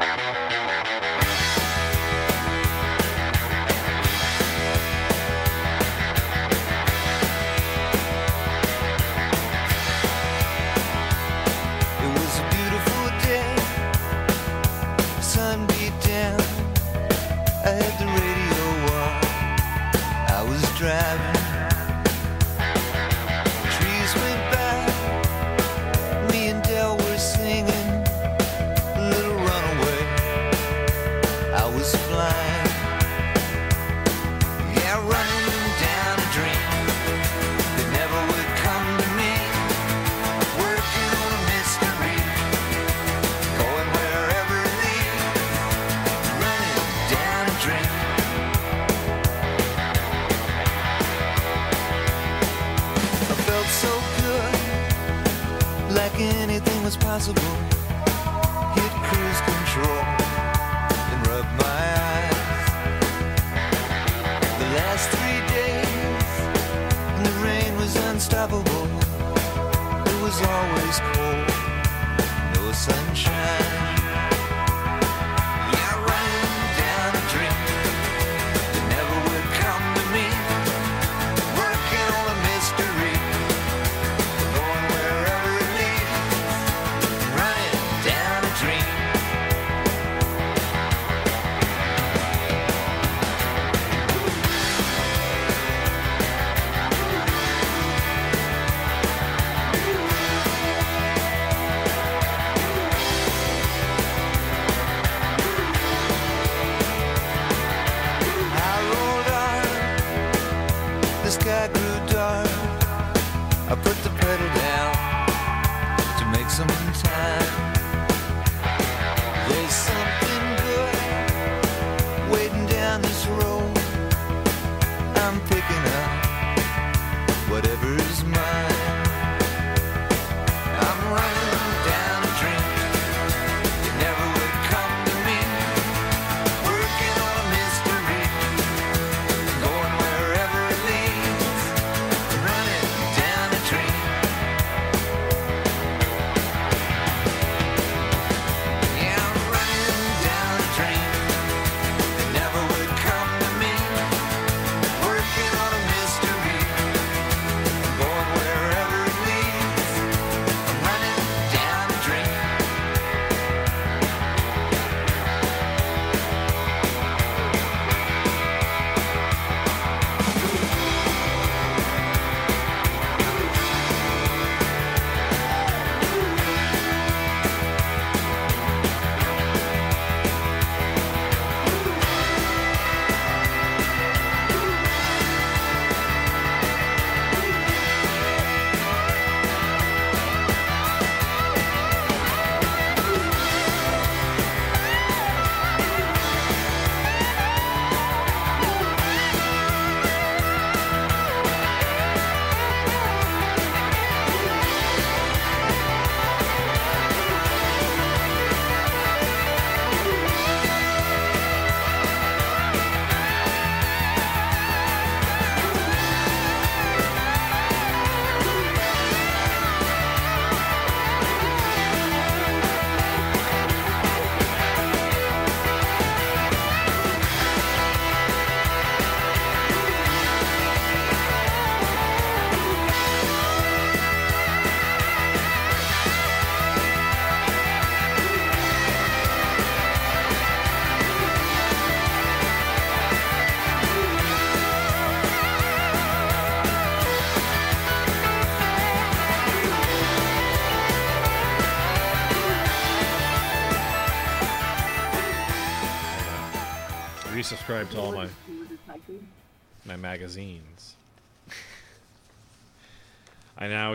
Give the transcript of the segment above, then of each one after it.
you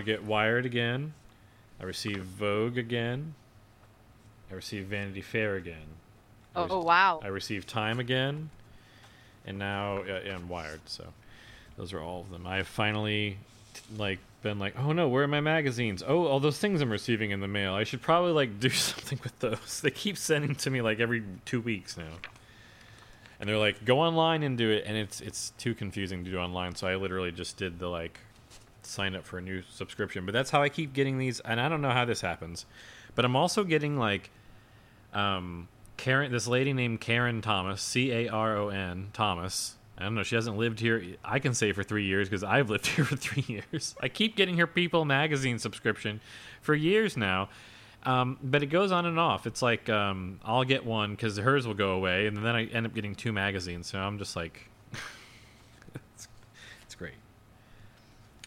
get Wired again. I receive Vogue again. I receive Vanity Fair again. Oh, re- oh wow! I receive Time again, and now uh, and Wired. So those are all of them. I've finally like been like, oh no, where are my magazines? Oh, all those things I'm receiving in the mail. I should probably like do something with those. They keep sending to me like every two weeks now. And they're like, go online and do it, and it's it's too confusing to do online. So I literally just did the like sign up for a new subscription. But that's how I keep getting these, and I don't know how this happens, but I'm also getting like, um, Karen, this lady named Karen Thomas, C A R O N Thomas. I don't know. She hasn't lived here. I can say for three years because I've lived here for three years. I keep getting her People magazine subscription for years now, um, but it goes on and off. It's like um, I'll get one because hers will go away, and then I end up getting two magazines. So I'm just like,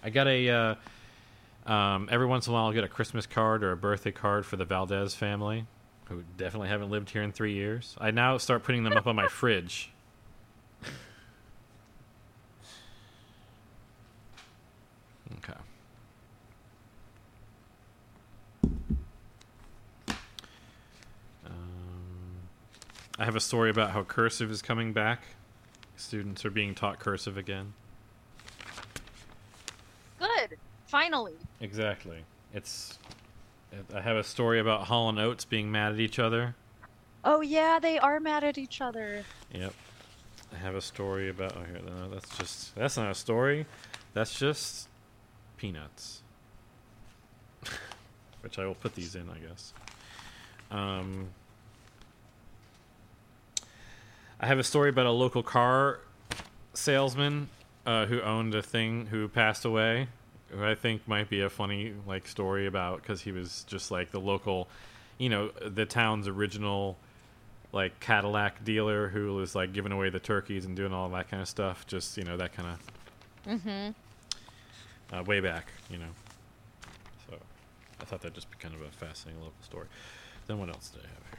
I got a. Uh, um, every once in a while, I'll get a Christmas card or a birthday card for the Valdez family, who definitely haven't lived here in three years. I now start putting them up on my fridge. Okay. Um, I have a story about how cursive is coming back. Students are being taught cursive again. Good. Finally. Exactly. It's. I have a story about Hall and Oates being mad at each other. Oh yeah, they are mad at each other. Yep. I have a story about. Oh, here, no, that's just. That's not a story. That's just peanuts. Which I will put these in, I guess. Um, I have a story about a local car salesman uh, who owned a thing who passed away. Who I think might be a funny like story about because he was just like the local, you know, the town's original like Cadillac dealer who was like giving away the turkeys and doing all that kind of stuff. Just you know that kind of Mm-hmm. uh, way back, you know. So I thought that'd just be kind of a fascinating local story. Then what else did I have here?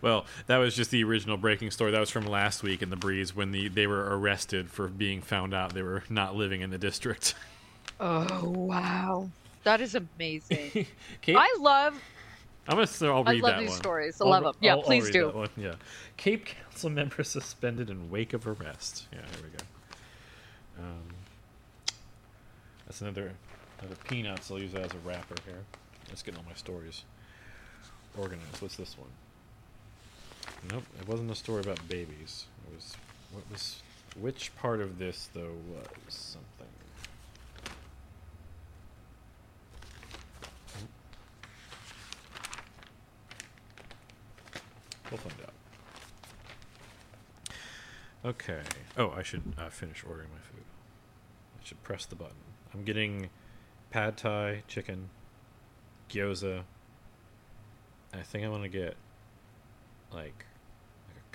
Well, that was just the original breaking story. That was from last week in the breeze when the they were arrested for being found out they were not living in the district. Oh wow, that is amazing. Cape, I love. I'm gonna. So I'll I love that these one. stories. I I'll love them. Yeah, I'll- I'll please do. Yeah. Cape Council member suspended in wake of arrest. Yeah, here we go. Um, that's another another peanuts. I'll use that as a wrapper here. Let's get all my stories organized. What's this one? Nope, it wasn't a story about babies. It was what was which part of this though was something. We'll find out. Okay. Oh, I should uh, finish ordering my food. I should press the button. I'm getting pad thai, chicken, gyoza. I think I want to get like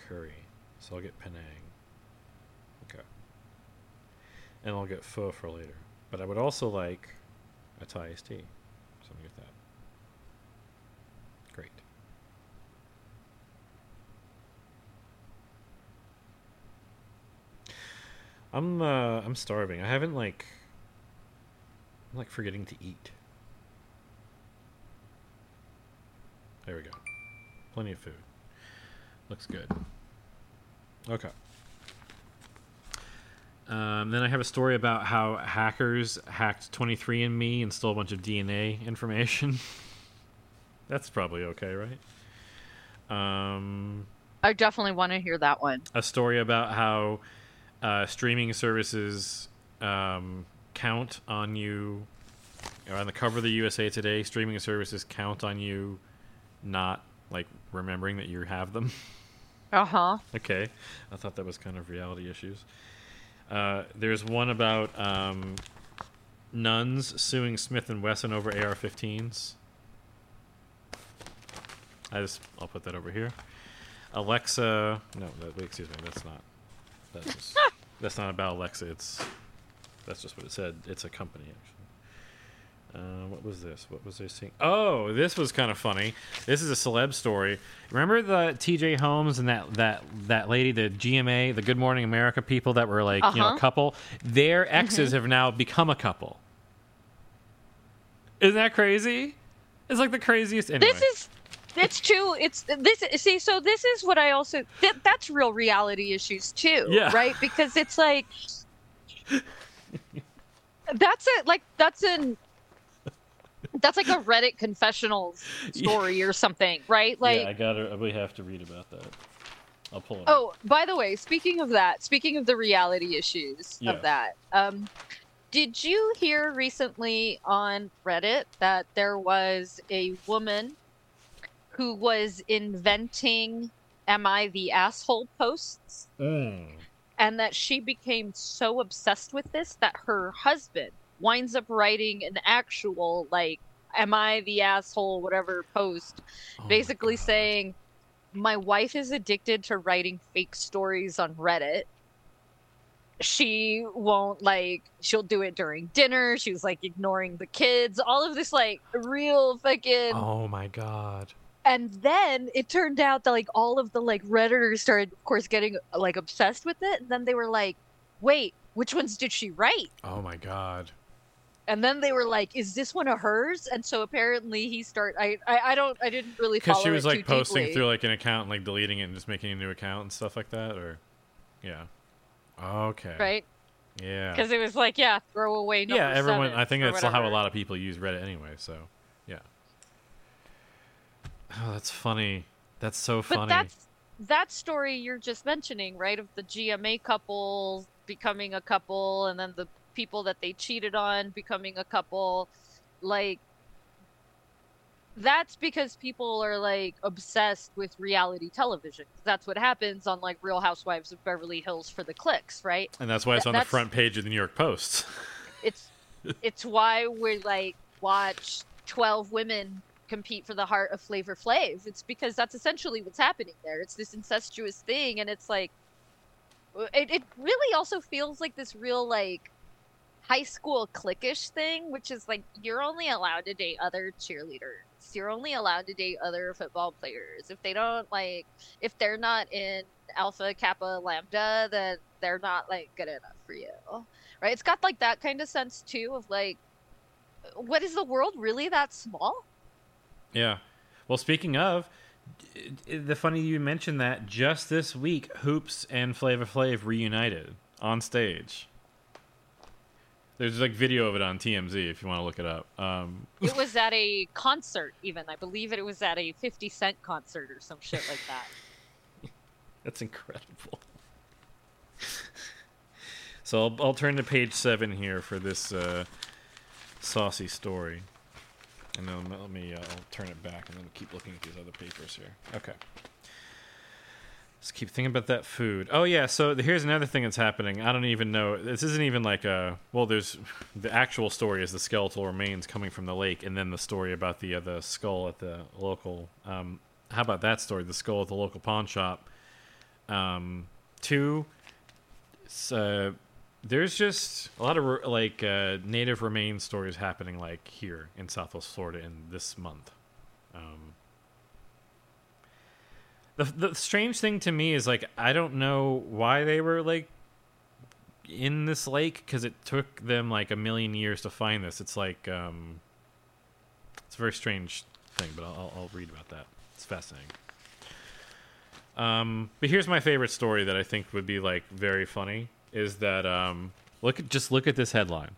curry, so I'll get Panang. Okay. And I'll get pho for later. But I would also like a Thai iced tea, so I'm get that. Great. I'm uh I'm starving. I haven't like I'm like forgetting to eat. There we go. Plenty of food. Looks good. Okay. Um, then I have a story about how hackers hacked 23andMe and stole a bunch of DNA information. That's probably okay, right? Um, I definitely want to hear that one. a story about how uh, streaming services um, count on you. on the cover of the USA Today, streaming services count on you not like remembering that you have them. Uh huh. okay, I thought that was kind of reality issues. Uh, there's one about um, nuns suing Smith and Wesson over AR-15s. I just I'll put that over here. Alexa, no, that, wait, excuse me, that's not. That's just, that's not about Alexa. It's that's just what it said. It's a company actually. Uh, what was this? What was I seeing? Oh, this was kind of funny. This is a celeb story. Remember the T.J. Holmes and that that that lady, the GMA, the Good Morning America people that were like you know a Uh-huh. couple. Their exes have now become a couple. Isn't that crazy? It's like the craziest. Anyway. This is. It's true. It's this. See, so this is what I also. Th- that's real reality issues too, Yeah. right? Because it's like. That's it. Like that's an. That's like a Reddit confessionals story or something, right? Like, yeah, I gotta. We have to read about that. I'll pull it. up. Oh, by the way, speaking of that, speaking of the reality issues Yeah. of that, um, Did you hear recently on Reddit that there was a woman who was inventing Am I the Asshole posts? And that she became so obsessed with this that her husband winds up writing an actual, like, Am I the Asshole, whatever post, Oh basically God. saying, My wife is addicted to writing fake stories on Reddit she won't like she'll do it during dinner she was like ignoring the kids all of this like real fucking Oh my god. and then it turned out that like all of the like redditors started of course getting like obsessed with it and then they were like wait which ones did she write Oh my god. And then they were like is this one of hers and so apparently he start i i, I don't i didn't really Because she was like posting deeply. through like an account, and, like deleting it and just making a new account and stuff like that, or yeah. Okay. right Yeah. because it was like yeah throw away number yeah, everyone. I think that's how a lot of people use Reddit anyway. So, yeah. Oh, that's funny. That's so funny. But that's that story you're just mentioning, right? Of the GMA couple becoming a couple, and then the people that they cheated on becoming a couple. Like, that's because people are like obsessed with reality television. That's what happens on like Real Housewives of Beverly Hills for the clicks, right? and that's why it's Th- on the front page of the New York Post. It's it's why we like watch twelve women compete for the heart of Flavor Flav. It's because that's essentially what's happening there. It's this incestuous thing, and it's like it, it really also feels like this real like high school cliquish thing, which is like you're only allowed to date other cheerleaders. You're only allowed to date other football players. If they don't like, if they're not in Alpha Kappa Lambda, then they're not like good enough for you right? It's got like that kind of sense too of like, what is the world really that small? Yeah. Well, speaking of, the funny you mentioned that just this week, Hoopz and Flavor Flav reunited on stage. There's like video of it on TMZ if you want to look it up. Um, It was at a concert, even I believe it was at a Fifty Cent concert or some shit like that. that's incredible. so I'll, I'll turn to page seven here for this uh, saucy story, and then let me uh, I'll turn it back and then keep looking at these other papers here. Okay. Just keep thinking about that food. Oh yeah, so here's another thing that's happening. I don't even know. This isn't even like a well. There's the actual story is the skeletal remains coming from the lake, and then the story about the uh, the skull at the local. Um, how about that story? The skull at the local pawn shop. Um, two. Uh, there's just a lot of like uh, native remain stories happening like here in Southwest Florida in this month. Um, the the strange thing to me is like I don't know why they were like in this lake because it took them like a million years to find this. It's like um, it's a very strange thing, but I'll, I'll, read about that. It's fascinating. Um, but here's my favorite story that I think would be like very funny is that um, look at just look at this headline.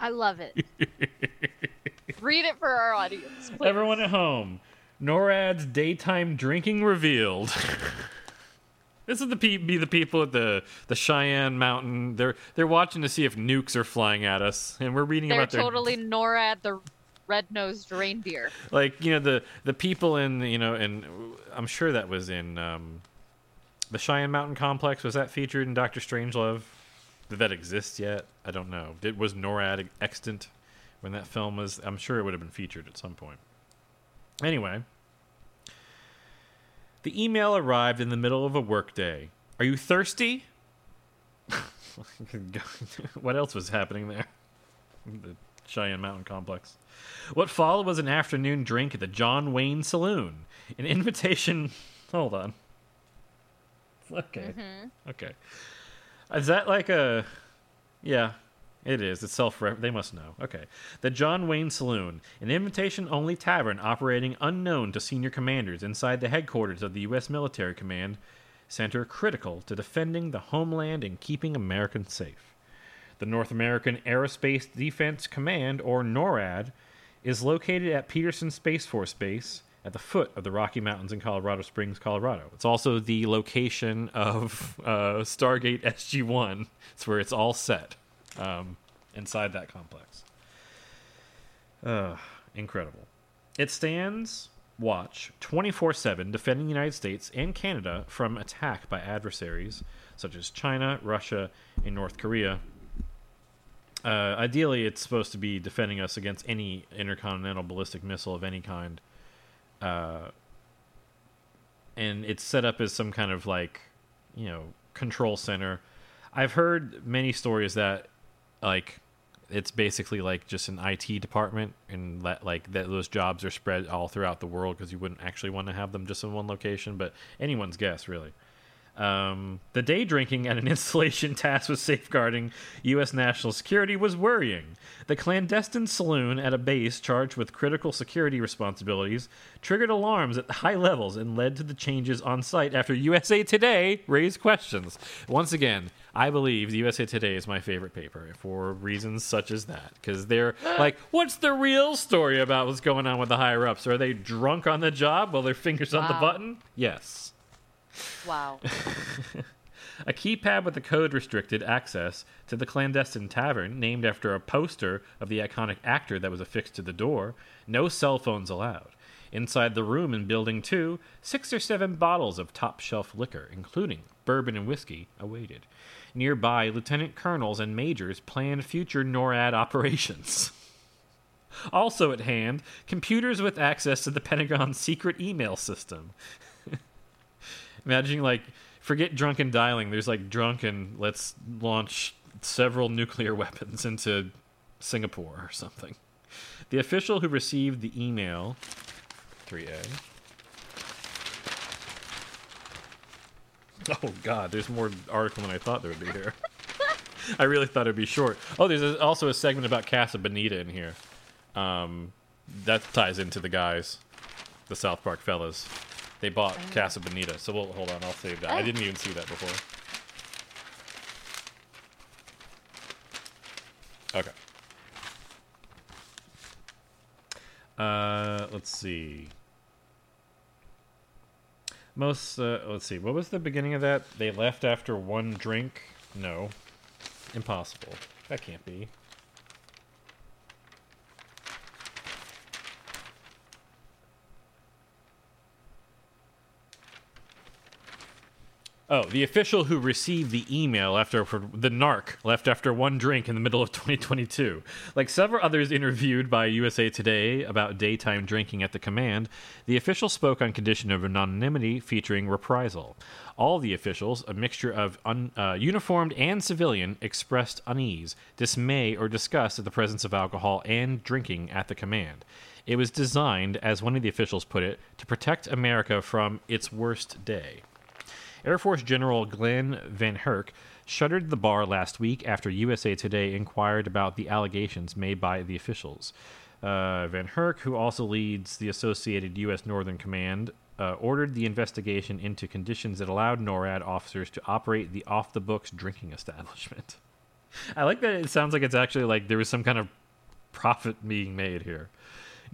I love it. Read it for our audience. please. Everyone at home, NORAD's daytime drinking revealed. this is the pe- be the people at the the Cheyenne Mountain. They're they're watching to see if nukes are flying at us, and we're reading They're about their totally NORAD, the red-nosed reindeer. like you know the the people in you know and I'm sure that was in um, the Cheyenne Mountain complex. Was that featured in Doctor Strangelove? Did that exist yet? I don't know. Did was NORAD extant when that film was? I'm sure it would have been featured at some point. Anyway, the email arrived in the middle of a workday. Are you thirsty? what else was happening there? The Cheyenne Mountain complex. What followed was an afternoon drink at the John Wayne Saloon. An invitation. Hold on. Okay. Mm-hmm. Okay. Is that like a. Yeah, it is. It's self. They must know. Okay. The John Wayne Saloon, an invitation only tavern operating unknown to senior commanders inside the headquarters of the U.S. Military Command Center, critical to defending the homeland and keeping Americans safe. The North American Aerospace Defense Command, or NORAD, is located at Peterson Space Force Base, at the foot of the Rocky Mountains in Colorado Springs, Colorado. It's also the location of uh, Stargate SG 1. It's where it's all set um, inside that complex. Uh, incredible. It stands watch 24 7, defending the United States and Canada from attack by adversaries such as China, Russia, and North Korea. Uh, ideally, it's supposed to be defending us against any intercontinental ballistic missile of any kind. Uh, and it's set up as some kind of like, you know, control center. I've heard many stories that, like, it's basically like just an IT department, and that like that those jobs are spread all throughout the world because you wouldn't actually want to have them just in one location. But anyone's guess, really. Um, the day drinking at an installation tasked with safeguarding U.S. national security was worrying. The clandestine saloon at a base charged with critical security responsibilities triggered alarms at high levels and led to the changes on site after USA Today raised questions. Once again, I believe the USA Today is my favorite paper for reasons such as that. Because they're like, what's the real story about what's going on with the higher ups? Are they drunk on the job while their fingers on the button? Yes. Wow. A keypad with the code restricted access to the clandestine tavern, named after a poster of the iconic actor that was affixed to the door. No cell phones allowed. Inside the room in Building 2, six or seven bottles of top shelf liquor, including bourbon and whiskey, awaited. Nearby, lieutenant colonels and majors planned future NORAD operations. Also at hand, computers with access to the Pentagon's secret email system. Imagine like forget drunken dialing. There's like drunken. Let's launch several nuclear weapons into Singapore or something. The official who received the email, 3A. Oh God, there's more article than I thought there would be here. I really thought it'd be short. Oh, there's also a segment about Casa Bonita in here. Um, that ties into the guys, the South Park fellas. They bought Casa Bonita, so we'll hold on. I'll save that. I Oh. didn't even see that before. Okay. Uh, let's see. Most. Uh, let's see. What was the beginning of that? They left after one drink. No, impossible. That can't be. Oh, the official who received the email after the narc left after one drink in the middle of 2022. Like several others interviewed by USA Today about daytime drinking at the command, the official spoke on condition of anonymity featuring reprisal. All the officials, a mixture of un, uh, uniformed and civilian, expressed unease, dismay, or disgust at the presence of alcohol and drinking at the command. It was designed, as one of the officials put it, to protect America from its worst day. Air Force General Glen VanHerck shuttered the bar last week after USA Today inquired about the allegations made by the officials. Uh, VanHerck, who also leads the Associated U.S. Northern Command, uh, ordered the investigation into conditions that allowed NORAD officers to operate the off the books drinking establishment. I like that it sounds like it's actually like there was some kind of profit being made here.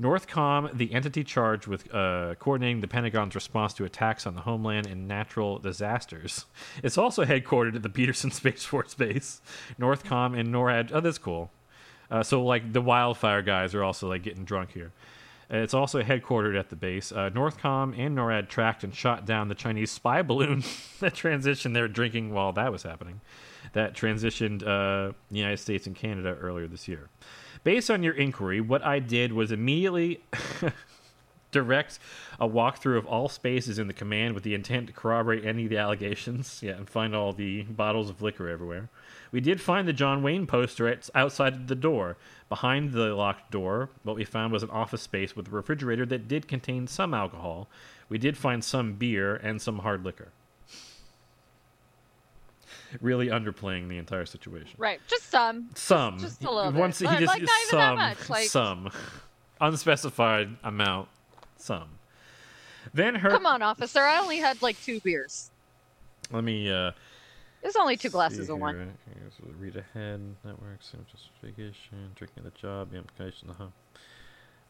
Northcom, the entity charged with uh, coordinating the Pentagon's response to attacks on the homeland and natural disasters, it's also headquartered at the Peterson Space Force Base. Northcom and NORAD. Oh, that's cool. Uh, so, like, the wildfire guys are also like getting drunk here. It's also headquartered at the base. Uh, Northcom and NORAD tracked and shot down the Chinese spy balloon that transitioned their drinking while that was happening. That transitioned uh, the United States and Canada earlier this year. Based on your inquiry, what I did was immediately direct a walkthrough of all spaces in the command with the intent to corroborate any of the allegations. Yeah, and find all the bottles of liquor everywhere. We did find the John Wayne poster at, outside the door. Behind the locked door, what we found was an office space with a refrigerator that did contain some alcohol. We did find some beer and some hard liquor. Really underplaying the entire situation. Right. Just some. Some. Just a little bit. He Like- just like, not even that some, much, like- some unspecified amount. Some. Then her. Come on, officer. I only had like two beers. Let me. uh There's only two glasses of wine. the Read ahead network, same justification, drinking the job, the implication. Uh-huh.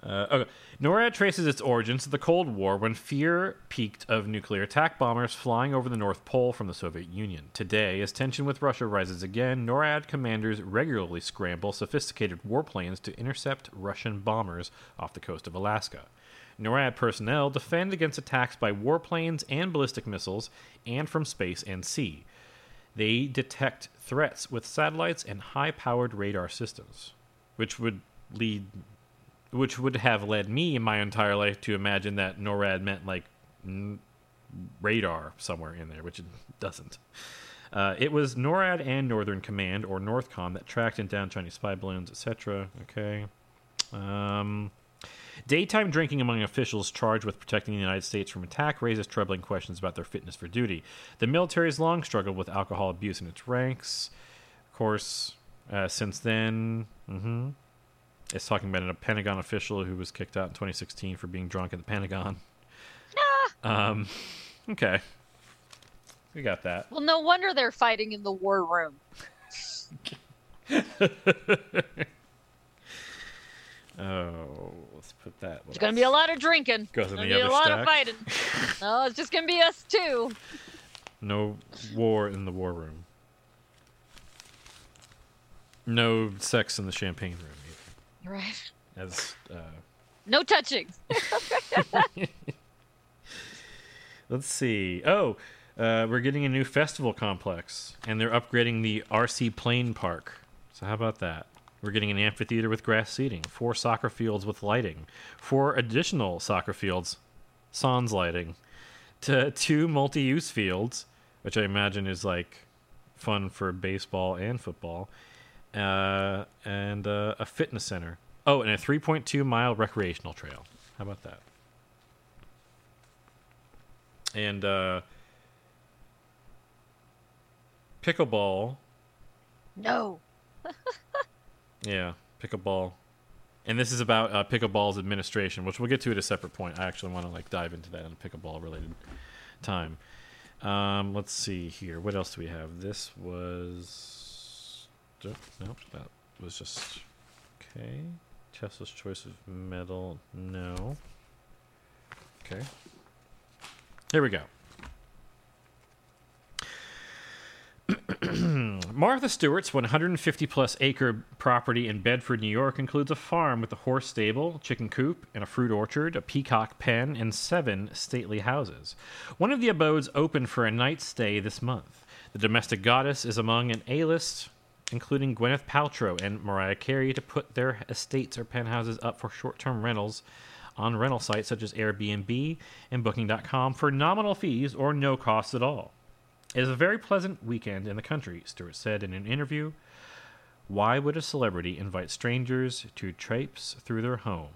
Uh, okay. NORAD traces its origins to the Cold War when fear peaked of nuclear attack bombers flying over the North Pole from the Soviet Union. Today, as tension with Russia rises again, NORAD commanders regularly scramble sophisticated warplanes to intercept Russian bombers off the coast of Alaska. NORAD personnel defend against attacks by warplanes and ballistic missiles and from space and sea. They detect threats with satellites and high powered radar systems, which would lead which would have led me in my entire life to imagine that NORAD meant like n- radar somewhere in there, which it doesn't. Uh, it was NORAD and Northern Command, or NORTHCOM, that tracked and down Chinese spy balloons, etc. Okay. Um, daytime drinking among officials charged with protecting the United States from attack raises troubling questions about their fitness for duty. The military has long struggled with alcohol abuse in its ranks. Of course, uh, since then, hmm it's talking about a Pentagon official who was kicked out in 2016 for being drunk at the Pentagon. Um, okay. We got that. Well, no wonder they're fighting in the war room. Oh, let's put that. There's gonna be a lot of drinking. Goes in Gonna the be a other lot stack. of fighting. no, it's just gonna be us two. No war in the war room. No sex in the champagne room Right. As uh, No touching. let's see. Oh, uh, we're getting a new festival complex, and they're upgrading the RC Plane Park. So how about that? We're getting an amphitheater with grass seating, four soccer fields with lighting, four additional soccer fields, sans lighting, to two multi-use fields, which I imagine is like fun for baseball and football, uh, and uh, a fitness center. Oh, and a 3.2 mile recreational trail. How about that? And uh, pickleball. No. Yeah, pickleball. And this is about uh, pickleball's administration, which we'll get to at a separate point. I actually want to like dive into that in a pickleball related time. Um, let's see here. What else do we have? This was no, that was just okay. Tesla's choice of metal. No. Okay. Here we go. Martha Stewart's 150 plus acre property in Bedford, New York includes a farm with a horse stable, chicken coop, and a fruit orchard, a peacock pen, and seven stately houses. One of the abodes opened for a night stay this month. The domestic goddess is among an A list, including Gwyneth Paltrow and Mariah Carey, to put their estates or penthouses up for short term rentals on rental sites such as Airbnb and Booking.com for nominal fees or no cost at all. It is a very pleasant weekend in the country, Stewart said in an interview. Why would a celebrity invite strangers to traipse through their home?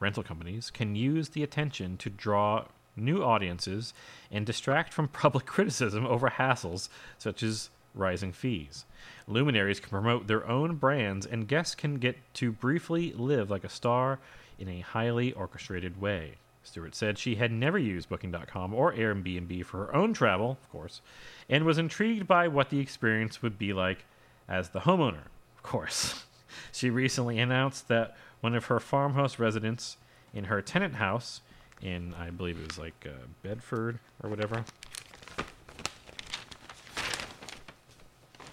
Rental companies can use the attention to draw new audiences and distract from public criticism over hassles such as rising fees. Luminaries can promote their own brands, and guests can get to briefly live like a star in a highly orchestrated way. Stewart said she had never used Booking.com or Airbnb for her own travel, of course, and was intrigued by what the experience would be like as the homeowner, of course. She recently announced that one of her farmhouse residents in her tenant house in, I believe it was like uh, Bedford or whatever.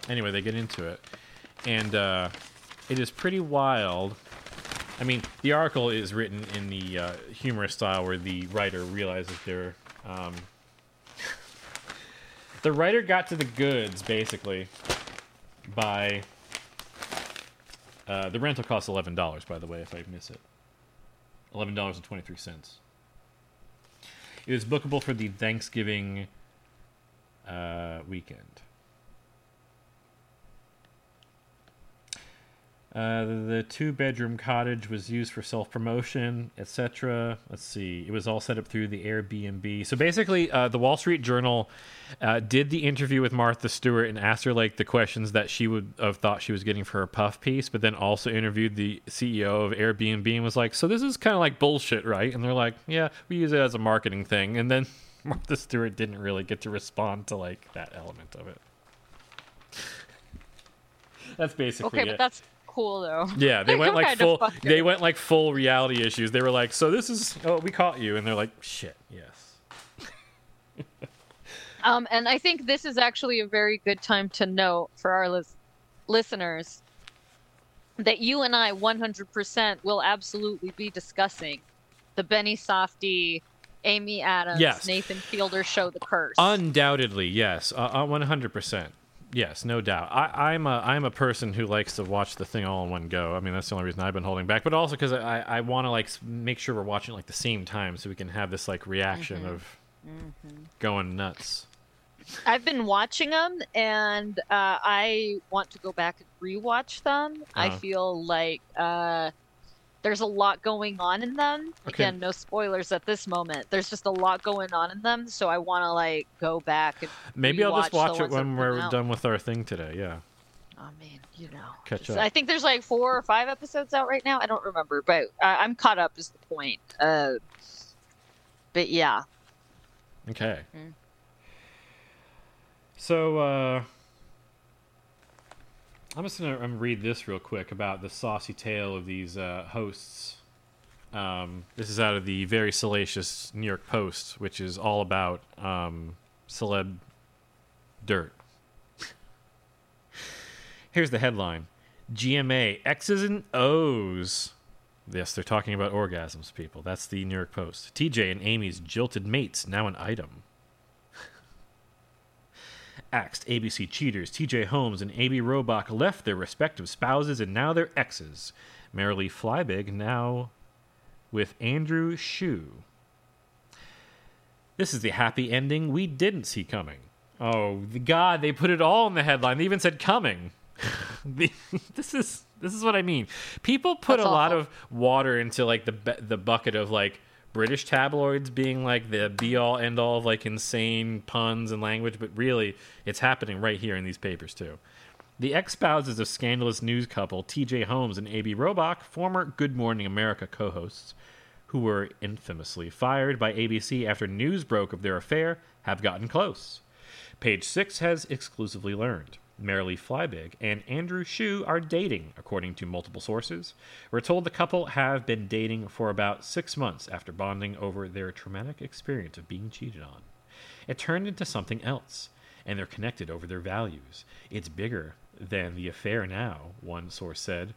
Anyway, they get into it, and uh, it is pretty wild. I mean, the article is written in the uh, humorous style where the writer realizes they're. Um, the writer got to the goods basically by. Uh, the rental costs eleven dollars, by the way, if I miss it. Eleven dollars and twenty three cents. It is bookable for the Thanksgiving uh, weekend. Uh, the, the two bedroom cottage was used for self promotion, etc. Let's see. It was all set up through the Airbnb. So basically, uh, the Wall Street Journal uh, did the interview with Martha Stewart and asked her like the questions that she would have thought she was getting for her puff piece, but then also interviewed the CEO of Airbnb and was like, "So this is kind of like bullshit, right?" And they're like, "Yeah, we use it as a marketing thing." And then Martha Stewart didn't really get to respond to like that element of it. That's basically Okay, it. but that's cool though. Yeah, they went like full. They went like full reality issues. They were like, "So this is oh, we caught you," and they're like, "Shit, yes." Um, and I think this is actually a very good time to note for our lis- listeners that you and I 100% will absolutely be discussing the Benny Safdie, Amy Adams, Yes. Nathan Fielder show, The Curse. Undoubtedly, yes, one hundred percent. Yes, no doubt. I, I'm a I'm a person who likes to watch the thing all in one go. I mean, that's the only reason I've been holding back. But also because I I want to like make sure we're watching like the same time, so we can have this like reaction Mm-hmm. of going nuts. I've been watching them, and uh, I want to go back and rewatch them. I Uh-huh. feel like uh, there's a lot going on in them. Okay. Again, no spoilers at this moment. There's just a lot going on in them, so I want to like go back and Maybe I'll just watch it when we're out. done with our thing today. Yeah, I mean, you know, catch So up. I think there's like four or five episodes out right now. I don't remember, but I I'm caught up. Is the point? Uh, but yeah, Okay. Mm. So uh, I'm just gonna um, read this real quick about the saucy tale of these uh, hosts. Um, this is out of the very salacious New York Post, which is all about um, celeb dirt. Here's the headline: GMA X's and O's. Yes, they're talking about orgasms, people. That's the New York Post. TJ and Amy's jilted mates now an item. Axed ABC cheaters TJ Holmes and Amy Robach left their respective spouses and now they're exes. Marilee Flybig now with Andrew Shue. This is the happy ending we didn't see coming. Oh, the God, they put it all in the headline. They even said coming. This is this is what I mean. People put That's a lot of water into like the the bucket of like British tabloids being like the be all end all of like insane puns and language, but really it's happening right here in these papers too. The ex spouses of scandalous news couple TJ Holmes and Amy Robach, former Good Morning America co hosts, who were infamously fired by ABC after news broke of their affair, have gotten close. Page 6 has exclusively learned. Marilee Flybig and Andrew Shue are dating, according to multiple sources. We're told the couple have been dating for about six months after bonding over their traumatic experience of being cheated on. It turned into something else, and they're connected over their values. It's bigger than the affair now, one source said.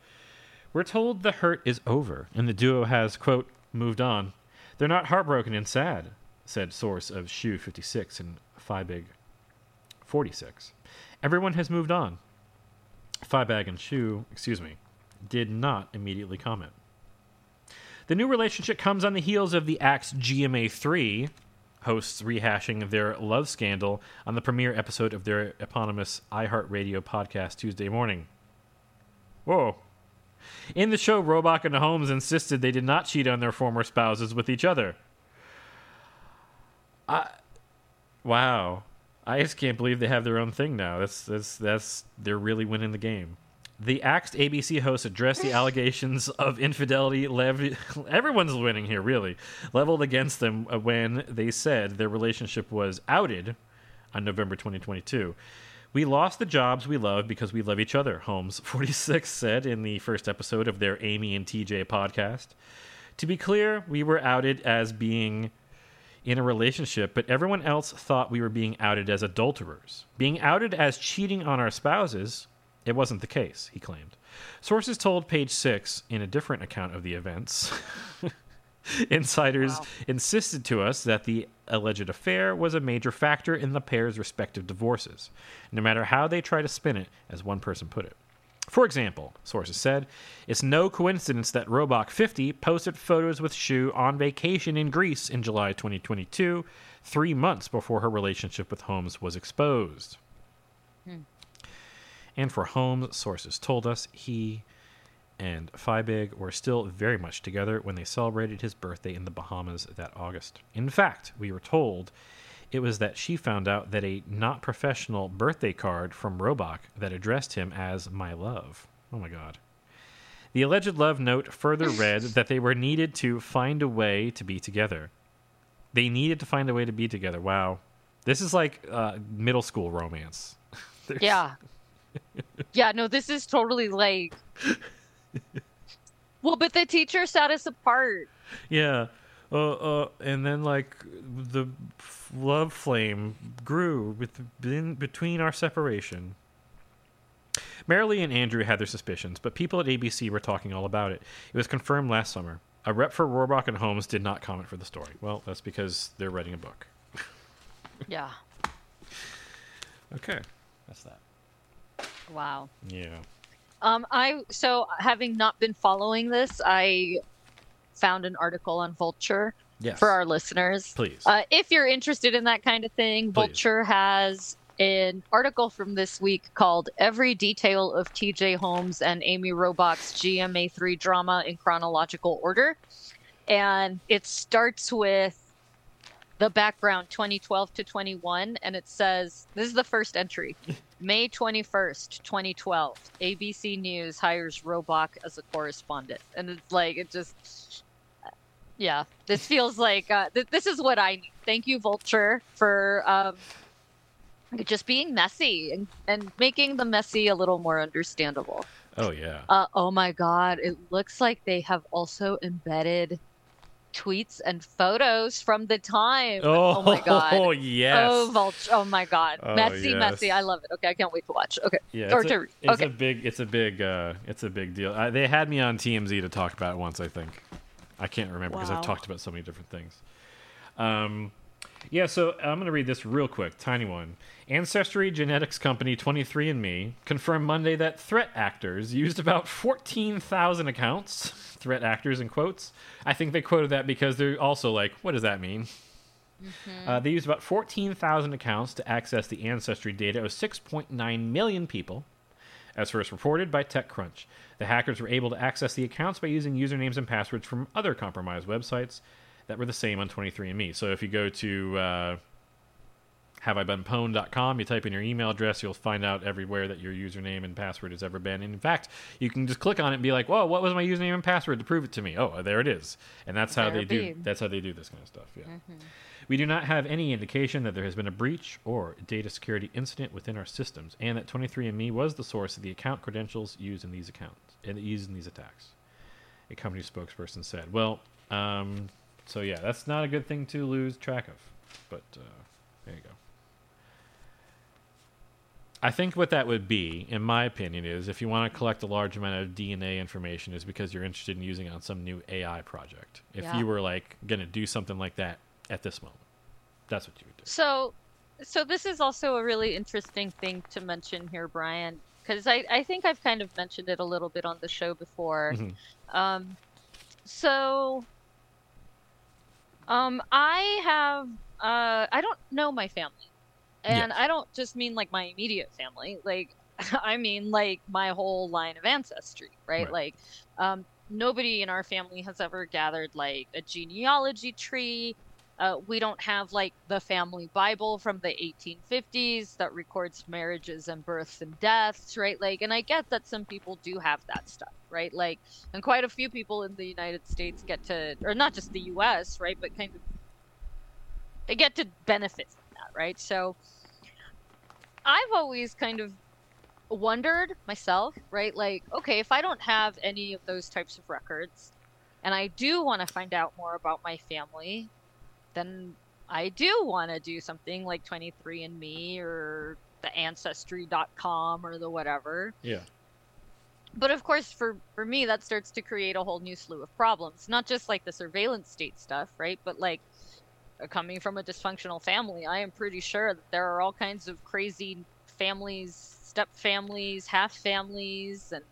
We're told the hurt is over, and the duo has, quote, moved on. They're not heartbroken and sad, said source of Shue 56 and Flybig 46. Everyone has moved on. Flybag and Shue, excuse me, did not immediately comment. The new relationship comes on the heels of the Axe GMA 3 hosts rehashing their love scandal on the premiere episode of their eponymous iHeartRadio podcast Tuesday morning. Whoa. In the show, Robach and Holmes insisted they did not cheat on their former spouses with each other. I, wow. I just can't believe they have their own thing now. That's that's that's they're really winning the game. The axed ABC host addressed the allegations of infidelity. Lev- everyone's winning here, really, leveled against them uh, when they said their relationship was outed on November 2022. We lost the jobs we love because we love each other, Holmes 46 said in the first episode of their Amy and TJ podcast. To be clear, we were outed as being in a relationship, but everyone else thought we were being outed as adulterers. Being outed as cheating on our spouses, it wasn't the case, he claimed. Sources told Page Six in a different account of the events. Insiders Wow. insisted to us that the alleged affair was a major factor in the pair's respective divorces, no matter how they try to spin it, as one person put it. For example, sources said, it's no coincidence that Robach 50 posted photos with Shue on vacation in Greece in July 2022, three months before her relationship with Holmes was exposed. Hmm. And for Holmes, sources told us he and Fiebig were still very much together when they celebrated his birthday in the Bahamas that August. In fact, we were told it was that she found out that a not professional birthday card from Robach that addressed him as my love. Oh my god. The alleged love note further read that they were needed to find a way to be together. They needed to find a way to be together. Wow. This is like uh, middle school romance. Yeah. yeah, no, this is totally like. well, but the teacher set us apart. Yeah. Uh, uh, and then like the love flame grew within, between our separation. Marilee and Andrew had their suspicions, but people at ABC were talking all about it. It was confirmed last summer. A rep for Rohrbach and Holmes did not comment for the story. Well, that's because they're writing a book. Yeah. Okay, that's that. Wow. Yeah. Um, I so having not been following this, I found an article on Vulture Yes. for our listeners. Please. Uh, if you're interested in that kind of thing, Please. Vulture has an article from this week called Every Detail of TJ Holmes and Amy Robach's GMA3 Drama in Chronological Order. And it starts with the background 2012 to 21. And it says this is the first entry May 21st, 2012. ABC News hires Robach as a correspondent. And it's like, it just yeah this feels like uh, th- this is what i need. Thank you vulture for um, just being messy and, and making the messy a little more understandable. Oh yeah. uh, oh my god it looks like they have also embedded tweets and photos from the time. Oh, my god. Oh yes. oh vulture oh my god. Oh, messy messy. I love it. Okay i can't wait to watch. Okay. Yeah, or it's, to a, it's okay. a big, it's a big, uh, it's a big deal. Uh, they had me on TMZ to talk about it once. I think I can't remember because Wow. I've talked about so many different things. Um, yeah, so I'm going to read this real quick, tiny one. Ancestry genetics company 23andMe confirmed Monday that threat actors used about 14,000 accounts. Threat actors in quotes. I think they quoted that because they're also like, what does that mean? Uh, they used about 14,000 accounts to access the ancestry data of 6.9 million people, as first reported by TechCrunch. The hackers were able to access the accounts by using usernames and passwords from other compromised websites that were the same on 23andMe. So if you go to uh, haveibeenpwned.com, you type in your email address, you'll find out everywhere that your username and password has ever been. And in fact, you can just click on it and be like, "Whoa, what was my username and password to prove it to me?" Oh, there it is. And that's how There they do. That's how they do this kind of stuff. Yeah. We do not have any indication that there has been a breach or data security incident within our systems, and that 23andMe was the source of the account credentials used in these accounts and used in these attacks. A company spokesperson said. Well, um, so yeah, that's not a good thing to lose track of, but uh, there you go. I think what that would be, in my opinion, is if you want to collect a large amount of DNA information, is because you're interested in using it on some new AI project. If Yeah. you were like going to do something like that at this moment, that's what you would do. So, so this is also a really interesting thing to mention here, Brian, because I, I think I've kind of mentioned it a little bit on the show before. Mhm. Um, so, um, I have, uh, I don't know my family, and Yes. I don't just mean like my immediate family. Like, I mean like my whole line of ancestry, right? Right. Like, um, nobody in our family has ever gathered like a genealogy tree. Uh, we don't have like the family Bible from the 1850s that records marriages and births and deaths, right? Like, and I get that some people do have that stuff, right? Like, and quite a few people in the United States get to, or not just the U.S., right? But kind of, they get to benefit from that, right? So, I've always kind of wondered myself, right? Like, okay, if I don't have any of those types of records, and I do want to find out more about my family, then I do want to do something like 23andMe or the Ancestry.com or the whatever. Yeah. But of course, for, for me, that starts to create a whole new slew of problems. Not just like the surveillance state stuff, right? But like uh, coming from a dysfunctional family, I am pretty sure that there are all kinds of crazy families, step families, half families, and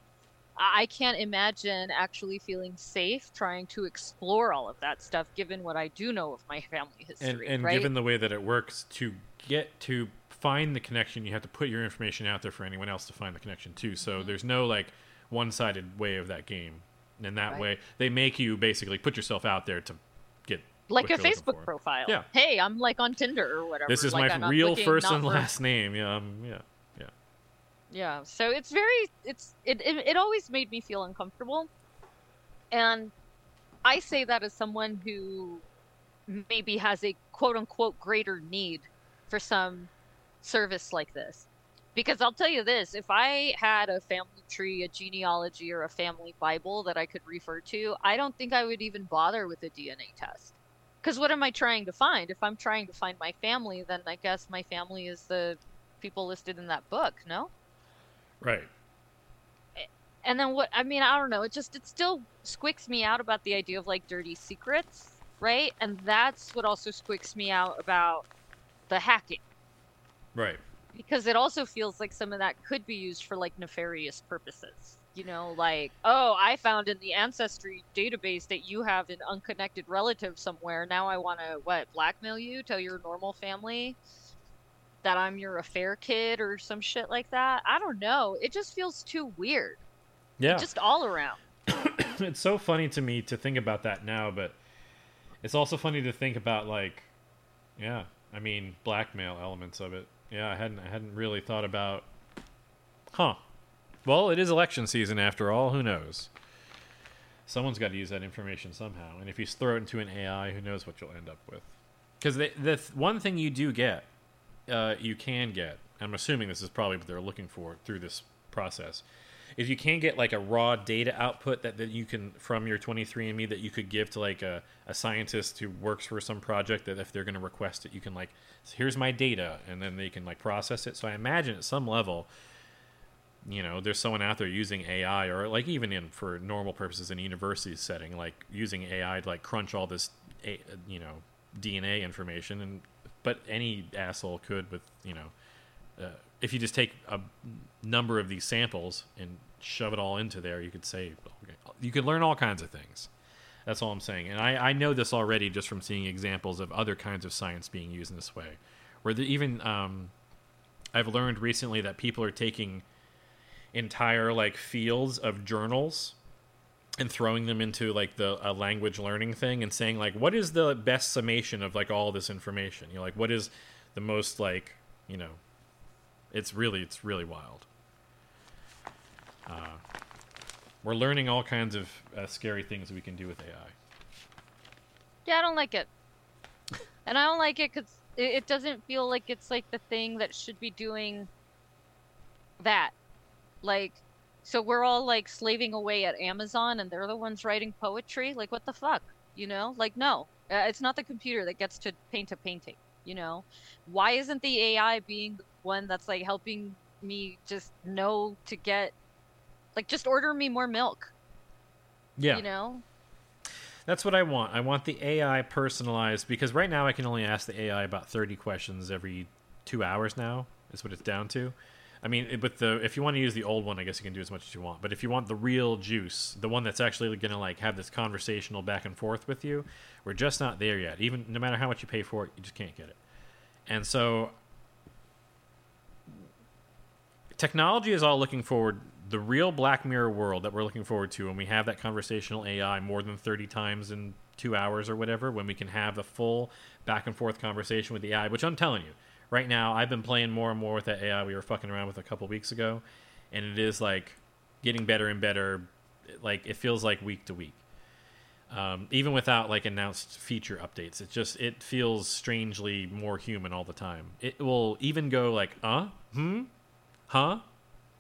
I can't imagine actually feeling safe trying to explore all of that stuff, given what I do know of my family And, history. and right? given the way that it works, to get to find the connection, you have to put your information out there for anyone else to find the connection too. So Mm-hmm. there's no like one-sided way of that game. And that Right. way, they make you basically put yourself out there to get like a Facebook profile. Yeah. Hey, I'm like on Tinder or whatever. This is like, my I'm real looking first and last name. Yeah, um, yeah, yeah. Yeah, so it's very it's it, it it always made me feel uncomfortable. And I say that as someone who maybe has a quote unquote greater need for some service like this. Because I'll tell you this if I had a family tree, a genealogy, or a family Bible that I could refer to, I don't think I would even bother with a DNA test. Because what am I trying to find? If I'm trying to find my family, then I guess my family is the people listed in that book, no? Right. And then what, I mean, I don't know. It just, it still squicks me out about the idea of like dirty secrets, right? And that's what also squicks me out about the hacking Right. because it also feels like some of that could be used for like nefarious purposes. You know, like, oh, I found in the ancestry database that you have an unconnected relative somewhere. Now I want to what blackmail you, tell your normal family that I'm your affair kid or some shit like that. I don't know. It just feels too weird. Yeah. Just all around. it's so funny to me to think about that now, but it's also funny to think about like, yeah, I mean blackmail elements of it. Yeah, I hadn't I hadn't really thought about. Huh. Well, it is election season after all. Who knows? Someone's got to use that information somehow, and if you throw it into an AI, who knows what you'll end up with? Because the the th- one thing you do get, uh, you can get. I'm assuming this is probably what they're looking for through this process is you can get like a raw data output that, that you can from your 23andme that you could give to like a, a scientist who works for some project that if they're going to request it you can like here's my data and then they can like process it so i imagine at some level you know there's someone out there using ai or like even in for normal purposes in a university setting like using ai to like crunch all this you know dna information and but any asshole could with you know uh, if you just take a number of these samples and shove it all into there, you could say you could learn all kinds of things. That's all I'm saying, and I, I know this already just from seeing examples of other kinds of science being used in this way, where the, even um, I've learned recently that people are taking entire like fields of journals and throwing them into like the a language learning thing and saying like what is the best summation of like all this information you know like what is the most like you know it's really it's really wild. Uh, we're learning all kinds of uh, scary things we can do with AI. Yeah, I don't like it. And I don't like it because it, it doesn't feel like it's like the thing that should be doing that. Like, so we're all like slaving away at Amazon and they're the ones writing poetry? Like, what the fuck? You know? Like, no. Uh, it's not the computer that gets to paint a painting, you know? Why isn't the AI being the one that's like helping me just know to get, like, just order me more milk, Yeah, you know? that's what I want. I want the AI personalized because right now I can only ask the AI about thirty questions every two hours. Now is what it's down to. I mean, with the if you want to use the old one, I guess you can do as much as you want. But if you want the real juice, the one that's actually going to like have this conversational back and forth with you, we're just not there yet. Even no matter how much you pay for it, you just can't get it. And so, technology is all looking forward. The real Black Mirror world that we're looking forward to, when we have that conversational AI more than thirty times in two hours or whatever, when we can have the full back and forth conversation with the AI, which I'm telling you, right now I've been playing more and more with that AI we were fucking around with a couple weeks ago, and it is like getting better and better. Like it feels like week to week, um, even without like announced feature updates. It just it feels strangely more human all the time. It will even go like, uh, hmm, huh.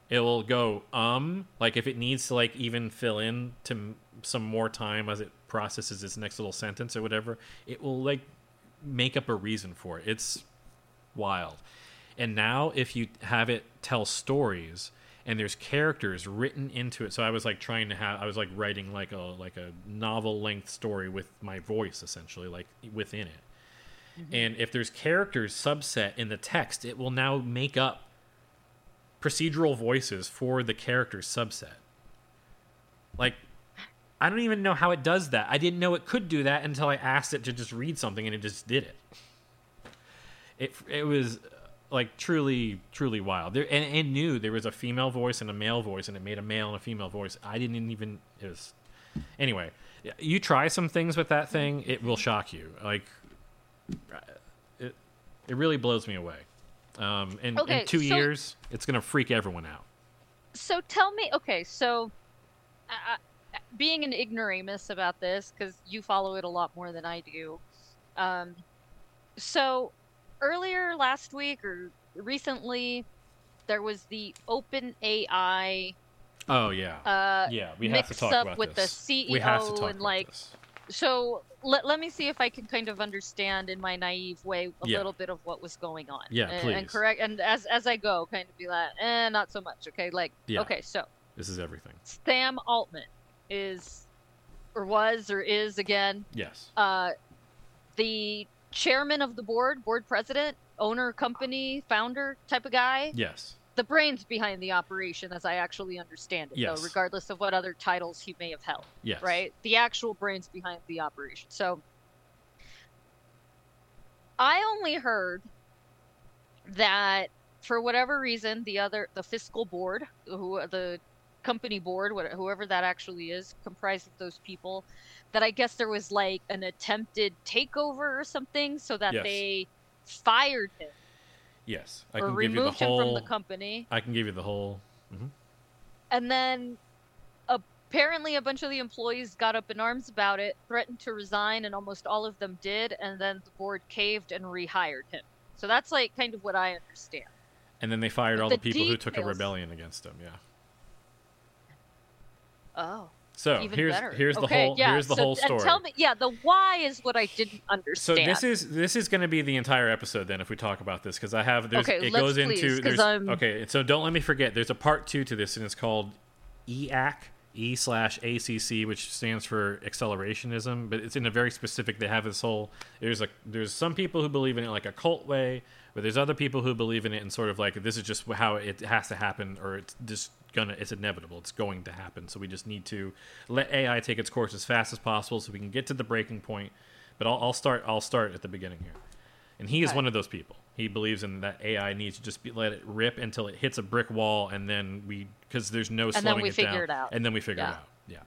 It will go um like if it needs to like even fill in to m- some more time as it processes its next little sentence or whatever. It will like make up a reason for it. It's wild. And now if you have it tell stories and there's characters written into it. So I was like trying to have I was like writing like a like a novel length story with my voice essentially like within it. Mm-hmm. And if there's characters subset in the text, it will now make up procedural voices for the characters subset. Like I don't even know how it does that. I didn't know it could do that until I asked it to just read something and it just did it. It it was like truly truly wild. There and it knew there was a female voice and a male voice and it made a male and a female voice. I didn't even it was anyway. You try some things with that thing, it will shock you. Like it it really blows me away. Um, in, Okay, in two so- years, it's gonna freak everyone out. so tell me okay so uh, being an ignoramus about this because you follow it a lot more than i do um, so earlier last week or recently there was the Open AI Oh yeah. uh, yeah, we have to talk up about with this. the we have to CEO talk and about like this. so let, let me see if I can kind of understand in my naive way a Yeah. little bit of what was going on. Yeah, and, please. And correct and as as I go, kind of be like, eh, not so much. Okay, like Yeah. okay, so This is everything. Sam Altman is or was or is again Yes. uh, the chairman of the board, board president, owner, company, founder type of guy, Yes. the brains behind the operation, as I actually understand it, Yes. though, regardless of what other titles he may have held, Yes. right? The actual brains behind the operation. So I only heard that for whatever reason, the other, the fiscal board, who the company board, whoever that actually is, comprised of those people, that I guess there was like an attempted takeover or something, so that Yes. they fired him Yes. I or can give you the removed him whole. from the company. I can give you the whole. Mm-hmm. And then apparently a bunch of the employees got up in arms about it, threatened to resign, and almost all of them did. And then the board caved and rehired him. So that's like kind of what I understand. And then they fired But all the, the people who took a rebellion against him. Yeah. Oh, So even here's better. here's the Okay, whole yeah, here's the so- whole story. tell me, yeah, the why is what I didn't understand. so this is this is going to be the entire episode then if we talk about this because I have there's Okay, it goes please, into there's I'm- okay so don't let me forget there's a part two to this and it's called EAC E slash ACC which stands for accelerationism but it's in a very specific they have this whole there's a there's some people who believe in it like a cult way but there's other people who believe in it and sort of like this is just how it has to happen or it's just gonna it's inevitable. It's going to happen. So we just need to let ai take its course as fast as possible so we can get to the breaking point. But i'll, I'll start i'll start at the beginning here. And he is one of those people. He believes in that ai needs to just be, let it rip until it hits a brick wall and then we because there's no then slowing we it figure down. it out. and then we figure Yeah. it out. Yeah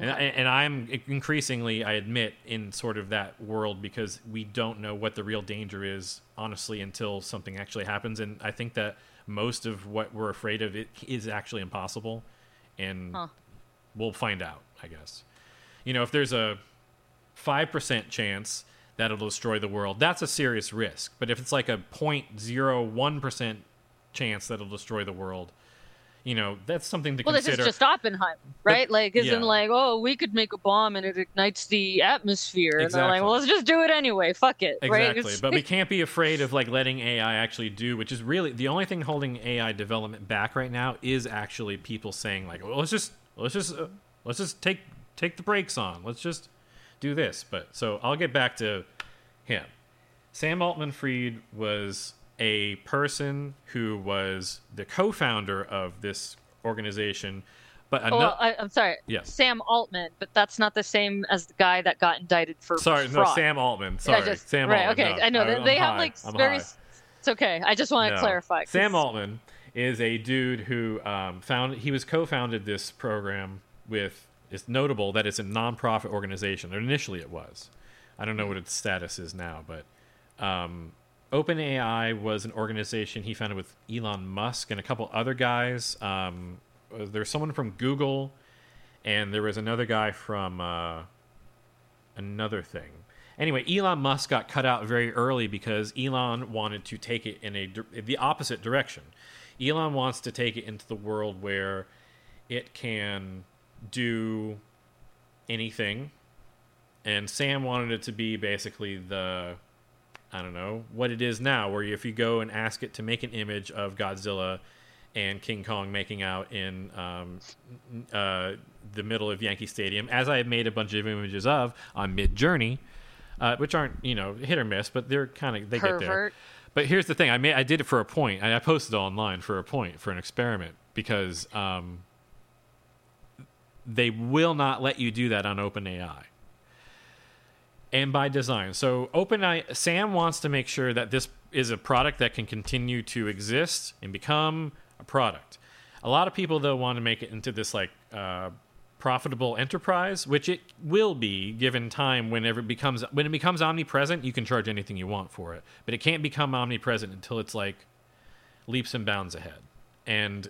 and, I, and I'm increasingly, I admit, in sort of that world because we don't know what the real danger is, honestly, until something actually happens. And I think that most of what we're afraid of it is actually impossible, and Huh. we'll find out, I guess. You know, if there's a five percent chance that it'll destroy the world, that's a serious risk. But if it's like a 0.01 percent chance that it'll destroy the world, you know, that's something to well, this is just Oppenheimer, right? like, isn't yeah. like, oh, we could make a bomb and it ignites the atmosphere, and they're like, well, let's just do it anyway. Fuck it, right? Exactly. It's- but we can't be afraid of like letting AI actually do, which is really the only thing holding AI development back right now is actually people saying like, well, let's just let's just uh, let's just take take the brakes on. Let's just do this. But so I'll get back to him. Sam Altman Fried was a person who was the co-founder of this organization, but Oh, well, I, I'm sorry. Yes. Sam Altman, but that's not the same as the guy that got indicted for sorry, no, fraud. Sam Altman. Sorry, just- Sam right, Altman. okay. no, I know they, have like I'm very. high. It's okay. I just want to No. clarify. Sam Altman is a dude who um, found he was co-founded this program with. It's notable that it's a nonprofit organization. Or initially, it was. I don't know what its status is now, but um, OpenAI was an organization he founded with Elon Musk and a couple other guys. Um, there's someone from Google, and there was another guy from uh, another thing. Anyway, Elon Musk got cut out very early because Elon wanted to take it in a di- the opposite direction. Elon wants to take it into the world where it can do anything, and Sam wanted it to be basically the I don't know what it is now, where if you go and ask it to make an image of Godzilla and King Kong making out in um, uh, the middle of Yankee Stadium, as I have made a bunch of images of on Midjourney, uh, which aren't you know hit or miss, but they're kind of they get there. But here's the thing: I made I did it for a point. I I posted it online for a point for an experiment because um, they will not let you do that on OpenAI and by design. So OpenAI, Sam wants to make sure that this is a product that can continue to exist and become a product. A lot of people though want to make it into this like uh, profitable enterprise, which it will be given time. Whenever it becomes when it becomes omnipresent, you can charge anything you want for it, but it can't become omnipresent until it's like leaps and bounds ahead. And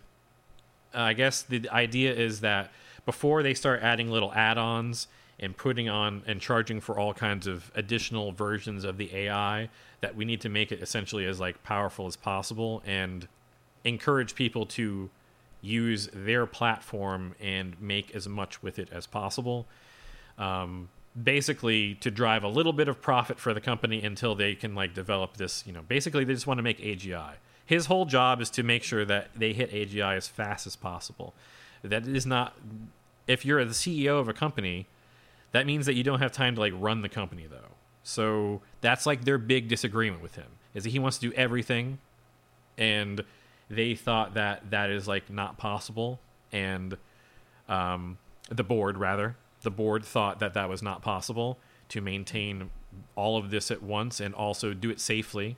I guess the idea is that before they start adding little add-ons and putting on and charging for all kinds of additional versions of the AI, that we need to make it essentially as like powerful as possible. And encourage people to use their platform and make as much with it as possible. Um, basically, to drive a little bit of profit for the company until they can like develop this. You know, basically they just want to make AGI. His whole job is to make sure that they hit AGI as fast as possible. That is not. If you're the CEO of a company, that means that you don't have time to like run the company though. So that's like their big disagreement with him is that he wants to do everything, and they thought that that is like not possible, and um, the board rather the board thought that that was not possible to maintain all of this at once and also do it safely.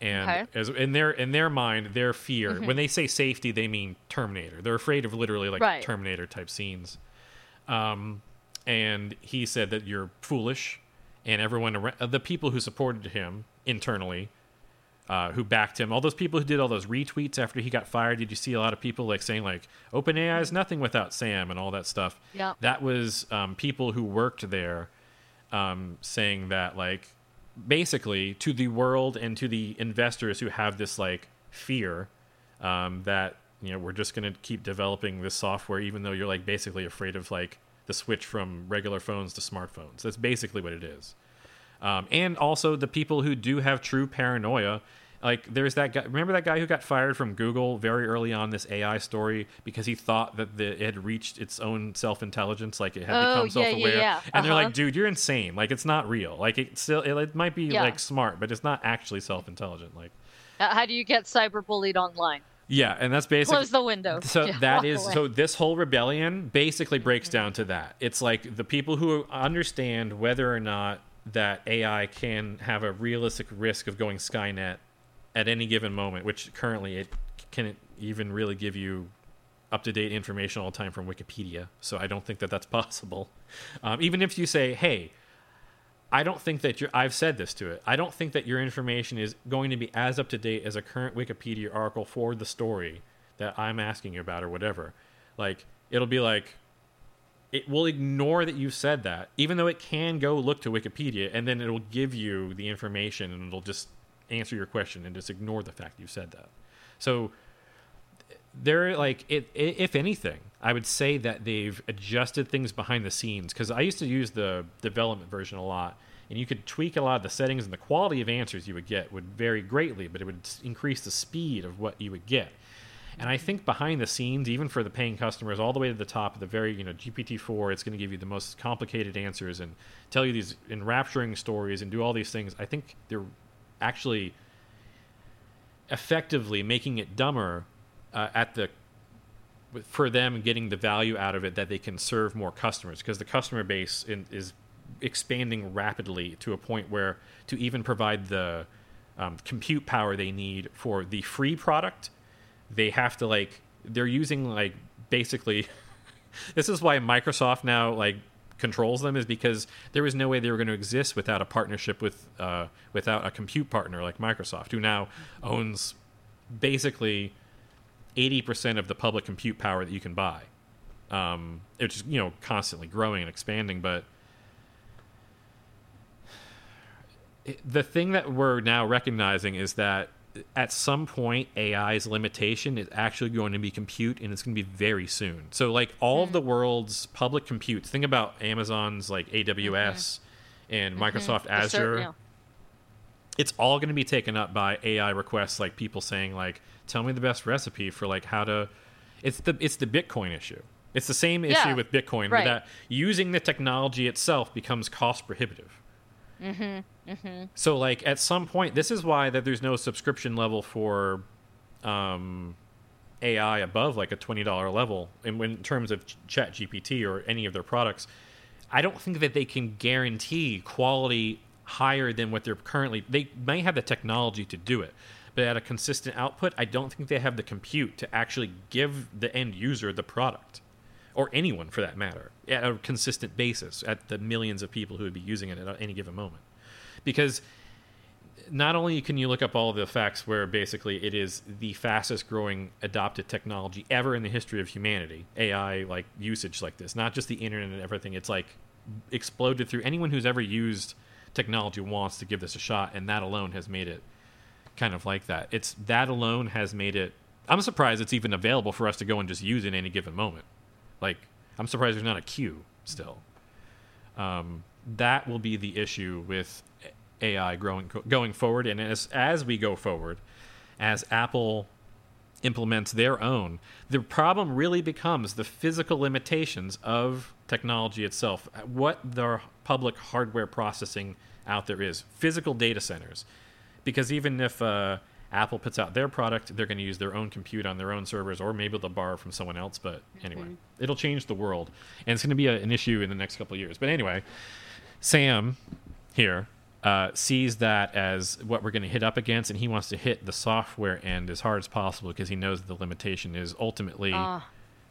And Okay. as in their in their mind, their fear when they say safety, they mean Terminator. They're afraid of literally like Right. Terminator type scenes. Um, and he said that you're foolish, and everyone around, the people who supported him internally, uh, who backed him, all those people who did all those retweets after he got fired. Did you see a lot of people like saying like OpenAI is nothing without Sam and all that stuff? Yeah. that was um, people who worked there um, saying that like basically to the world and to the investors who have this like fear um, that you know we're just going to keep developing this software even though you're like basically afraid of like the switch from regular phones to smartphones. That's basically what it is. Um, and also the people who do have true paranoia like there's that guy remember that guy who got fired from google very early on this ai story because he thought that the, it had reached its own self-intelligence like it had Oh, become yeah, yeah, self-aware? yeah. and they're Uh-huh. like dude you're insane. Like it's not real. Like it still it, it might be like smart but it's not actually self-intelligent. Like Uh, How do you get cyberbullied online? Yeah and that's basically Close the window. so Yeah, that is away. so this whole rebellion basically breaks down to that it's like the people who understand whether or not that ai can have a realistic risk of going skynet at any given moment which currently it can't even really give you up-to-date information all the time from wikipedia so i don't think that that's possible um, even if you say hey I don't think that your I've said this to it. I don't think that your information is going to be as up to date as a current Wikipedia article for the story that I'm asking you about or whatever. Like it'll be like it will ignore that you've said that, even though it can go look to Wikipedia and then it'll give you the information and it'll just answer your question and just ignore the fact you've said that. So they're like it, i if anything i would say that they've adjusted things behind the scenes because i used to use the development version a lot and you could tweak a lot of the settings and the quality of answers you would get would vary greatly but it would increase the speed of what you would get. And i think behind the scenes even for the paying customers all the way to the top of the very you know gpt-4 it's going to give you the most complicated answers and tell you these enrapturing stories and do all these things. I think they're actually effectively making it dumber uh, at the for them getting the value out of it that they can serve more customers because the customer base in, is expanding rapidly to a point where to even provide the um, compute power they need for the free product they have to like they're using like basically this is why Microsoft now like controls them is because there was no way they were going to exist without a partnership with uh, without a compute partner like Microsoft who now owns basically 80% of the public compute power that you can buy. Um, it's you know constantly growing and expanding but it- the thing that we're now recognizing is that at some point AI's limitation is actually going to be compute and it's going to be very soon. So like all of the world's public compute, think about Amazon's like AWS and Microsoft ser- Azure. It's all going to be taken up by AI requests like people saying like tell me the best recipe for like how to it's the it's the Bitcoin issue. It's the same issue Yeah, with Bitcoin right. that using the technology itself becomes cost prohibitive. Mm-hmm. So like at some point, this is why that there's no subscription level for um, AI above like a twenty dollar level in, in terms of Ch- ChatGPT or any of their products. I don't think that they can guarantee quality higher than what they're currently. They may have the technology to do it, but at a consistent output, I don't think they have the compute to actually give the end user the product, or anyone for that matter, at a consistent basis at the millions of people who would be using it at any given moment, because not only can you look up all the facts where basically it is the fastest growing adopted technology ever in the history of humanity ai like usage like this not just the internet and everything it's like exploded through anyone who's ever used technology wants to give this a shot and that alone has made it kind of like that it's that alone has made it I'm surprised it's even available for us to go and just use in any given moment. Like, I'm surprised there's not a queue still. Um, that will be the issue with AI growing going forward, and as as we go forward, as Apple implements their own, the problem really becomes the physical limitations of technology itself. What the public hardware processing out there is physical data centers, because even if uh, Apple puts out their product, they're going to use their own compute on their own servers, or maybe they'll borrow from someone else. But anyway, it'll change the world, and it's going to be a, an issue in the next couple of years. But anyway, Sam here uh, sees that as what we're going to hit up against, and he wants to hit the software end as hard as possible because he knows the limitation is ultimately. Ah.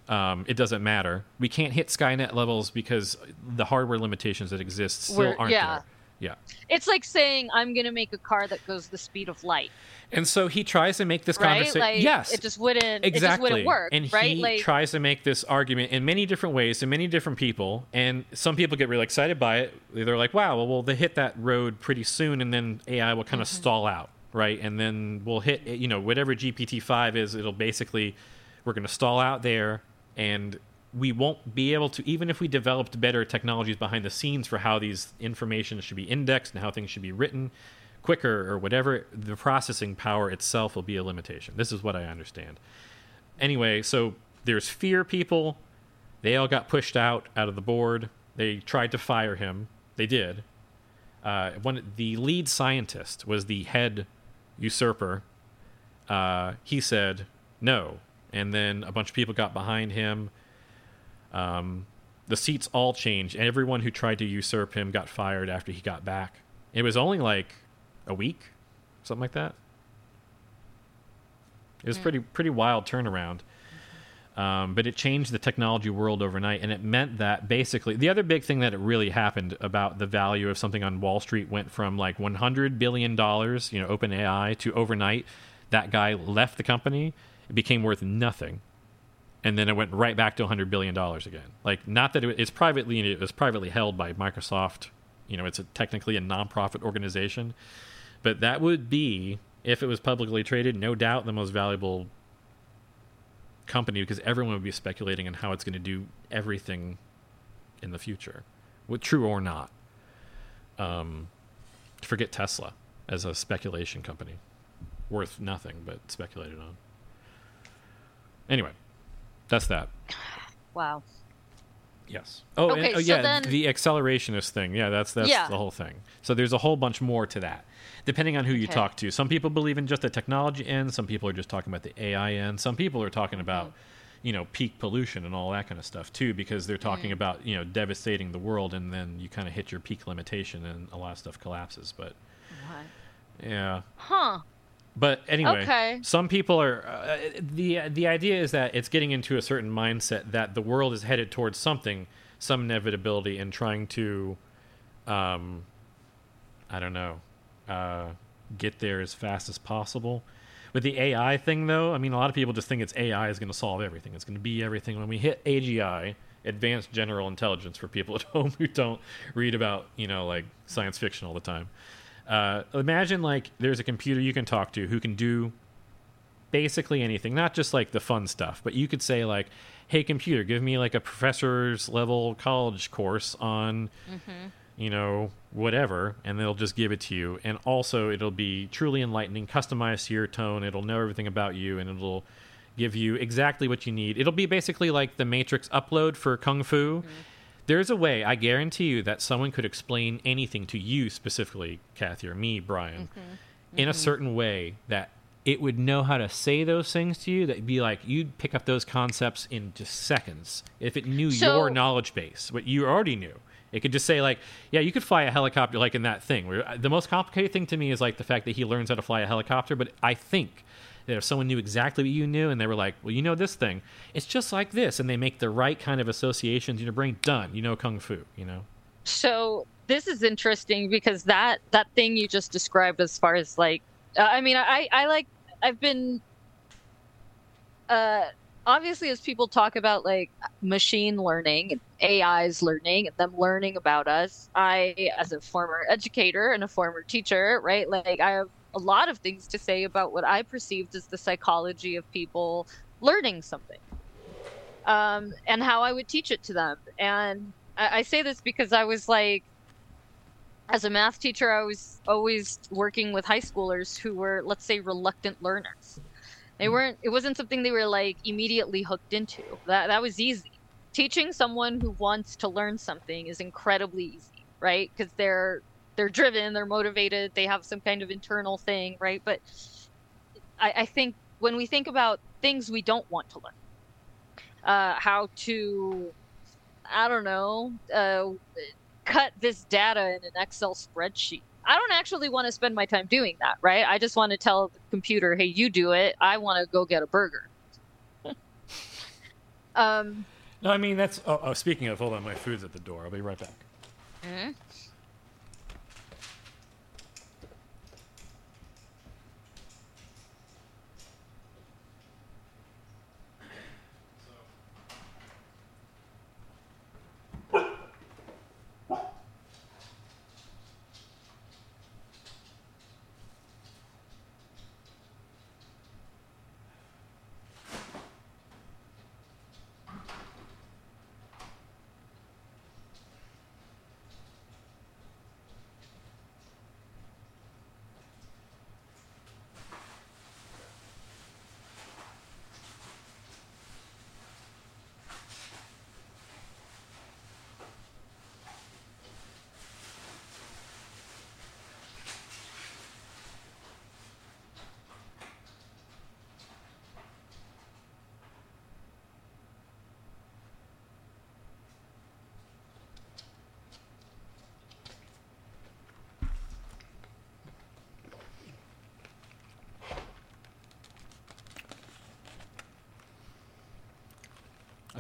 Um, it doesn't matter. We can't hit Skynet levels because the hardware limitations that exist still We're- aren't yeah. there. Yeah. It's like saying I'm gonna make a car that goes the speed of light, And so he tries to make this right? conversation. Like yes, it just wouldn't. exactly. It just wouldn't work, and right? he like tries to make this argument in many different ways to many different people, and some people get really excited by it. They're like, "Wow, well, well they hit that road pretty soon, and then AI will kind of Mm-hmm. stall out, right? And then we'll hit, you know, whatever GPT five is. It'll basically we're going to stall out there, and we won't be able to even if we developed better technologies behind the scenes for how these information should be indexed and how things should be written quicker or whatever the processing power itself will be a limitation. This is what i understand. Anyway so there's fear people. They all got pushed out out of the board. They tried to fire him. They did. Uh, the lead scientist was the head usurper. Uh, he said no. And then a bunch of people got behind him um, the seats all changed. And everyone who tried to usurp him got fired after he got back. It was only like a week something like that. It was pretty pretty wild turnaround. Um, but it changed the technology world overnight and it meant that basically the other big thing that it really happened about the value of something on wall street went from like 100 billion dollars you know open ai to overnight that guy left the company. It became worth nothing and then it went right back to 100 billion dollars again. Like not that it, it's privately it was privately held by microsoft. You know it's a, technically a nonprofit organization. But that would be if it was publicly traded no doubt the most valuable company because everyone would be speculating on how it's going to do everything in the future true or not. Um forget tesla as a speculation company. Worth nothing but speculated on. Anyway that's that wow. Yes. Oh, Okay, and, oh so yeah, then- the accelerationist thing. Yeah, that's that's Yeah. the whole thing. So there's a whole bunch more to that, depending on who you Okay. talk to. Some people believe in just the technology end. Some people are just talking about the AI end. Some people are talking Mm-hmm. about, you know, peak pollution and all that kind of stuff too, because they're talking Mm. about you know devastating the world, and then you kind of hit your peak limitation, and a lot of stuff collapses. But yeah, Huh. But anyway, Okay. some people are uh, the the idea is that it's getting into a certain mindset that the world is headed towards something, some inevitability, and trying to, um, I don't know, uh, get there as fast as possible. With the AI thing, though, I mean, a lot of people just think it's AI is going to solve everything. It's going to be everything. When we hit AGI, Advanced General Intelligence, for people at home who don't read about, you know, like science fiction all the time. Uh, imagine like there's a computer you can talk to who can do basically anything, not just like the fun stuff, but you could say like, "Hey, computer, give me like a professor's level college course on." you know, whatever, and they'll just give it to you. And also, it'll be truly enlightening, customized to your tone. It'll know everything about you, and it'll give you exactly what you need. It'll be basically like the Matrix upload for Kung Fu. There's a way, I guarantee you, that someone could explain anything to you specifically, Kathy, or me, Brian, in a certain way that it would know how to say those things to you. That'd be like you'd pick up those concepts in just seconds if it knew So- your knowledge base, what you already knew. It could just say like, yeah, you could fly a helicopter like in that thing. Where uh, the most complicated thing to me is like the fact that he learns how to fly a helicopter. But I think if someone knew exactly what you knew and they were like, well, you know this thing, it's just like this, and they make the right kind of associations in your brain, done. You know kung fu. You know. So this is interesting because that that thing you just described as far as like uh, I mean I I like I've been uh obviously as people talk about like machine learning AI's learning and them learning about us I as a former educator and a former teacher right like I have a lot of things to say about what I perceived as the psychology of people learning something um, and how I would teach it to them. And I, I say this because I was like, as a math teacher, I was always working with high schoolers who were, let's say, reluctant learners. They weren't. It wasn't something they were like immediately hooked into. That that was easy. Teaching someone who wants to learn something is incredibly easy, right? Because they're they're driven, they're motivated, they have some kind of internal thing, right? But I, I think when we think about things we don't want to learn, uh, how to, I don't know, uh, cut this data in an Excel spreadsheet. I don't actually want to spend my time doing that, right? I just want to tell the computer, hey, you do it. I want to go get a burger. um, No, I mean that's. Oh, oh, speaking of, hold on, my food's at the door. I'll be right back. mhm.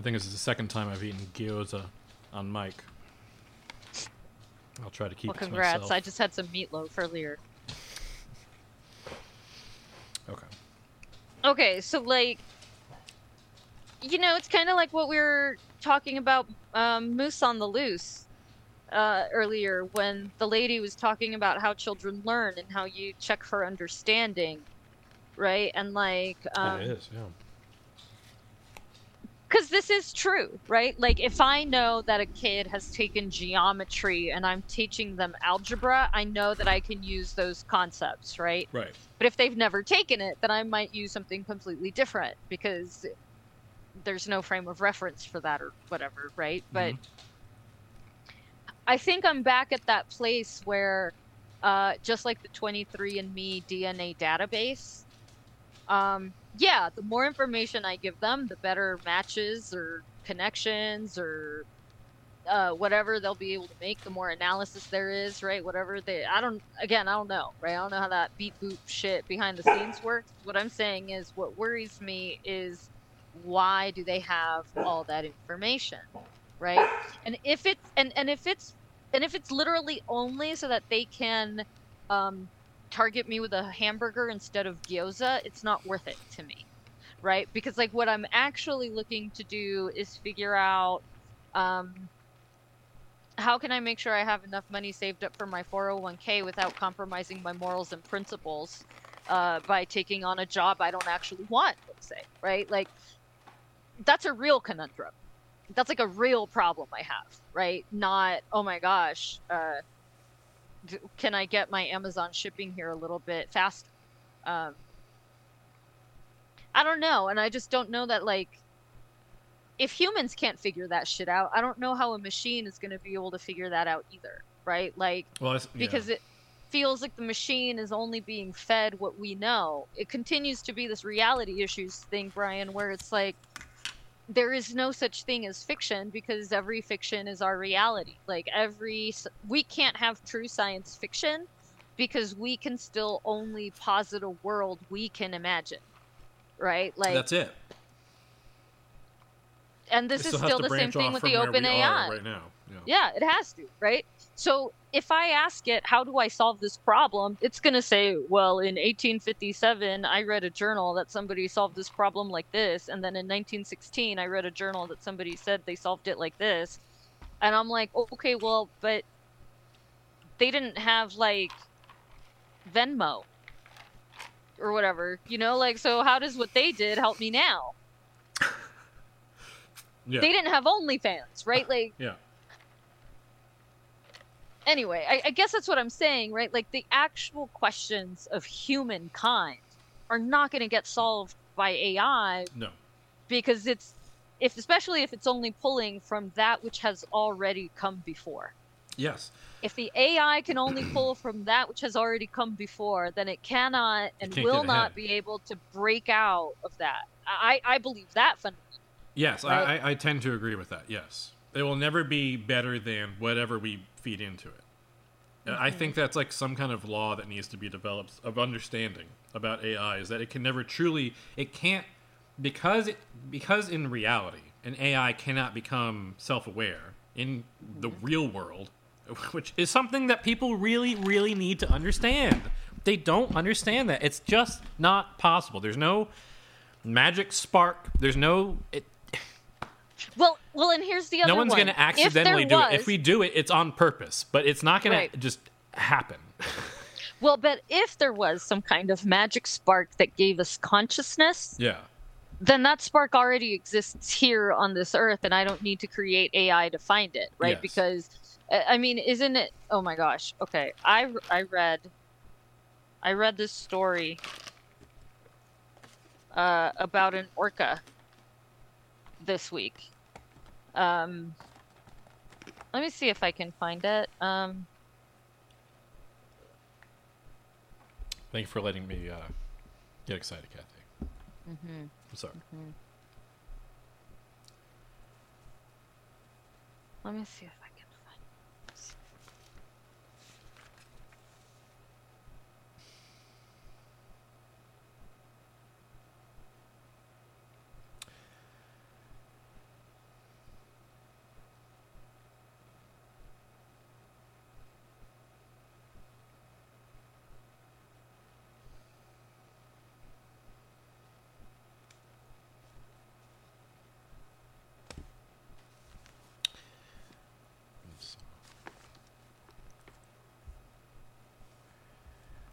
I think this is the second time I've eaten gyoza on mic. I'll try to keep Well, congrats. myself. I just had some meatloaf earlier. Okay. Okay, so like, you know, it's kind of like what we were talking about um, Moose on the Loose uh, earlier when the lady was talking about how children learn and how you check for understanding, right? And like, um, it is, yeah. Because this is true, right? Like, if I know that a kid has taken geometry and I'm teaching them algebra, I know that I can use those concepts, right? Right. But if they've never taken it, then I might use something completely different because there's no frame of reference for that or whatever, right? But I think I'm back at that place where, uh, just like the 23andMe DNA database, um, yeah, the more information I give them, the better matches or connections or uh, whatever they'll be able to make, the more analysis there is, right? Whatever they, I don't, again, I don't know, right? I don't know how that beat boop shit behind the scenes works. What I'm saying is, what worries me is why do they have all that information, right? And if it's, and, and if it's, and if it's literally only so that they can, um, target me with a hamburger instead of gyoza, it's not worth it to me, right? Because like what I'm actually looking to do is figure out um, how can I make sure I have enough money saved up for my 401k without compromising my morals and principles uh, by taking on a job I don't actually want, let's say, right? Like that's a real conundrum. That's like a real problem I have, right? Not, oh my gosh, uh, can I get my Amazon shipping here a little bit fast? Um, I don't know, and I just don't know that like if humans can't figure that shit out, I don't know how a machine is going to be able to figure that out either, right? Like Well, because yeah. it feels like the machine is only being fed what we know. It continues to be this reality issues thing, Brian, where it's like there is no such thing as fiction because every fiction is our reality. Like every we can't have true science fiction because we can still only posit a world we can imagine. Right? Like that's it. and this It is still the same thing with the open AI. right now. Yeah. Yeah, it has to, right? So if I ask it, how do I solve this problem? It's going to say, well, in 1857, I read a journal that somebody solved this problem like this. And then in 1916, I read a journal that somebody said they solved it like this. And I'm like, okay, well, but they didn't have like Venmo, or whatever. You know, like so how does what they did help me now? Yeah. They didn't have OnlyFans, right? Like yeah. Anyway, I, I guess that's what I'm saying, right? Like the actual questions of humankind are not going to get solved by AI No. because it's if especially if it's only pulling from that which has already come before. Yes. If the AI can only pull from that which has already come before, then it cannot and can't will not be able to break out of that. I, I believe that fundamentally. Yes, Right. I, I, I tend to agree with that. Yes, it will never be better than whatever we feed into it. And I think that's like some kind of law that needs to be developed of understanding about AI is that it can never truly, it can't because it because in reality an AI cannot become self-aware in the real world, which is something that people really really need to understand. They don't understand that. It's just not possible. There's no magic spark. There's no it, Well, well, and here's the other no one's one. going to accidentally do it. If we do it, it's on purpose, but it's not going Right. to just happen. Well, but if there was some kind of magic spark that gave us consciousness, yeah. then that spark already exists here on this earth, and I don't need to create AI to find it, right? Yes. Because, uh, I mean, isn't it? Oh my gosh. Okay, I I read, I read this story uh, about an orca this week. Um, let me see if I can find it. Um, Thank you for letting me uh, get excited, Kathy. mhm. I'm sorry. Let me see if I can find this.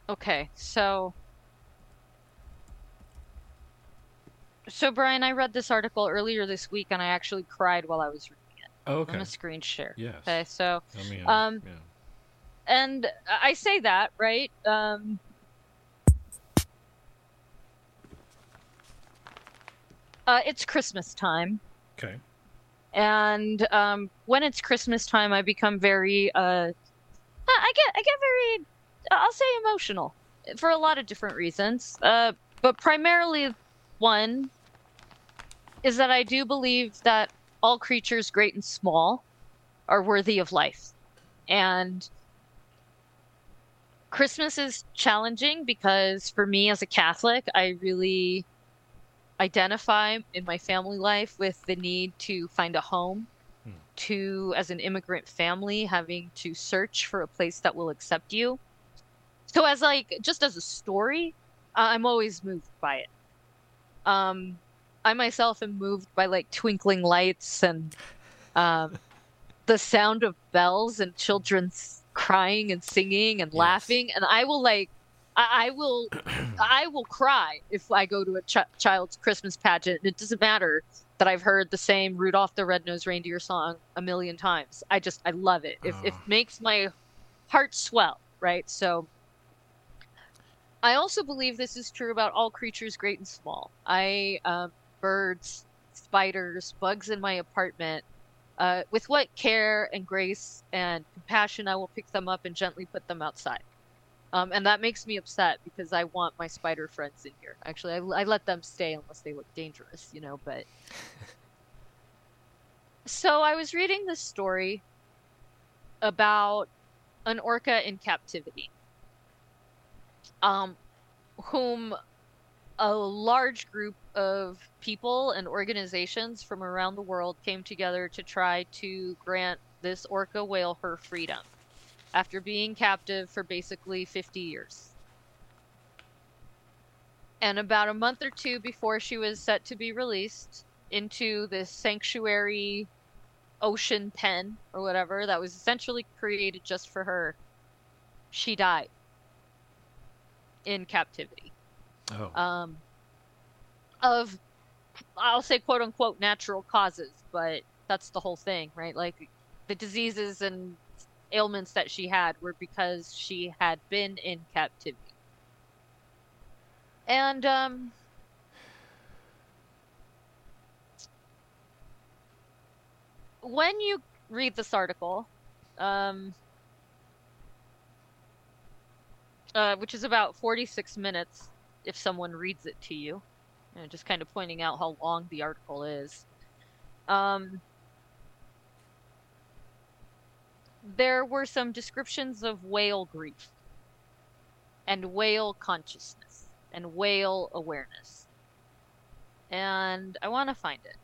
Okay, so so Brian, I read this article earlier this week, and I actually cried while I was reading it. Oh, I'm okay. gonna screen share. Yes. Okay, so I mean, Um, yeah. and I say that right. Um, uh, it's Christmas time, Okay. and um, when it's Christmas time, I become very. Uh, I get I get very. I'll say emotional for a lot of different reasons, uh, but primarily one is that I do believe that all creatures, great and small, are worthy of life, and Christmas is challenging because for me as a Catholic, I really identify in my family life with the need to find a home, Hmm. to, as an immigrant family, having to search for a place that will accept you. So, as like, just as a story, uh, I'm always moved by it. Um, I myself am moved by like twinkling lights and um, the sound of bells and children's crying and singing and Yes. laughing, and I will like, I, I will, I will cry if I go to a ch- child's Christmas pageant. It doesn't matter that I've heard the same Rudolph the Red-Nosed Reindeer song a million times. I just, I love it. It, it Oh. makes my heart swell, right? So. I also believe this is true about all creatures, great and small. I, um, birds, spiders, bugs in my apartment. Uh, with what care and grace and compassion I will pick them up and gently put them outside. Um, and that makes me upset because I want my spider friends in here. Actually, I, I let them stay unless they look dangerous, you know. But so I was reading this story about an orca in captivity, um, whom a large group of people and organizations from around the world came together to try to grant this orca whale her freedom after being captive for basically 50 years. And about a month or two before she was set to be released into this sanctuary ocean pen or whatever that was essentially created just for her, she died in captivity. Oh. um, of I'll say quote unquote natural causes, but that's the whole thing, right? Like the diseases and ailments that she had were because she had been in captivity. And um when you read this article, um uh, which is about 46 minutes if someone reads it to you. Just kind of pointing out how long the article is. Um, there were some descriptions of whale grief and whale consciousness and whale awareness. And I want to find it.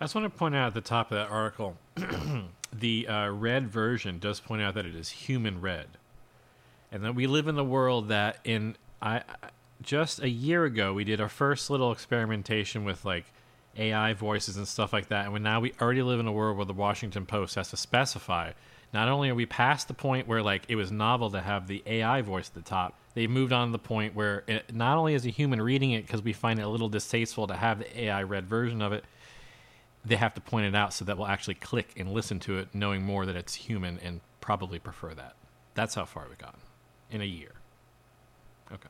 I just want to point out at the top of that article, the uh, red version does point out that it is human red, and that we live in the world that in I just a year ago we did our first little experimentation with like AI voices and stuff like that, and now we already live in a world where the Washington Post has to specify. Not only are we past the point where like it was novel to have the AI voice at the top, they've moved on to the point where it, not only is a human reading it because we find it a little distasteful to have the AI read version of it, they have to point it out so that we'll actually click and listen to it, knowing more that it's human and probably prefer that. That's how far we've gotten in a year. Okay.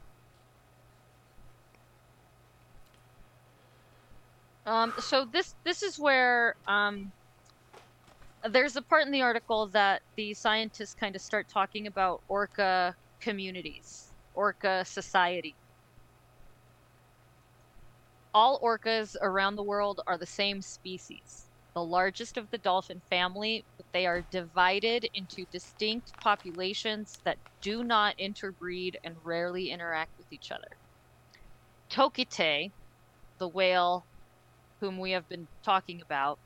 Um, so this this is where um, there's a part in the article that the scientists kind of start talking about orca communities, orca society. All orcas around the world are the same species, the largest of the dolphin family, they are divided into distinct populations that do not interbreed and rarely interact with each other. Tokitae, the whale whom we have been talking about,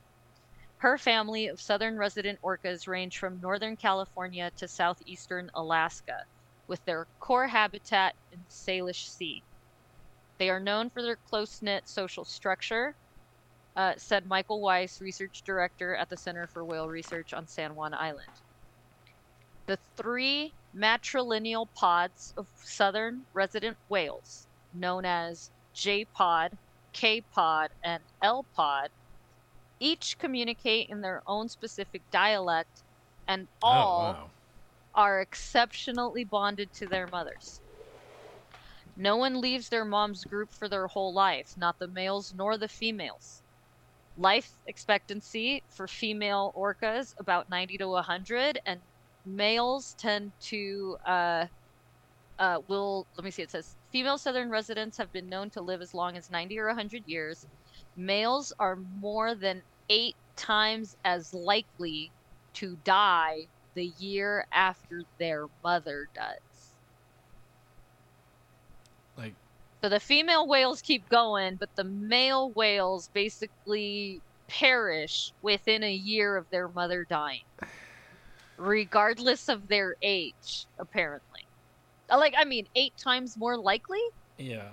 her family of southern resident orcas range from northern California to southeastern Alaska, with their core habitat in Salish Sea. They are known for their close knit social structure, uh, said Michael Weiss, research director at the Center for Whale Research on San Juan Island. The three matrilineal pods of southern resident whales, known as J pod, K pod, and L pod, each communicate in their own specific dialect, and all oh wow. are exceptionally bonded to their mothers. No one leaves their mom's group for their whole life, not the males nor the females. Life expectancy for female orcas about 90 to 100, and males tend to uh, uh, will let me see. It says female southern residents have been known to live as long as 90 or 100 years. Males are more than eight times as likely to die the year after their mother does. Like So the female whales keep going, but the male whales basically perish within a year of their mother dying, regardless of their age, apparently. Uh, Like, I mean, eight times more likely? yeah.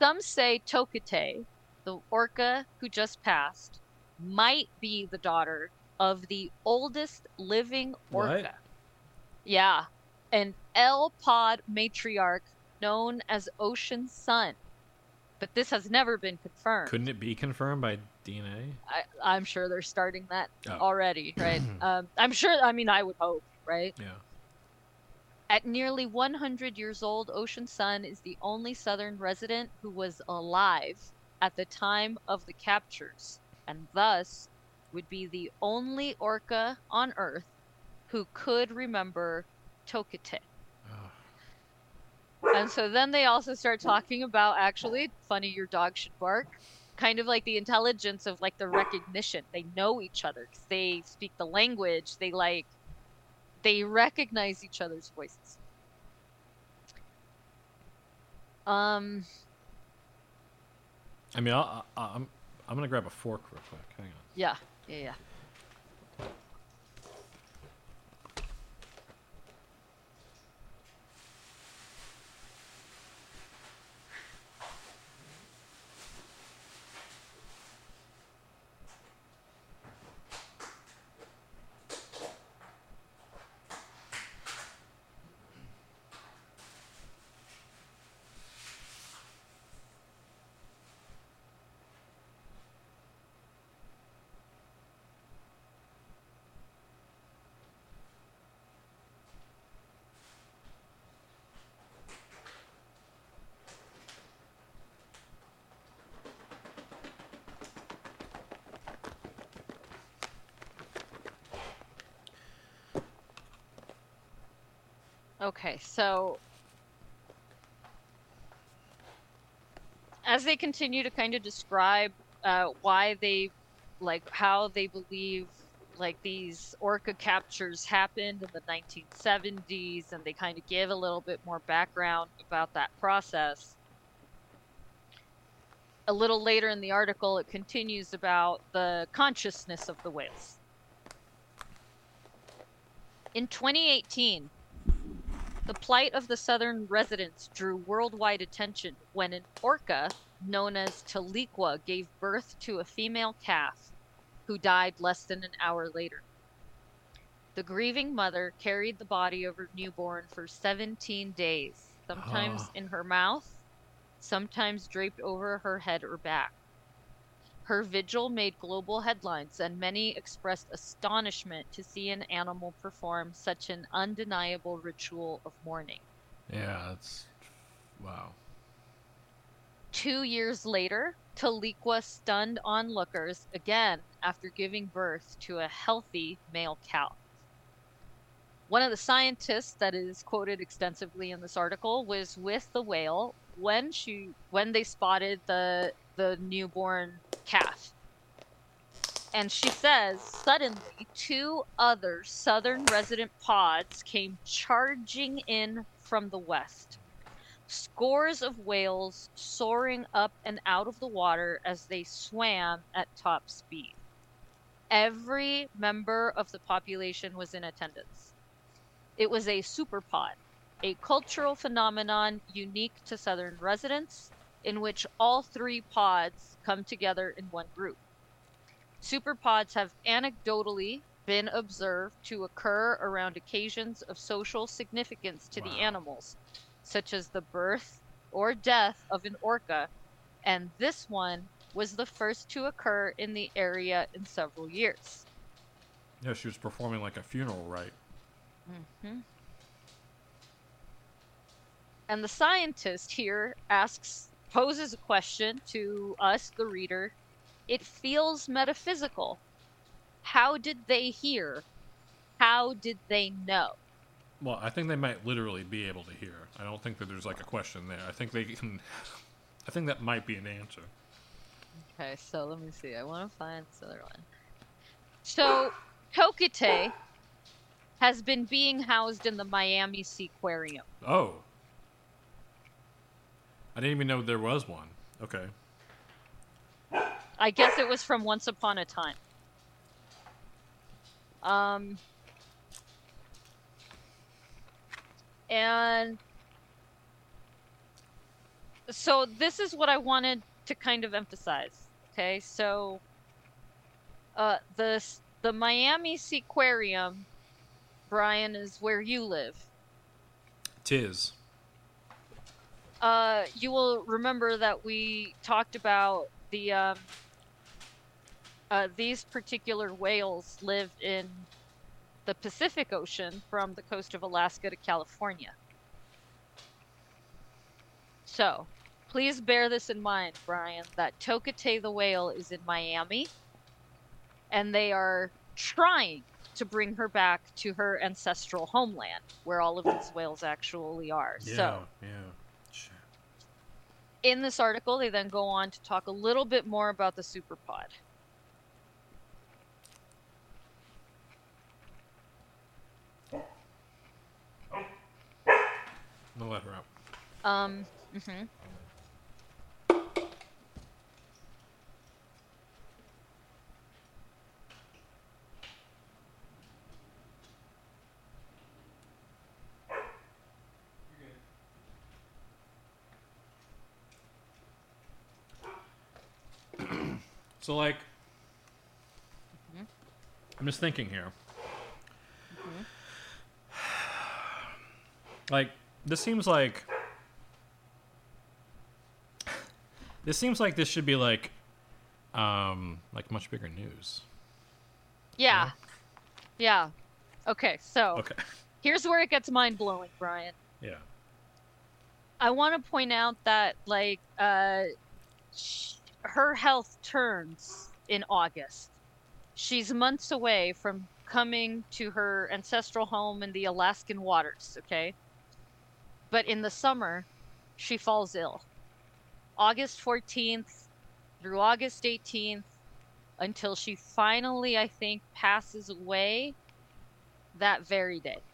Some say Tokitae, the orca who just passed, might be the daughter of the oldest living orca. What? Yeah, an L pod matriarch known as Ocean Sun. But this has never been confirmed. Couldn't it be confirmed by DNA? I, I'm sure they're starting that Oh. already, right? um, I'm sure. I mean, I would hope, right? Yeah. At nearly 100 years old, Ocean Sun is the only southern resident who was alive at the time of the captures, and thus would be the only orca on Earth who could remember Tokitae. And so then they also start talking about actually, funny your dog should bark, kind of like the intelligence of like the recognition. They know each other cuz they speak the language. They like, they recognize each other's voices. Um, I mean, I, I'm I'm gonna grab a fork real quick. Hang on. yeah, yeah, yeah. Okay, so as they continue to kind of describe uh, why they, like, how they believe like these orca captures happened in the 1970s, and they kind of give a little bit more background about that process. A little later in the article, it continues about the consciousness of the whales. In 2018, the plight of the southern residents drew worldwide attention when an orca known as Tahlequah gave birth to a female calf who died less than an hour later. The grieving mother carried the body of her newborn for 17 days, sometimes Ah. in her mouth, sometimes draped over her head or back. Her vigil made global headlines, and many expressed astonishment to see an animal perform such an undeniable ritual of mourning. Yeah, that's wow. Two years later, Tahlequah stunned onlookers again after giving birth to a healthy male calf. One of the scientists that is quoted extensively in this article was with the whale when she when they spotted the the newborn calf. And she says suddenly two other southern resident pods came charging in from the west scores of whales soaring up and out of the water as they swam at top speed. Every member of the population was in attendance. It was a superpod, a cultural phenomenon unique to southern residents, in which all three pods come together in one group. Superpods have anecdotally been observed to occur around occasions of social significance to the animals, such as the birth or death of an orca, and this one was the first to occur in the area in several years. Yeah, she was performing like a funeral rite. hmm And the scientist here asks, poses a question to us, the reader. It feels metaphysical. How did they hear? How did they know? Well, I think they might literally be able to hear. I don't think that there's like a question there. I think they can. I think that might be an answer. Okay, so let me see. I want to find this other one. So, Tokitae has been being housed in the Miami Seaquarium. Oh. I didn't even know there was one. Okay. I guess it was from Once Upon a Time. Um, and so this is what I wanted to kind of emphasize. Okay, so uh, the the Miami Seaquarium, Brian, is where you live. Tis. Uh, you will remember that we talked about the um, uh, these particular whales live in the Pacific Ocean from the coast of Alaska to California. So, please bear this in mind, Brian, that Tokitae the whale is in Miami, and they are trying to bring her back to her ancestral homeland, where all of these whales actually are. Yeah. So, yeah. In this article, they then go on to talk a little bit more about the superpod. I'm gonna let her out. Um, mhm. So like, Mhm. I'm just thinking here. Like, this seems like this seems like this should be like, um, like much bigger news. yeah, yeah. Okay, so Okay. here's where it gets mind blowing, Brian. Yeah. I want to point out that like uh, sh- her health turns in August. She's months away from coming to her ancestral home in the Alaskan waters. Okay, But in the summer, she falls ill. August 14th through August 18th until she finally, I think, passes away that very day.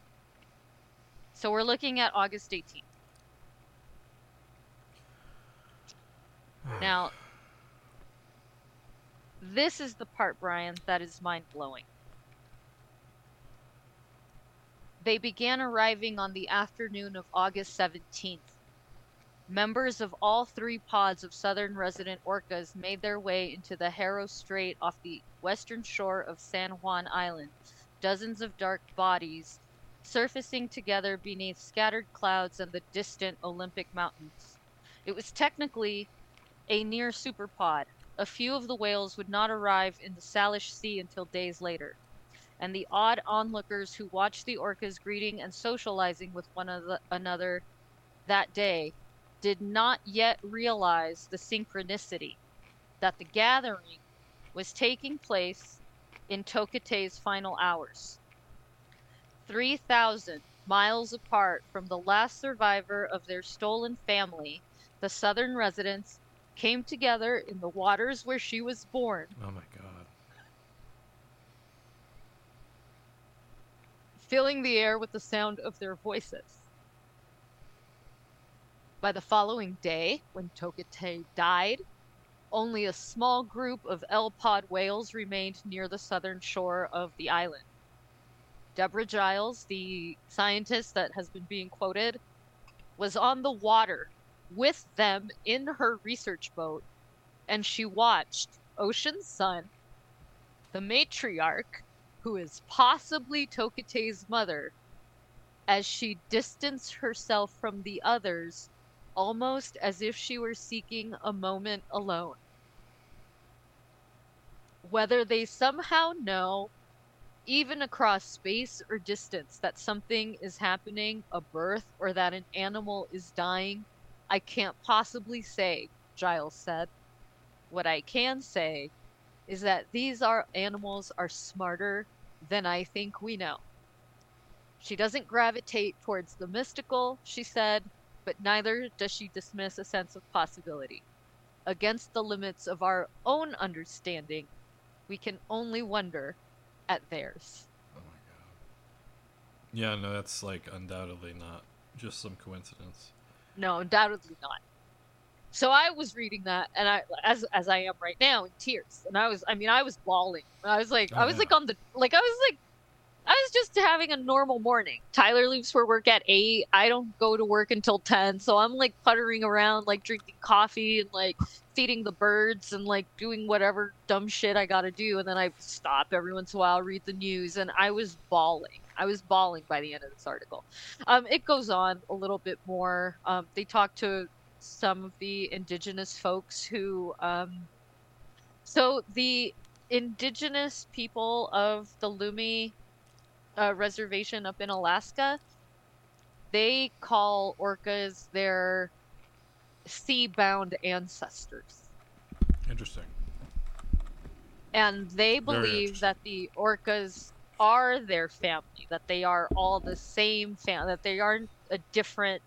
So we're looking at August 18th. Now, this is the part, Brian, that is mind blowing. They began arriving on the afternoon of August 17th. Members of all three pods of southern resident orcas made their way into the Haro Strait off the western shore of San Juan Island, dozens of dark bodies surfacing together beneath scattered clouds and the distant Olympic Mountains. It was technically a near superpod. A few of the whales would not arrive in the Salish Sea until days later, and the odd onlookers who watched the orcas greeting and socializing with one another that day did not yet realize the synchronicity that the gathering was taking place in Tokitae's final hours. 3,000 miles apart from the last survivor of their stolen family, the southern residents came together in the waters where she was born. Oh my god. Filling the air with the sound of their voices. By the following day, when Tokitae died, only a small group of L-pod whales remained near the southern shore of the island. Deborah Giles, the scientist that has been being quoted, was on the water with them in her research boat, and she watched Ocean's Sun, the matriarch, who is possibly Tokitae's mother, as she distanced herself from the others almost as if she were seeking a moment alone. Whether they somehow know, even across space or distance, that something is happening, a birth, or that an animal is dying, I can't possibly say, Giles said. What I can say is that these are animals are smarter than I think we know. She doesn't gravitate towards the mystical, she said, but neither does she dismiss a sense of possibility. Against the limits of our own understanding, we can only wonder at theirs. Oh my god. Yeah, no, that's like undoubtedly not just some coincidence. No, undoubtedly not. So I was reading that, and I, as as I am right now, in tears, and I was, I mean, I was bawling. I was like, Oh, I was yeah. like on the, like I was like, I was just having a normal morning. Tyler leaves for work at eight. I don't go to work until ten, so I'm like puttering around, like drinking coffee and like feeding the birds and like doing whatever dumb shit I gotta do, and then I stop every once in a while, read the news, and I was bawling. I was bawling by the end of this article. Um, it goes on a little bit more. Um, they talk to some of the indigenous folks who, um, so the indigenous people of the Lummi uh, reservation up in Alaska, they call orcas their sea-bound ancestors Interesting. and they believe that the orcas are their family that they are all the same family that they aren't a different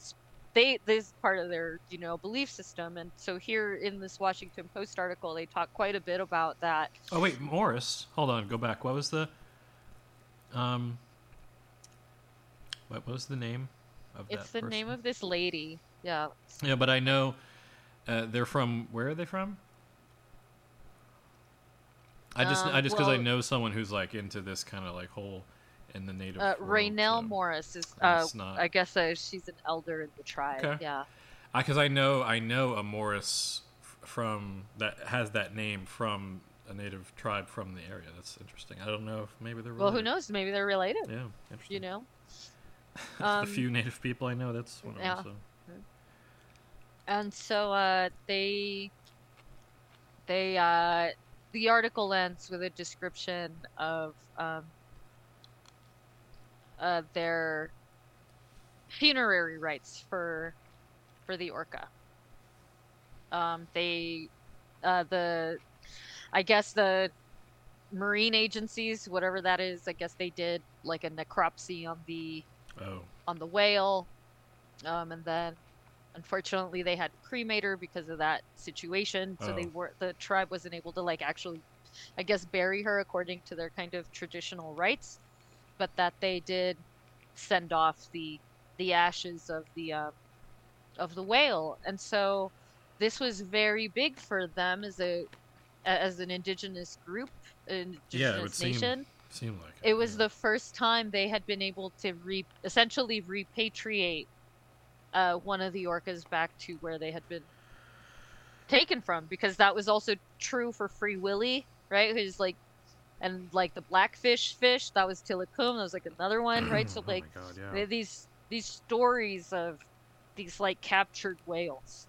they this is part of their you know belief system and so here in this washington post article they talk quite a bit about that Oh wait, Morris. Hold on, go back. What was the um what was the name of it's the name of this lady yeah Yeah, but I know uh, they're from where are they from? I just Um, I just because I know someone who's like into this kind of like whole in the native uh, world, Raynell so- morris is uh, i guess uh, she's an elder in the tribe Okay. yeah because I know I know a Morris from that has that name from a native tribe from the area. That's interesting. I don't know if maybe they're well who knows maybe they're related Yeah, interesting. you know the Um, few native people I know, that's one of yeah. them. So. and so uh, they they uh, the article ends with a description of um, uh, their funerary rites for for the orca. Um, they uh, the I guess the marine agencies, whatever that is, I guess they did like a necropsy on the Oh, on the whale. Um, and then, unfortunately, they had to cremate her because of that situation. So they Oh. were the tribe wasn't able to like actually, I guess, bury her according to their kind of traditional rites, but that they did send off the the ashes of the uh, of the whale. And so, this was very big for them as a as an indigenous group, an Yeah, it indigenous would seem nation Seemed like it was yeah. the first time they had been able to re- essentially repatriate uh, one of the orcas back to where they had been taken from because that was also true for Free Willy, right? Who's like, and like the blackfish fish that was Tilikum, that was like another one, right? So Oh like God, yeah. these these stories of these like captured whales.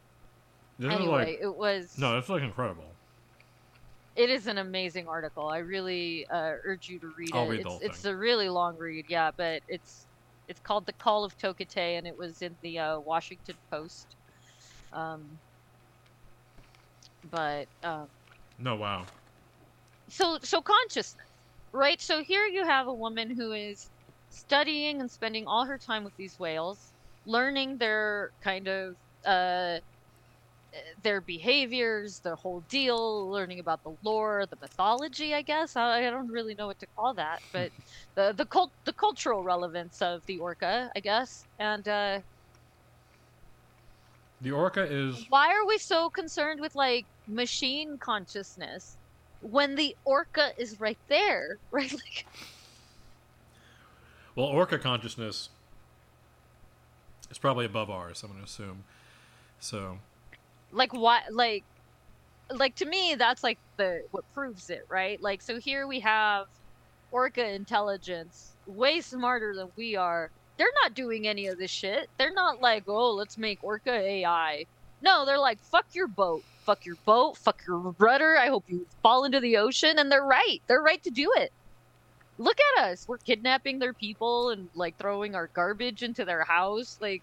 This anyway, like it was no, it's like incredible. it is an amazing article. I really uh, urge you to read I'll it. read it's it's a really long read, yeah, but it's it's called The Call of Tokitae, and it was in the uh, Washington Post. Um, but um, No, wow. so so consciousness, right? So here you have a woman who is studying and spending all her time with these whales, learning their kind of uh, their behaviors, their whole deal, learning about the lore, the mythology. I guess I, I don't really know what to call that, but the the cult the cultural relevance of the orca, I guess, and. Uh, The orca is why are we so concerned with like machine consciousness when the orca is right there right like well, orca consciousness is probably above ours. I'm going to assume. So like what like like to me that's like the what proves it right? Like so here we have orca intelligence way smarter than we are. They're not doing any of this shit. They're not like oh let's make orca ai no they're like fuck your boat fuck your boat fuck your rudder. I hope you fall into the ocean. And they're right. They're right to do it. Look at us. We're kidnapping their people and like throwing our garbage into their house. Like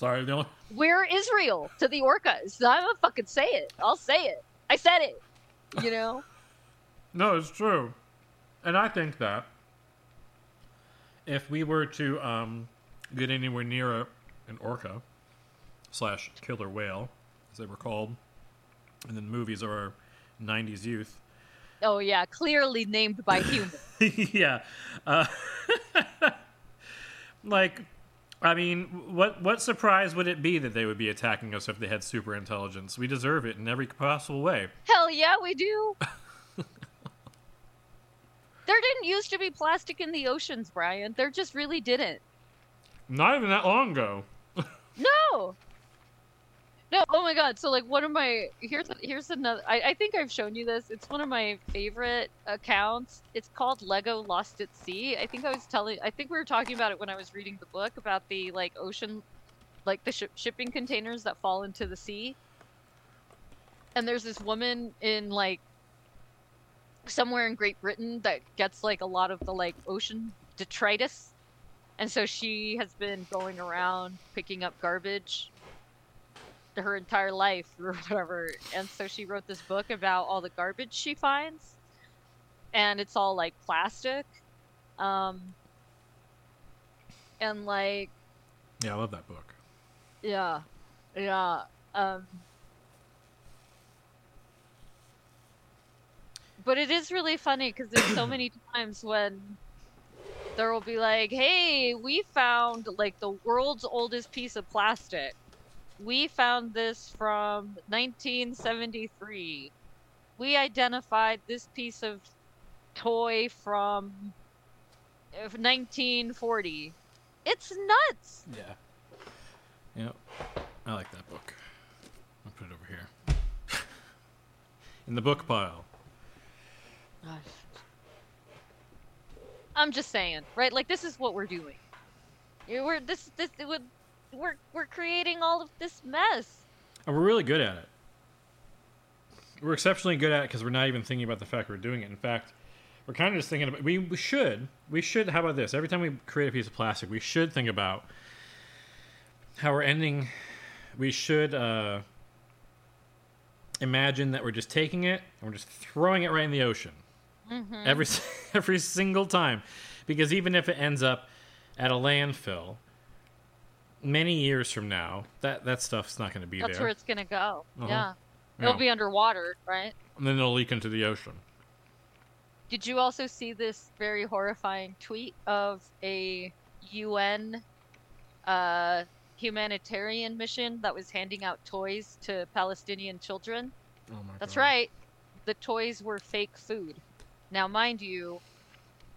sorry, the only We're Israel to the orcas. I'm gonna fucking say it. I'll say it. I said it. You know? No, it's true. And I think that if we were to um, get anywhere near a, an orca slash killer whale, as they were called in the movies of our 90s youth, oh yeah, clearly named by human. yeah. Uh, like, I mean, what what surprise would it be that they would be attacking us if they had super intelligence? We deserve it in every possible way. Hell yeah, we do. there didn't used to be plastic in the oceans, Brian. There just really didn't. Not even that long ago. No. No, oh my god. So like one of my here's here's another I, I think I've shown you this. It's one of my favorite accounts. It's called Lego Lost at Sea. I think I was telling I think we were talking about it when I was reading the book about the like ocean like the ship shipping containers that fall into the sea. And there's this woman in like somewhere in Great Britain that gets like a lot of the like ocean detritus. And so she has been going around picking up garbage her entire life or whatever. And so she wrote this book about all the garbage she finds. And it's all like plastic. Um and like Yeah, I love that book. yeah. Yeah. Um But it is really funny because there's so many times when there will be like, "Hey, we found like the world's oldest piece of plastic. We found this from 1973. We identified this piece of toy from uh, 1940. It's nuts. Yeah. Yep. I like that book. I'll put it over here. In the book pile. I'm just saying, right? Like this is what we're doing. We're this this it would we're we're creating all of this mess. And we're really good at it. We're exceptionally good at it because we're not even thinking about the fact we're doing it. In fact, we're kind of just thinking about we, we should we should how about this? Every time we create a piece of plastic, we should think about how we're ending. We should uh, imagine that we're just taking it and we're just throwing it right in the ocean Mm-hmm. every every single time, because even if it ends up at a landfill many years from now, that that stuff's not going to be That's there. That's where it's gonna go. Uh-huh. Yeah. Yeah. It'll be underwater, right? and then it'll leak into the ocean. Did you also see this very horrifying tweet of a UN uh, humanitarian mission that was handing out toys to Palestinian children? Oh my That's God. right. The toys were fake food. Now, mind you,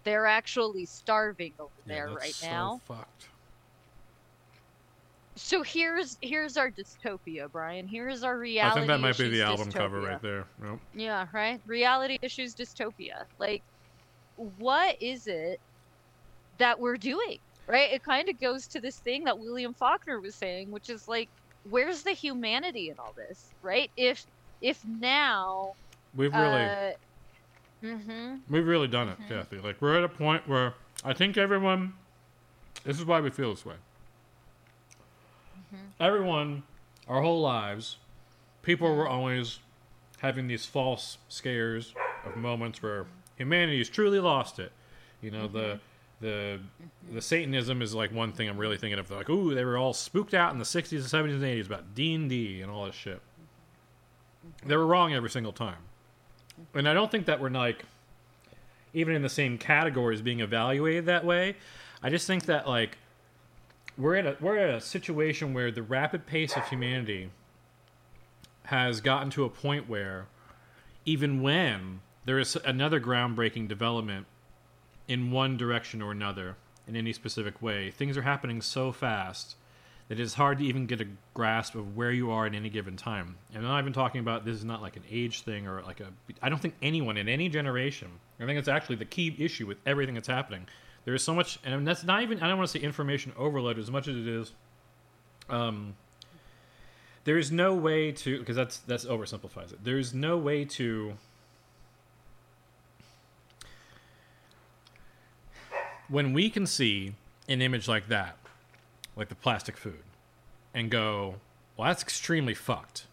they're actually starving over Yeah, there that's right so now. fucked. So here's here's our dystopia, Brian. Here's our reality. I think that might be the album cover right there. Yep. Yeah, right? Reality issues dystopia. Like, what is it that we're doing? Right? It kind of goes to this thing that William Faulkner was saying, which is like, where's the humanity in all this? Right? If if now We've really uh, mm-hmm. we've really done it, Mhm. Kathy. Like we're at a point where I think everyone this is why we feel this way. Mhm. Everyone our whole lives people were always having these false scares of moments where humanity has truly lost it. You know, the mm-hmm. the the Satanism is like one thing I'm really thinking of. They're like, ooh, they were all spooked out in the 60s and 70s and 80s about D and D and all this shit. Mm-hmm. They were wrong every single time, mm-hmm. and I don't think that we're like even in the same categories being evaluated that way. I just think that like we're at a we're at a situation where the rapid pace of humanity has gotten to a point where even when there is another groundbreaking development in one direction or another in any specific way, things are happening so fast that it's hard to even get a grasp of where you are at any given time. And I'm not even talking about this is not like an age thing or like a. I don't think anyone in any generation. I think it's actually the key issue with everything that's happening. There is so much, and that's not even. I don't want to say information overload as much as it is. Um, there is no way to because that's that's oversimplifies it. There is no way to when we can see an image like that, like the plastic food, and go, well, that's extremely fucked.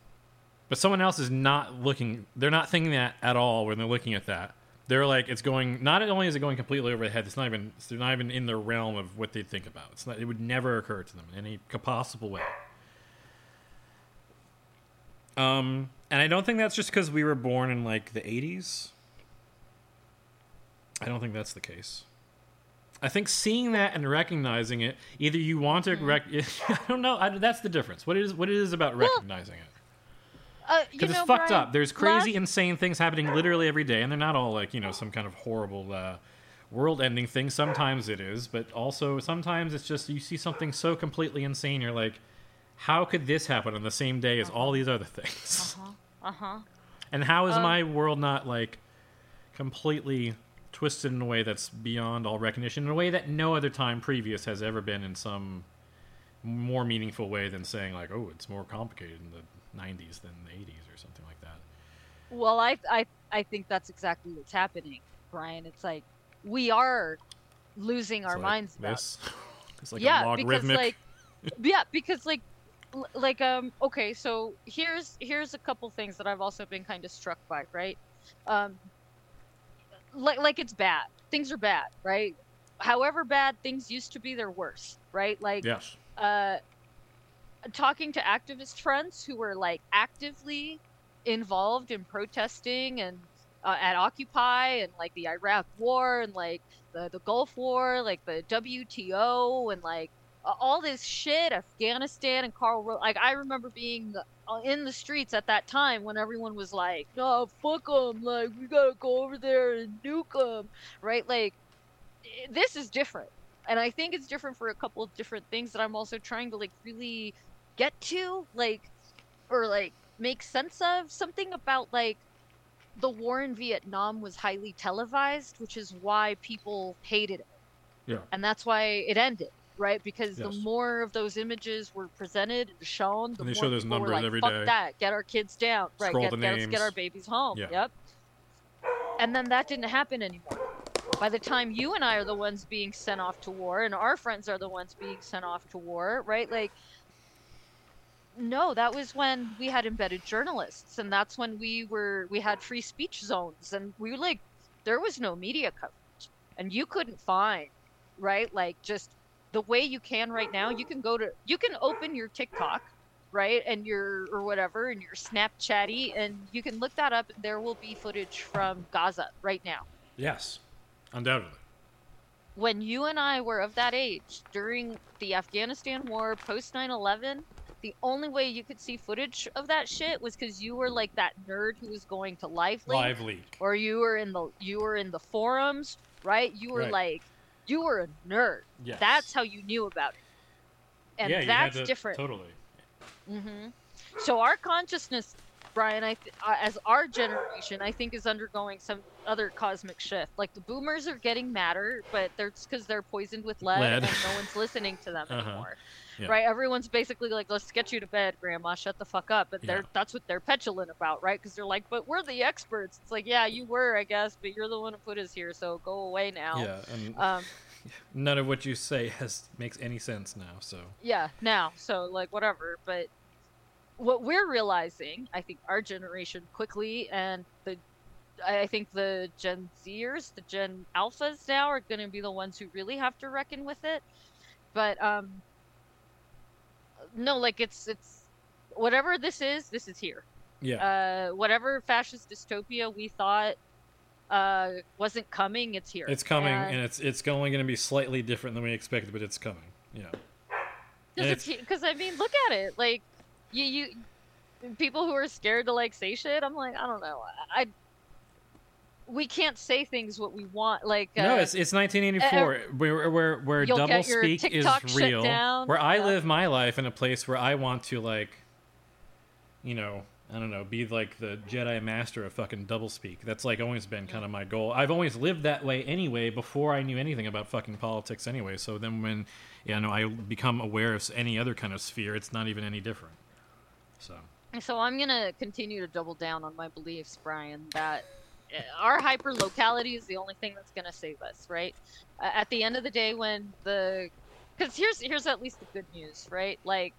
But someone else is not looking, they're not thinking that at all when they're looking at that. They're like, it's going, not only is it going completely over the head, it's not even, it's not even in the realm of what they think about. It's not, it would never occur to them in any possible way. Um, and I don't think that's just because we were born in like the 80s. I don't think that's the case. I think seeing that and recognizing it, either you want to rec- I don't know. I, that's the difference. What it is what it is about recognizing it. Uh, you Because know, it's fucked Brian, up. There's crazy, last- insane things happening literally every day, and they're not all like you know some kind of horrible uh, world-ending thing. Sometimes it is, but also sometimes it's just you see something so completely insane. You're like, how could this happen on the same day as all these other things? Uh huh. Uh-huh. And how is Um, my world not like completely twisted in a way that's beyond all recognition, in a way that no other time previous has ever been in some more meaningful way than saying like, oh, it's more complicated in the '90s than the '80s or something like that. Well, I, I, I think that's exactly what's happening, Brian. It's like we are losing our like minds about this. It's like yeah, a because like, yeah, because like, like um, okay, so here's here's a couple things that I've also been kind of struck by, right? Um, like like it's bad. Things are bad, right? However bad things used to be, they're worse, right? Like, yes. uh, talking to activist friends who were like actively involved in protesting and uh, at Occupy and like the Iraq War and like the the Gulf War, like the WTO and like all this shit, Afghanistan and Carl. Ro- like I remember being uh, in the streets at that time when everyone was like, "No, fuck them! Like we gotta go over there and nuke them," right? Like this is different and I think it's different for a couple of different things that I'm also trying to like really get to, like, or like make sense of. Something about like the war in Vietnam was highly televised, which is why people hated it, Yeah. and that's why it ended, right? Because the more of those images were presented and shown, the And they more show those were numbers like, every "Fuck day. that! Get our kids down, right? Scroll Get, the get us get our babies home." Yeah. Yep. And then that didn't happen anymore by the time you and I are the ones being sent off to war and our friends are the ones being sent off to war, right? Like, no, that was when we had embedded journalists, and that's when we were we had free speech zones, and we were like, there was no media coverage, and you couldn't find, right? Like just the way you can right now, you can go to you can open your TikTok, right, and your or whatever, and your Snapchatty, and you can look that up. There will be footage from Gaza right now. Yes, undoubtedly. When you and I were of that age during the Afghanistan war, post 9/11, the only way you could see footage of that shit was because you were like that nerd who was going to live link, Live leak. or you were in the you were in the forums, right? You were Right. like you were a nerd. Yes. That's how you knew about it. And yeah, that's to- different. Totally. hmm So our consciousness, Brian, I th- uh, as our generation, I think is undergoing some other cosmic shift. Like the boomers are getting madder, but they're because they're poisoned with lead, Lead. and no one's listening to them Uh-huh. anymore. Yeah. Right? Everyone's basically like, "Let's get you to bed, Grandma. Shut the fuck up." But they're Yeah. that's what they're petulant about, right? Because they're like, "But we're the experts." It's like, yeah, you were, I guess, but you're the one who put us here, so go away now. Yeah, and Um, none of what you say has makes any sense now. So yeah now so like whatever but what we're realizing i think our generation quickly and the i think the gen zers the gen alphas now are going to be the ones who really have to reckon with it but um no like it's it's whatever this is this is here yeah, uh whatever fascist dystopia we thought uh wasn't coming it's here it's coming, And- and it's it's only going to be slightly different than we expected, but it's coming. Yeah. Because I mean, look at it. Like you you people who are scared to like say shit. I'm like, I don't know. I, we can't say things what we want. Like uh, no, it's it's 1984, where where where double speak is real. Where I Yeah. live my life in a place where I want to like, you know, I don't know, be like the Jedi Master of fucking double speak. That's like always been kind of my goal. I've always lived that way anyway. Before I knew anything about fucking politics, anyway. So then when you know I become aware of any other kind of sphere, it's not even any different. So So I'm gonna continue to double down on my beliefs, Brian. That uh, our hyper locality is the only thing that's gonna save us, right? Uh, at the end of the day, when the because here's here's at least the good news, right? Like,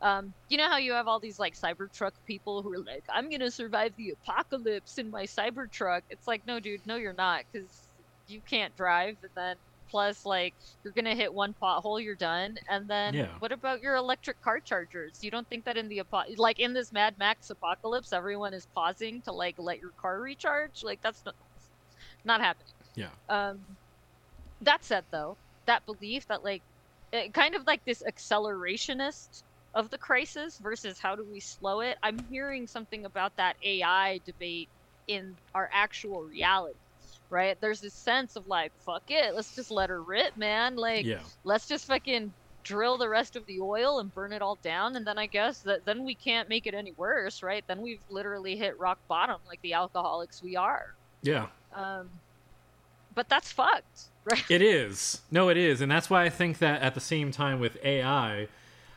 um, you know how you have all these like Cybertruck people who are like, I'm gonna survive the apocalypse in my Cybertruck. It's like, no, dude, no, you're not, because you can't drive, and then plus like you're gonna hit one pothole, you're done, and then Yeah. what about your electric car chargers? You don't think that in the apo- like in this Mad Max apocalypse, everyone is pausing to like let your car recharge? Like that's not not happening. yeah, Um, that said, though, that belief that like it, kind of like this accelerationist of the crisis versus how do we slow it. I'm hearing something about that AI debate in our actual reality. Right? There's this sense of like, fuck it, let's just let her rip, man. Like, yeah, let's just fucking drill the rest of the oil and burn it all down and then i guess that then we can't make it any worse right then we've literally hit rock bottom like the alcoholics we are yeah. um but that's fucked right It is. No, it is. And that's why I think that at the same time with AI,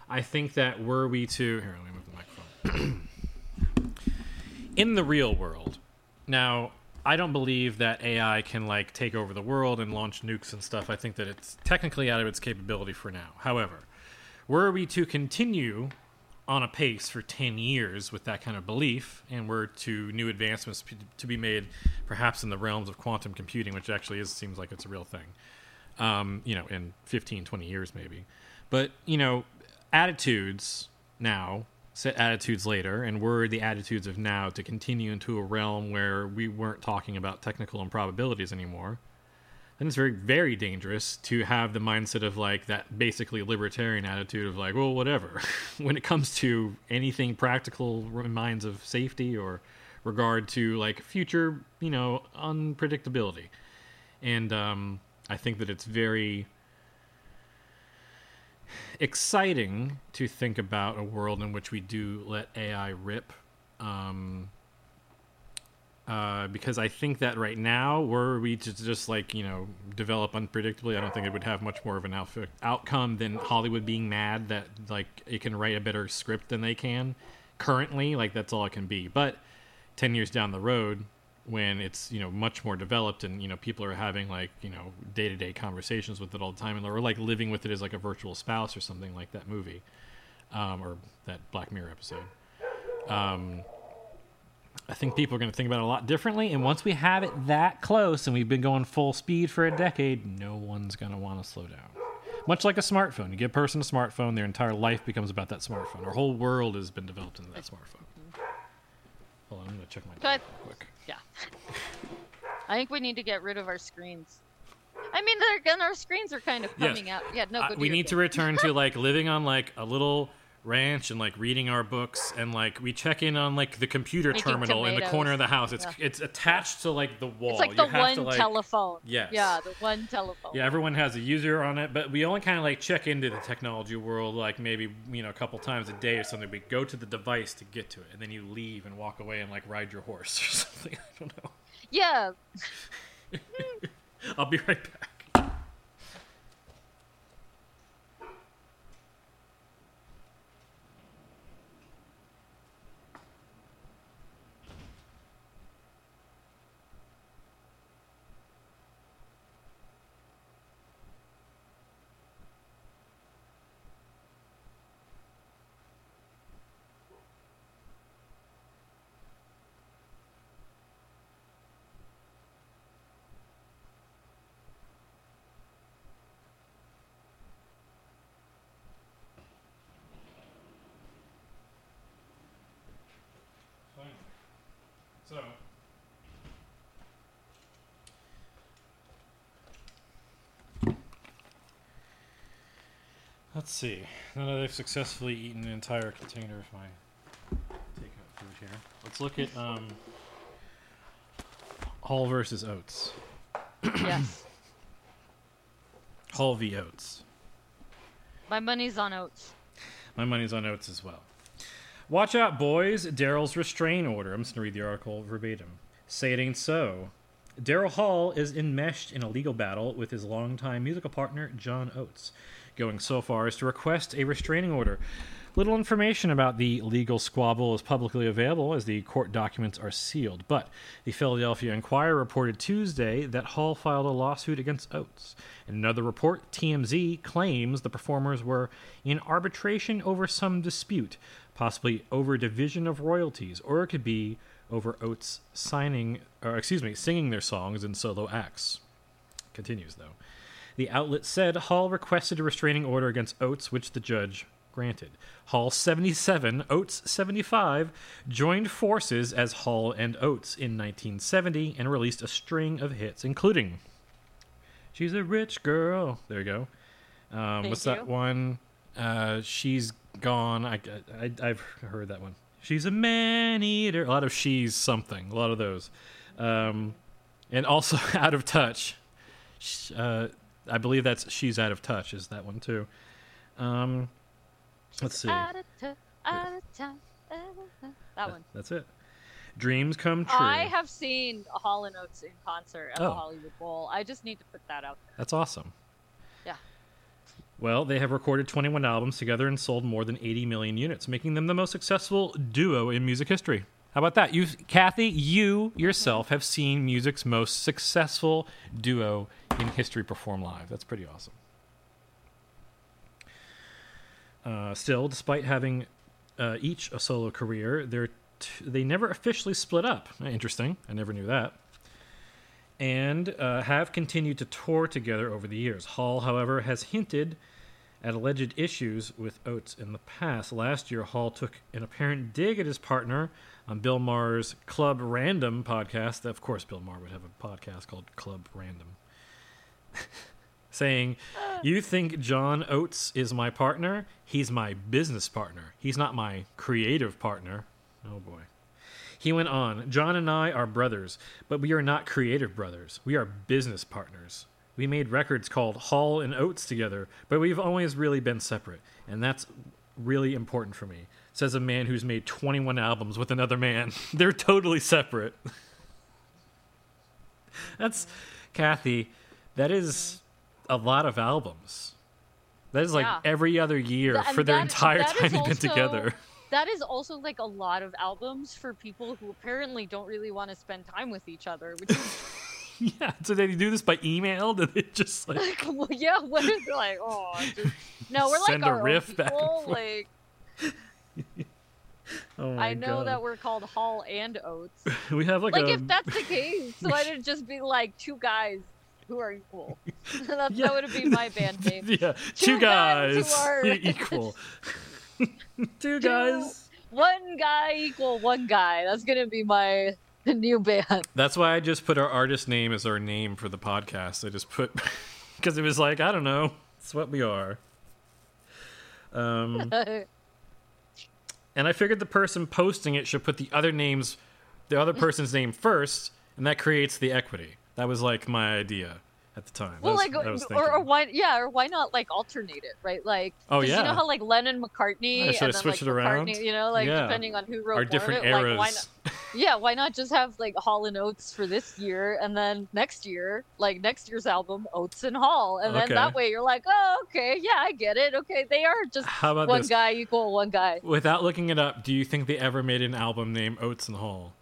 I think that were we to. Here, let me move the microphone. In the real world, now, I don't believe that AI can, like, take over the world and launch nukes and stuff. I think that it's technically out of its capability for now. However, were we to continue on a pace for 10 years with that kind of belief and were to new advancements to be made perhaps in the realms of quantum computing which actually is seems like it's a real thing um, you know in 15 20 years maybe but you know attitudes now set attitudes later and were the attitudes of now to continue into a realm where we weren't talking about technical improbabilities anymore. Then it's very very dangerous to have the mindset of like that basically libertarian attitude of like well whatever. When it comes to anything practical in minds of safety or regard to like future you know unpredictability. And um, i think that it's very exciting to think about a world in which we do let ai rip um, uh, because I think that right now, were we to just like you know develop unpredictably, I don't think it would have much more of an outf- outcome than Hollywood being mad that like it can write a better script than they can currently. Like that's all it can be. But ten years down the road, when it's you know much more developed and you know people are having like you know day to day conversations with it all the time, and or like living with it as like a virtual spouse or something like that movie, um, or that Black Mirror episode. Um, I think people are going to think about it a lot differently. And once we have it that close and we've been going full speed for a decade, no one's going to want to slow down. Much like a smartphone, you give a person a smartphone, their entire life becomes about that smartphone. Our whole world has been developed into that smartphone. Hold on, I'm gonna check my real quick. Yeah. I think we need to get rid of our screens. I mean, they're again, our screens are kind of coming out. Yeah, no, Uh, we need to return to like living on like a little ranch and like reading our books and like we check in on like the computer Making terminal in the corner of the house. tomatoes. It's it's attached to like the wall. It's like You the have one to, like- telephone. Yes. Yeah, the one telephone. Yeah, everyone has a user on it, but we only kind of like check into the technology world like maybe you know a couple times a day or something. We go to the device to get to it, and then you leave and walk away and like ride your horse or something. I don't know. Yeah. I'll be right back. So. Let's see. Now that I've successfully eaten an entire container of my takeout food here, let's look at um, Hall versus Oates. yes. Hall v Oates. My money's on Oates. My money's on Oates as well. Watch out, boys. Daryl's restraint order. I'm just going to read the article verbatim. Say it ain't so. Daryl Hall is enmeshed in a legal battle with his longtime musical partner, John Oates, going so far as to request a restraining order. Little information about the legal squabble is publicly available as the court documents are sealed, but the Philadelphia Inquirer reported Tuesday that Hall filed a lawsuit against Oates. In another report, TMZ claims the performers were in arbitration over some dispute, possibly over division of royalties, or it could be over Oates signing, or excuse me, singing their songs in solo acts. Continues though. The outlet said Hall requested a restraining order against Oates, which the judge granted. Hall 77, Oates 75, joined forces as Hall and Oates in 1970 and released a string of hits, including She's a Rich Girl. There you go. Um, what's Thank that one? Uh, she's Gone. I, I, I've heard that one. She's a man eater. A lot of she's something. A lot of those. Um, and also Out of Touch. Uh, I believe that's She's Out of Touch, is that one too. Um, let's see. Out of tou- out of time, out of time. That one. That's it. Dreams Come True. I have seen Hall and Oates in concert at Oh. the Hollywood Bowl. I just need to put that out there. That's awesome. Yeah. Well, they have recorded 21 albums together and sold more than 80 million units, making them the most successful duo in music history. How about that? You, Kathy, you yourself have seen music's most successful duo in history perform live. That's pretty awesome. Uh, still, despite having uh, each a solo career, they're t- they never officially split up. Uh, Interesting. I never knew that and uh, have continued to tour together over the years. Hall, however, has hinted at alleged issues with Oates in the past. Last year, Hall took an apparent dig at his partner on Bill Maher's Club Random podcast. Of course, Bill Maher would have a podcast called Club Random. Saying, You think John Oates is my partner? He's my business partner. He's not my creative partner. Oh boy. He went on, John and I are brothers, but we are not creative brothers. We are business partners. We made records called Hall and Oates together, but we've always really been separate, and that's really important for me. Says a man who's made 21 albums with another man. They're totally separate. that's Kathy, that is a lot of albums. That is like Yeah. every other year Th- and for their that- entire that time they've been together. That is also like a lot of albums for people who apparently don't really want to spend time with each other. Which is Yeah, so they do this by email? Did they just like like, well, yeah, what is like? Oh, just, no, we're like Send a our own riff back people. forth. Like, Oh my I know God. that we're called Hall and Oates. we have like, Like, a if that's the case, why did it just be like two guys who are equal. that, Yeah. that would be my band name. yeah, Two two guys guys, equal. two guys. One guy equal one guy. That's gonna be my new band. That's why I just put our artist name as our name for the podcast. I just put because it was like I don't know, it's what we are. Um, and I figured the person posting it should put the other names, the other person's name first, and that creates the equity. That was like my idea at the time. Well, was- like, or, or why? Yeah, or why not like alternate it, right? Like, Oh, 'cause You know how like Lennon, McCartney, I and should've then switched like it around. You know, like Yeah. depending on who wrote our different it, like, why eras. not? Yeah, why not just have like Hall and Oates for this year, and then next year, like next year's album, Oates and Hall, and then Okay. that way you're like, oh, okay, yeah, I get it. Okay, they are just How about one this? guy equal one guy. Without looking it up, do you think they ever made an album named Oates and Hall?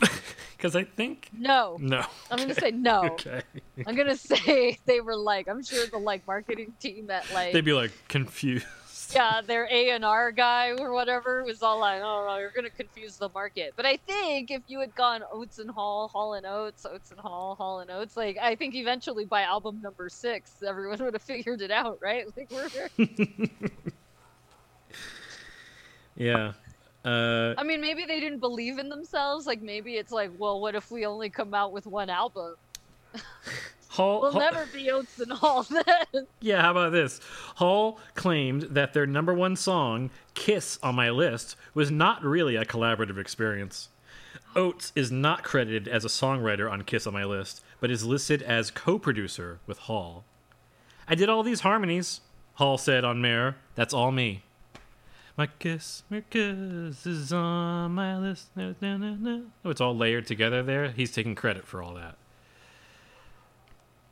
Because I think No, no. I'm gonna say no. Okay. I'm gonna say they were like, I'm sure the like marketing team at like They'd be like confused. yeah, their A and R guy or whatever was all like, "Oh, no, you're gonna confuse the market." But I think if you had gone Oates and Hall, Hall and Oates, Oates and Hall, Hall and Oates, like I think eventually by album number six, everyone would have figured it out, right? Like we're, Yeah. Uh, I mean, maybe they didn't believe in themselves. Like maybe it's like, well, what if we only come out with one album? Hall, We'll Hall- never be Oates and Hall then. Yeah, how about this? Hall claimed that their number one song, Kiss on My List, was not really a collaborative experience. Oates is not credited as a songwriter on Kiss on My List, but is listed as co producer with Hall. I did all these harmonies, Hall said on Maher. That's all me. My kiss, my kiss is on my list. Na, na, na, na. Oh, it's all layered together there. He's taking credit for all that.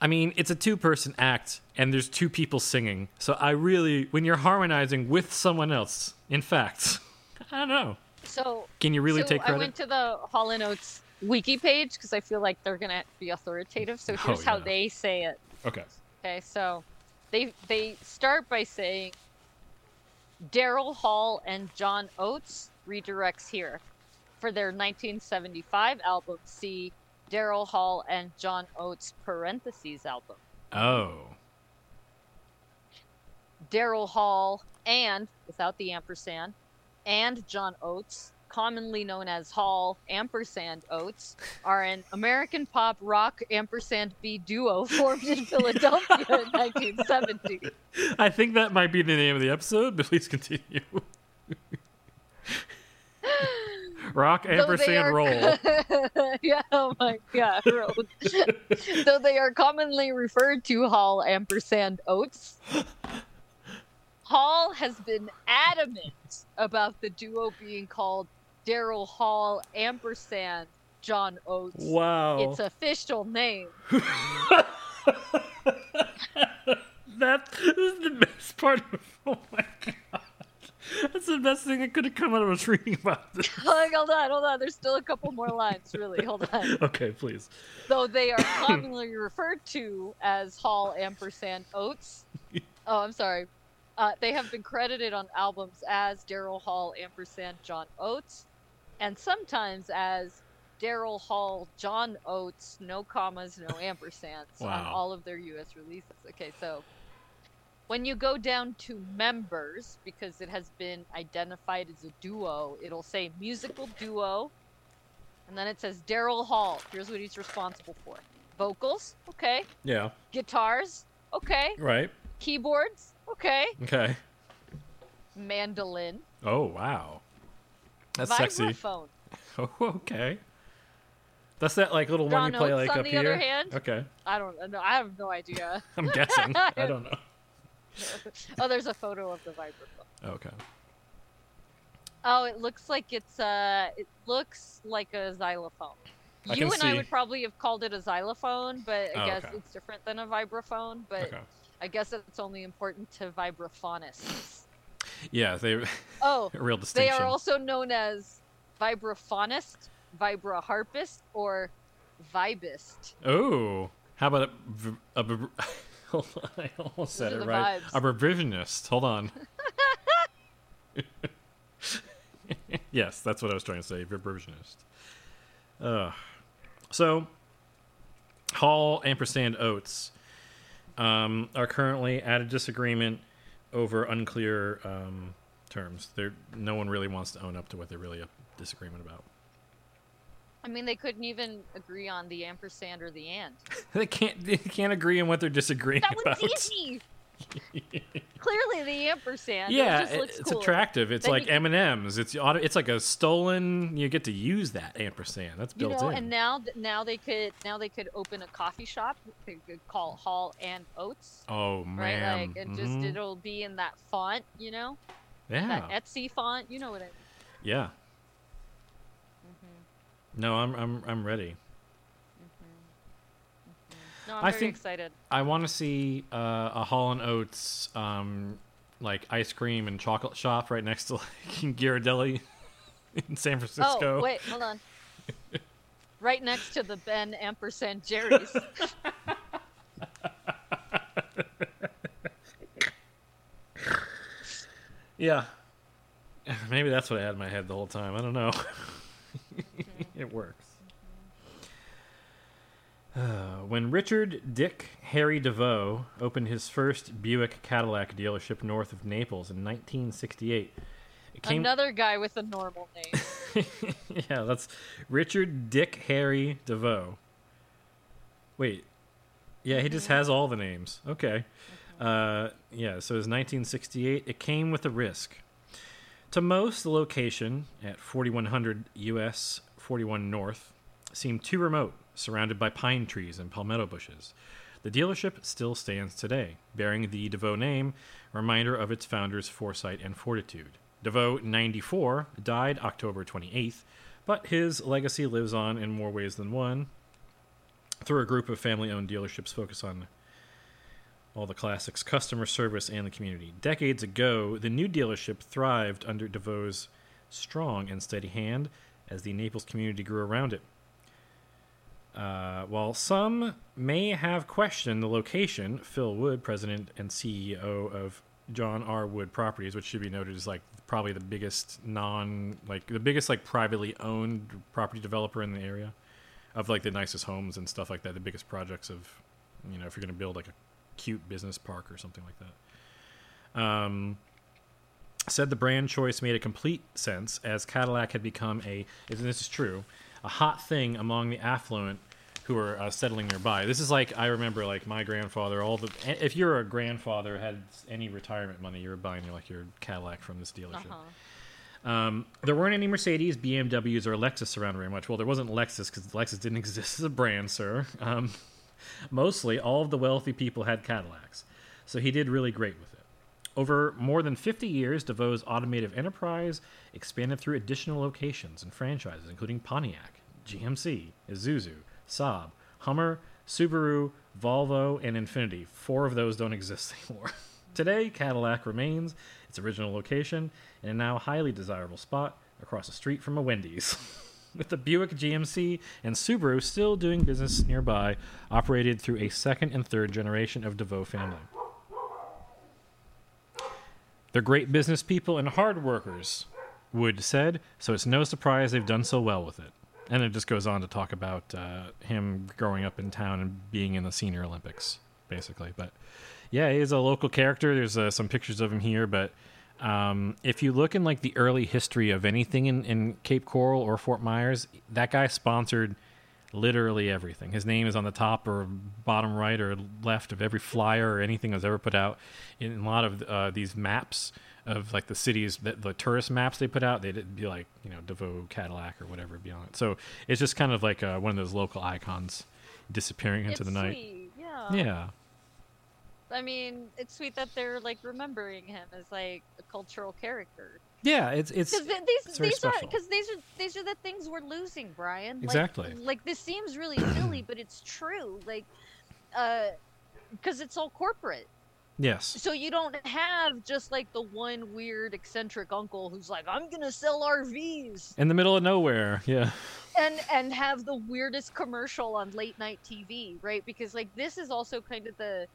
I mean, it's a two person act, and there's two people singing. So I really, when you're harmonizing with someone else, in fact, I don't know. So Can you really so take I went to the Hall and Oates wiki page because I feel like they're gonna be authoritative. So Oh, here's how they say it. Okay. Okay, so they they start by saying Daryl Hall and John Oates redirects here for their 1975 album. See Daryl Hall and John Oates parentheses album. Oh. Daryl Hall and without the ampersand and John Oates, commonly known as Hall ampersand Oates, are an American pop rock ampersand B duo formed in Philadelphia in 1970. I think that might be the name of the episode, but please continue. Rock ampersand are- roll. yeah, oh my god. roll. Though they are commonly referred to Hall ampersand Oates. Hall has been adamant about the duo being called Daryl Hall ampersand John Oates. Wow. Its official name. that is the best part of Oh my god. That's the best thing that could have come out of us reading about this. Hold on, hold on. There's still a couple more lines, really. Hold on. Okay, please. Though they are commonly referred to as Hall ampersand Oates. Oh, I'm sorry. Uh, they have been credited on albums as Daryl Hall ampersand John Oates, and sometimes as Daryl Hall John Oates, no commas, no ampersands on all of their U.S. releases. Okay, so when you go down to members, because it has been identified as a duo, it'll say musical duo, and then it says Daryl Hall. Here's what he's responsible for: vocals, okay, Yeah. guitars, okay, Right. keyboards, okay, Okay. mandolin, Oh wow. That's sexy. vibraphone. Oh, okay. That's that like little one you play Oates, like on up the here. other hand. Okay. I don't know. I have no idea. I'm guessing. I don't know. oh, there's a photo of the vibraphone. Okay. Oh, it looks like it's uh, it looks like a xylophone. I you and I would probably have called it a xylophone, but I Oh, guess okay. it's different than a vibraphone. But Okay. I guess it's only important to vibraphonists. Yeah, they Oh, real they are also known as vibraphonist, vibraharpist, or vibist. Oh, how about a, v- a, v- hold on, I almost said Those it right. vibes. A revisionist. Hold on. yes, that's what I was trying to say. Revisionist. Uh, so Hall ampersand Oates um, are currently at a disagreement over unclear um, terms. They're, no one really wants to own up to what they're really a disagreement about. I mean, they couldn't even agree on the ampersand or the and. They can't. They can't agree on what they're disagreeing That about. one's easy. Clearly, the ampersand. it yeah, just looks it's cool. attractive. It's Then like M and M's. It's auto, It's like a stolen. You get to use that ampersand. That's You built know, in. and now now they could now they could open a coffee shop. They could call Hall and Oats, oh right? man. Like, and just Mhm. it'll be in that font, you know, yeah. that Etsy font. You know what I mean? Yeah. Mm-hmm. No, I'm I'm I'm ready. No, I'm I very think- excited. I want to see uh, a Hall and Oates um, like ice cream and chocolate shop right next to like Ghirardelli in San Francisco. Oh, wait, hold on. right next to the Ben ampersand Jerry's. Yeah. Maybe that's what I had in my head the whole time. I don't know. it works. Uh, when Richard Dick Harry DeVoe opened his first Buick Cadillac dealership north of Naples in 1968, it came. Another guy with a normal name. yeah, that's Richard Dick Harry DeVoe. Wait. Yeah, he just has all the names. Okay. Uh, yeah, so it was 1968. It came with a risk. To most, the location at 4100 US 41 North seemed too remote, surrounded by pine trees and palmetto bushes. The dealership still stands today, bearing the DeVoe name, reminder of its founder's foresight and fortitude. DeVoe, 94, died October 28th, but his legacy lives on in more ways than one through a group of family owned dealerships focused on all the classics, customer service, and the community. Decades ago, the new dealership thrived under DeVoe's strong and steady hand as the Naples community grew around it. Uh, while some may have questioned the location, Phil Wood, president and CEO of John R. Wood Properties, which should be noted is like probably the biggest non like the biggest like privately owned property developer in the area of like the nicest homes and stuff like that, the biggest projects of you know, if you're going to build like a cute business park or something like that. Um, said the brand choice made a complete sense as Cadillac had become a, and this is true, a hot thing among the affluent who were uh, settling nearby. This is like I remember, like my grandfather. All the if you're a grandfather had any retirement money, you were buying like your Cadillac from this dealership. Uh-huh. Um, there weren't any Mercedes, BMWs, or Lexus around very much. Well, there wasn't Lexus because Lexus didn't exist as a brand, sir. Um, mostly, all of the wealthy people had Cadillacs, so he did really great with it. Over more than 50 years, DeVoe's automotive enterprise expanded through additional locations and franchises, including Pontiac, GMC, Isuzu, Saab, Hummer, Subaru, Volvo, and Infiniti. Four of those don't exist anymore. Today, Cadillac remains its original location in a now highly desirable spot across the street from a Wendy's. With the Buick GMC and Subaru still doing business nearby, operated through a second and third generation of DeVoe family. They're great business people and hard workers, Wood said, so it's no surprise they've done so well with it. And it just goes on to talk about uh, him growing up in town and being in the Senior Olympics, basically. But yeah, he is a local character. There's uh, some pictures of him here, but um, if you look in like the early history of anything in, in Cape Coral or Fort Myers, that guy sponsored literally everything. His name is on the top or bottom right or left of every flyer or anything that's ever put out. In a lot of uh, these maps of like the cities, that the tourist maps they put out, they'd be like you know DeVoe Cadillac or whatever be on it. So it's just kind of like uh, one of those local icons disappearing into it's the night. sweet, yeah. Yeah, I mean, it's sweet that they're like remembering him as like a cultural character. Yeah. It's it's Because these it's very these are because these are these are the things we're losing, Brian. Like- Exactly. Like, this seems really silly, but it's true. Like, uh, because it's all corporate. yes. So you don't have just like the one weird eccentric uncle who's like, I'm gonna sell RVs In the middle of nowhere. Yeah. and and have the weirdest commercial on late night TV, right? Because like this is also kind of the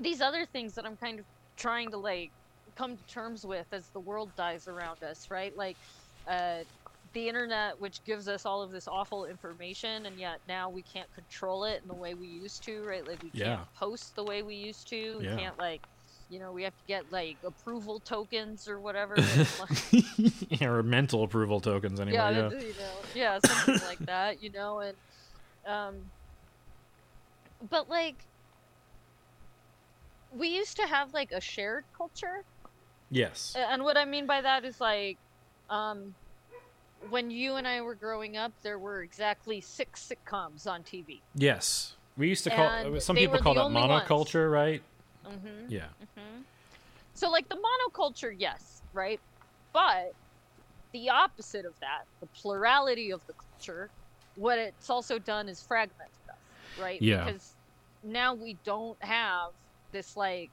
these other things that I'm kind of trying to like come to terms with as the world dies around us, right? Like uh the internet, which gives us all of this awful information, and yet now we can't control it in the way we used to, right? Like we Yeah. can't post the way we used to. We Yeah. can't like, you know, we have to get like approval tokens or whatever. like, or mental approval tokens anyway. yeah, Yeah, you know, yeah, something like that, you know, and um, but like, we used to have like a shared culture, Yes. and what I mean by that is like, um, when you and I were growing up, there were exactly six sitcoms on TV. Yes. We used to call And some people call that only ones. monoculture, right? hmm Yeah. So like the monoculture, yes, right? But the opposite of that, the plurality of the culture, what it's also done is fragmented us, right? Yeah. Because now we don't have this like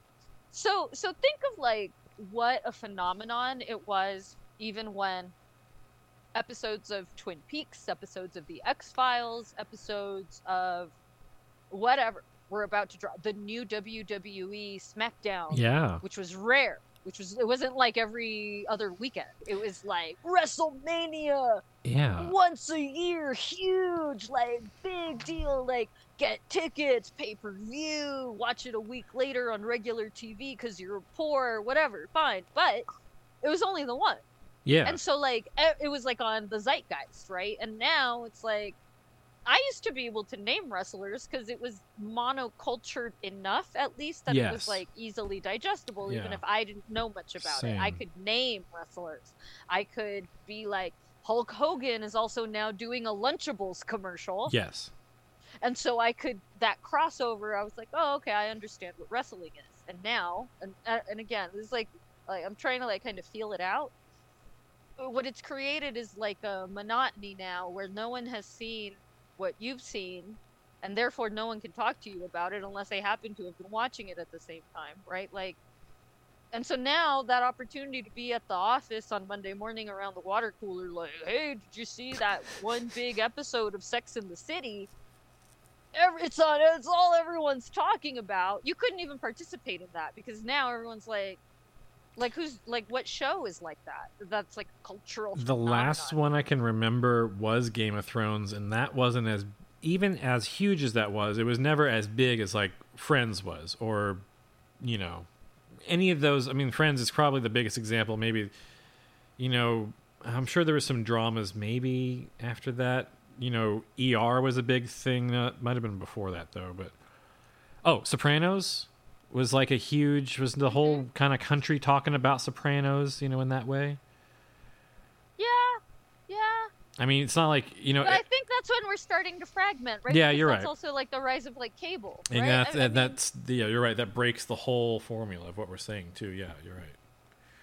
so so think of like what a phenomenon it was even when episodes of Twin Peaks, episodes of the X Files, episodes of whatever were about to drop. The new WWE SmackDown Yeah. which was rare. Which was it wasn't like every other weekend. It was like WrestleMania Yeah. once a year, huge, like big deal. Like get tickets, pay per view, watch it a week later on regular TV because you're poor, whatever. Fine, but it was only the one. Yeah. And so like it was like on the zeitgeist, right? And now it's like I used to be able to name wrestlers because it was monocultured enough, at least that it was like easily digestible, even if I didn't know much about it. I could name wrestlers. I could be like Hulk Hogan is also now doing a Lunchables commercial, yes. And so I could that crossover. I was like, oh, okay, I understand what wrestling is. And now, and uh, and again, this is like, like I'm trying to like kind of feel it out. What it's created is like a monotony now, where no one has seen what you've seen, and therefore no one can talk to you about it unless they happen to have been watching it at the same time, right? Like. And so now that opportunity to be at the office on Monday morning around the water cooler, like, hey, did you see that one big episode of Sex in the City? Every, it's on. It's all everyone's talking about. You couldn't even participate in that because now everyone's like, like who's like what show is like that? That's like cultural. The last one I can remember was Game of Thrones, and that wasn't as even as huge as that was. It was never as big as like Friends was, or you know, any of those. I mean, Friends is probably the biggest example. Maybe, you know, I'm sure there was some dramas maybe after that. You know, ER was a big thing. That might have been before that though. But oh, Sopranos was like a huge. Was the whole kind of country talking about Sopranos? You know, in that way. Yeah, yeah. I mean, it's not like you know, But I think that's when we're starting to fragment, right? Yeah, Because you're that's right. also like the rise of like cable, and right? that's I- and mean- that's yeah, you're right. That breaks the whole formula of what we're saying too. Yeah, you're right.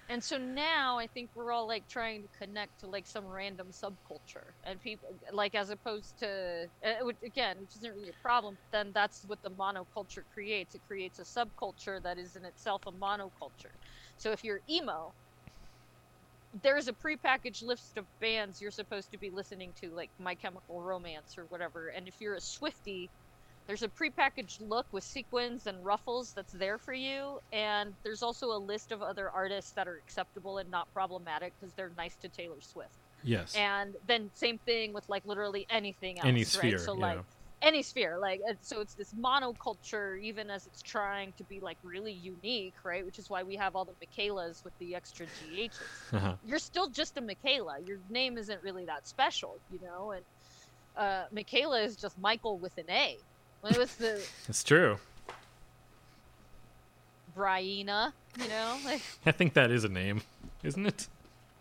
And so now I think we're all like trying to connect to like some random subculture, and people like as opposed to which, again, which isn't really a problem. Then that's what the monoculture creates. It creates a subculture that is in itself a monoculture. So if you're emo, there's a prepackaged list of bands you're supposed to be listening to, like My Chemical Romance or whatever. And if you're a Swifty, there's a prepackaged look with sequins and ruffles that's there for you, and there's also a list of other artists that are acceptable and not problematic because they're nice to Taylor Swift. Yes. And then same thing with like literally anything else, Any right? sphere, So yeah. like any sphere, like so it's this monoculture, even as it's trying to be like really unique, right? Which is why we have all the Michaelas with the extra GHs Uh-huh. you're still just a Michaela. Your name isn't really that special, you know. And uh, Michaela is just Michael with an A. When it was the It's true. Brianna, you know, like I think that is a name, isn't it?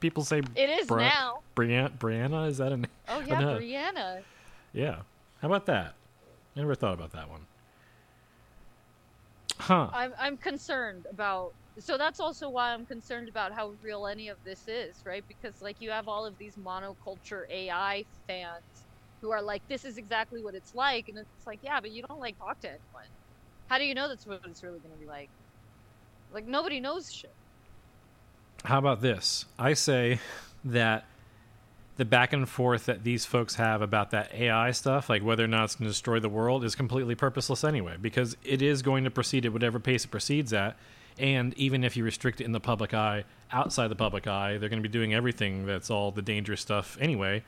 People say it is Bri- now. Brian- Brianna. Is that a name? Oh yeah, no. Brianna. Yeah. How about that? I never thought about that one. Huh. I'm I'm concerned about. So that's also why I'm concerned about how real any of this is, right? Because like you have all of these monoculture AI fans who are like, this is exactly what it's like, and it's like, yeah, but you don't like talk to anyone. How do you know that's what it's really going to be like? Like nobody knows shit. How about this? I say that the back and forth that these folks have about that AI stuff, like whether or not it's going to destroy the world, is completely purposeless anyway, because it is going to proceed at whatever pace it proceeds at. And even if you restrict it in the public eye, outside the public eye, they're going to be doing everything that's all the dangerous stuff anyway.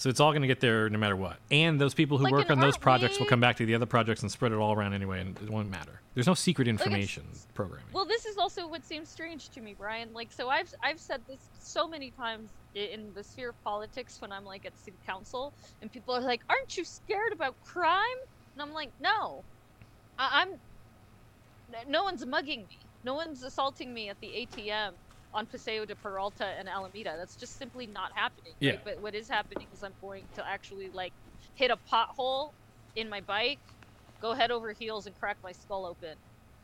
So it's all going to get there no matter what. And those people who Like, work on those projects will come back to the other projects and spread it all around anyway, and it won't matter. There's no secret information programming. Well, this is also what seems strange to me, Brian. Like, so I've I've said this so many times in the sphere of politics when I'm like at city council, and people are like, "Aren't you scared about crime?" And I'm like, "No, I- I'm. No one's mugging me. No one's assaulting me at the ATM on Paseo de Peralta and Alameda. That's just simply not happening. Yeah. Right? But what is happening is I'm going to actually like hit a pothole in my bike, go head over heels and crack my skull open,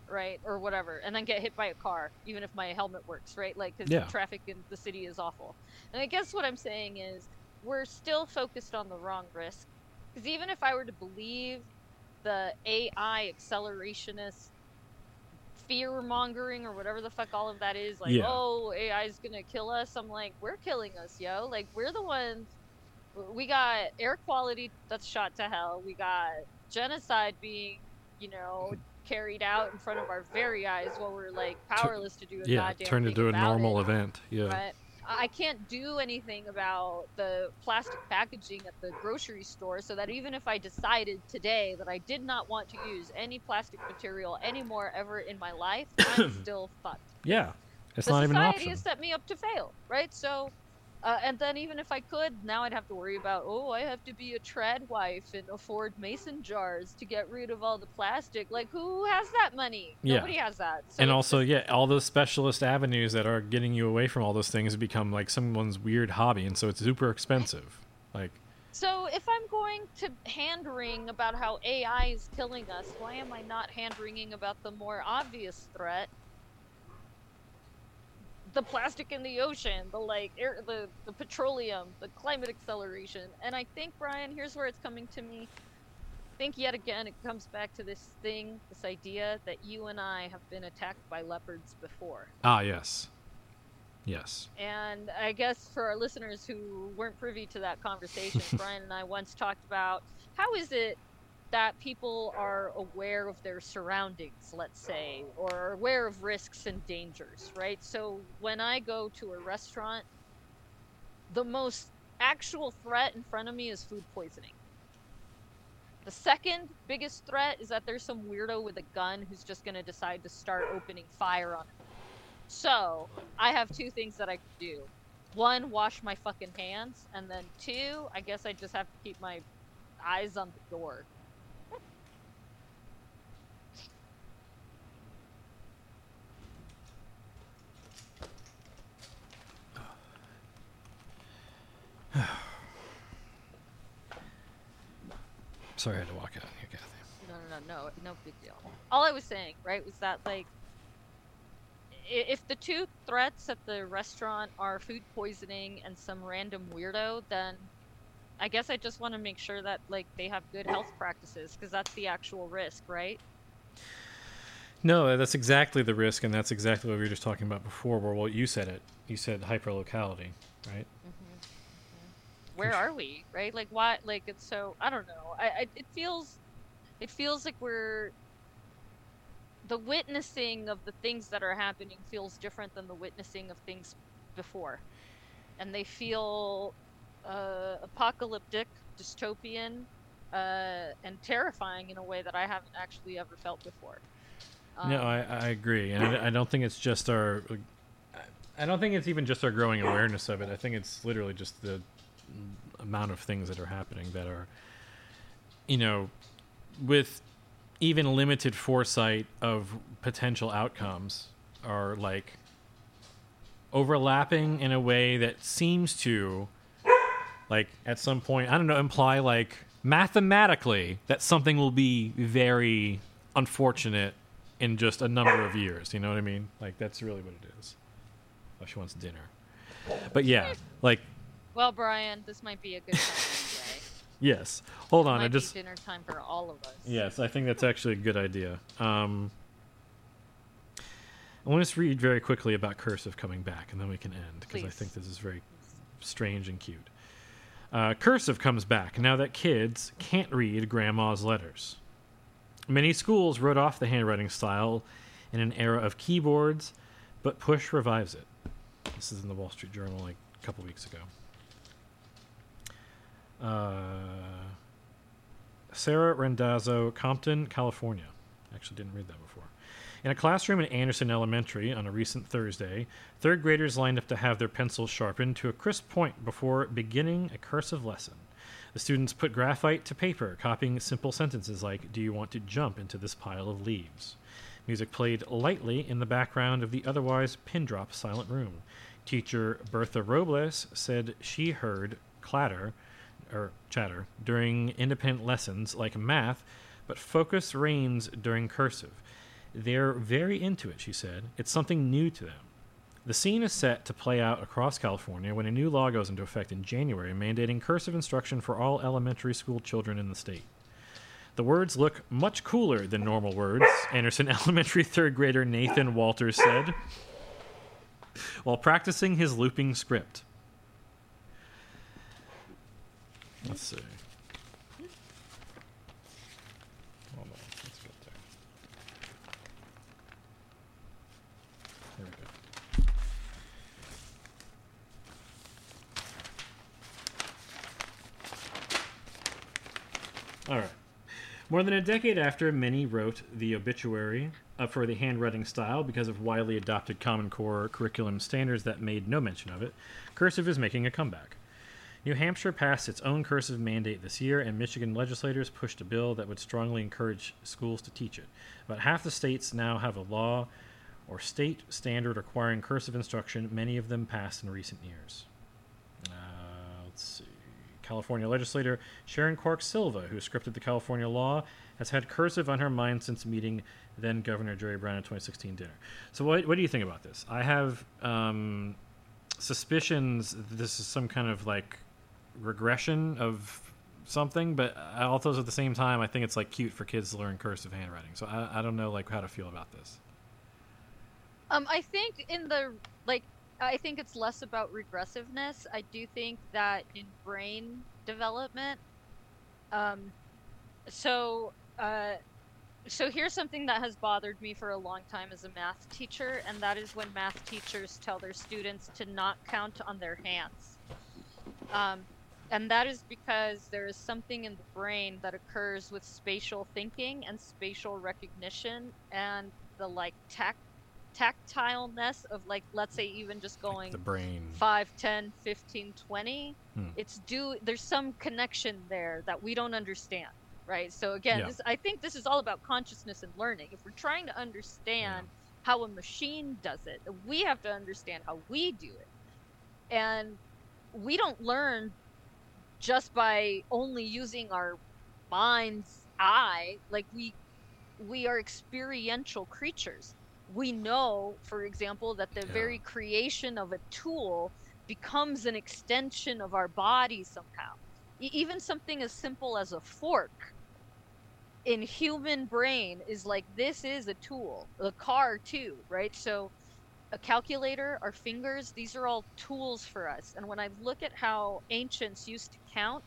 right, or whatever, and then get hit by a car, even if my helmet works, right? Like, because Yeah. traffic in the city is awful. And I guess what I'm saying is we're still focused on the wrong risk. Because even if I were to believe the AI accelerationist fear mongering or whatever the fuck all of that is, like, Yeah. oh, AI is gonna kill us. I'm like, we're killing us, yo. Like, we're the ones. We got air quality that's shot to hell. We got genocide being, you know, carried out in front of our very eyes while we're like powerless to do a yeah, goddamn turned thing into a normal it. event. Yeah. I can't do anything about the plastic packaging at the grocery store, so that even if I decided today that I did not want to use any plastic material anymore ever in my life, I'm still fucked. Yeah. It's the not even an society has set me up to fail, right? So, uh, and then even if I could, now I'd have to worry about, oh, I have to be a trad wife and afford mason jars to get rid of all the plastic. Like, who has that money? Yeah. Nobody has that. So and also, yeah, all those specialist avenues that are getting you away from all those things become like someone's weird hobby, and so it's super expensive. Like, So if I'm going to hand wring about how AI is killing us, why am I not hand wringing about the more obvious threat? The plastic in the ocean, the like air, the the petroleum, the climate acceleration. And I think Brian, here's where it's coming to me. I think yet again it comes back to this thing, this idea that you and I have been attacked by leopards before. ah, yes, yes, And I guess for our listeners who weren't privy to that conversation, Brian and I once talked about how is it that people are aware of their surroundings, let's say, or are aware of risks and dangers, right? So when I go to a restaurant, the most actual threat in front of me is food poisoning. The second biggest threat is that there's some weirdo with a gun who's just going to decide to start opening fire on it. So, I have two things that I can do. One, wash my fucking hands, and then two, I guess I just have to keep my eyes on the door. sorry, I had to walk out here, Kathy. No, no, no, no, no big deal. All I was saying, right, was that like, if the two threats at the restaurant are food poisoning and some random weirdo, then I guess I just want to make sure that like they have good health practices because that's the actual risk, right? No, that's exactly the risk, and that's exactly what we were just talking about before. Where well, you said it. You said hyperlocality, right? Mm-hmm. Where are we right? Like why like it's so i don't know. I, I it feels it feels like we're the witnessing of the things that are happening feels different than the witnessing of things before. And they feel uh, apocalyptic dystopian uh, and terrifying in a way that i haven't actually ever felt before. No, Um, I, I agree, and I, I don't think it's just our. I don't think it's even just our growing awareness of it. I think it's literally just the amount of things that are happening that are, you know, with even limited foresight of potential outcomes, are like overlapping in a way that seems to, like, at some point, I don't know, imply like mathematically that something will be very unfortunate in just a number of years. You know what I mean? Like that's really what it is. Oh, she wants dinner. But yeah, like well brian this might be a good time anyway. yes. Hold on, might I just be dinner time for all of us yes, I think that's actually a good idea. Um, I want to read very quickly about cursive coming back, and then we can end because I think this is very strange and cute. Uh, cursive comes back now that kids can't read grandma's letters. Many schools wrote off the handwriting style in an era of keyboards, but push revives it. This is in the Wall Street Journal like a couple weeks ago. Uh, Sarah Randazzo, Compton, California. Actually, didn't read that before. In a classroom in Anderson Elementary on a recent Thursday, third graders lined up to have their pencils sharpened to a crisp point before beginning a cursive lesson. The students put graphite to paper, copying simple sentences like, Do you want to jump into this pile of leaves? Music played lightly in the background of the otherwise pin drop silent room. Teacher Bertha Robles said she heard clatter or chatter during independent lessons like math, but focus reigns during cursive. They're very into it, she said. It's something new to them. The scene is set to play out across California when a new law goes into effect in January, mandating cursive instruction for all elementary school children in the state. The words look much cooler than normal words, Anderson Elementary third grader Nathan Walters said, while practicing his looping script. Let's see. Hold on, let's get there. Here we go. All right. More than a decade after many wrote the obituary uh, for the handwriting style because of widely adopted Common Core curriculum standards that made no mention of it, cursive is making a comeback. New Hampshire passed its own cursive mandate this year, and Michigan legislators pushed a bill that would strongly encourage schools to teach it. About half the states now have a law or state standard requiring cursive instruction, many of them passed in recent years. Uh, let's see. California legislator Sharon Quirk-Silva, who scripted the California law, has had cursive on her mind since meeting then Governor Jerry Brown at 2016 dinner. So, what, what do you think about this? I have um, suspicions this is some kind of like regression of something, but also at the same time, I think it's like cute for kids to learn cursive handwriting. So, I, I don't know like how to feel about this. Um, I think in the like, I think it's less about regressiveness. I do think that in brain development, um, so uh, so here's something that has bothered me for a long time as a math teacher, and that is when math teachers tell their students to not count on their hands. Um, and that is because there is something in the brain that occurs with spatial thinking and spatial recognition and the like tact tactileness of like let's say even just Like going the brain. 5 10 15 20 Hmm. it's due there's some connection there that we don't understand right so again Yeah. this, i think this is all about consciousness and learning if we're trying to understand how a machine does it we have to understand how we do it and we don't learn just by only using our mind's eye like we we are experiential creatures. We know for example that the Yeah. very creation of a tool becomes an extension of our body somehow. E- even something as simple as a fork in human brain is like this is a tool a car too right? So a calculator our fingers these are all tools for us and when i look at how ancients used to count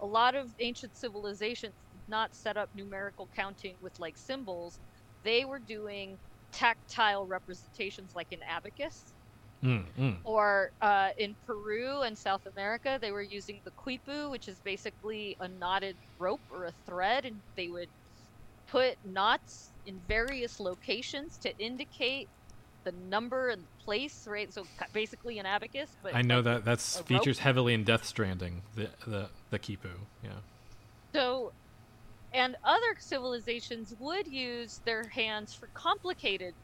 a lot of ancient civilizations did not set up numerical counting with like symbols they were doing tactile representations like an abacus Mm, mm. or uh, in Peru and South America, they were using the quipu, which is basically a knotted rope or a thread, and they would put knots in various locations to indicate the number and place, right? So basically an abacus, but I know like, that that's a rope? features heavily in Death Stranding. The the the Quipu. Yeah. So, and other civilizations would use their hands for complicated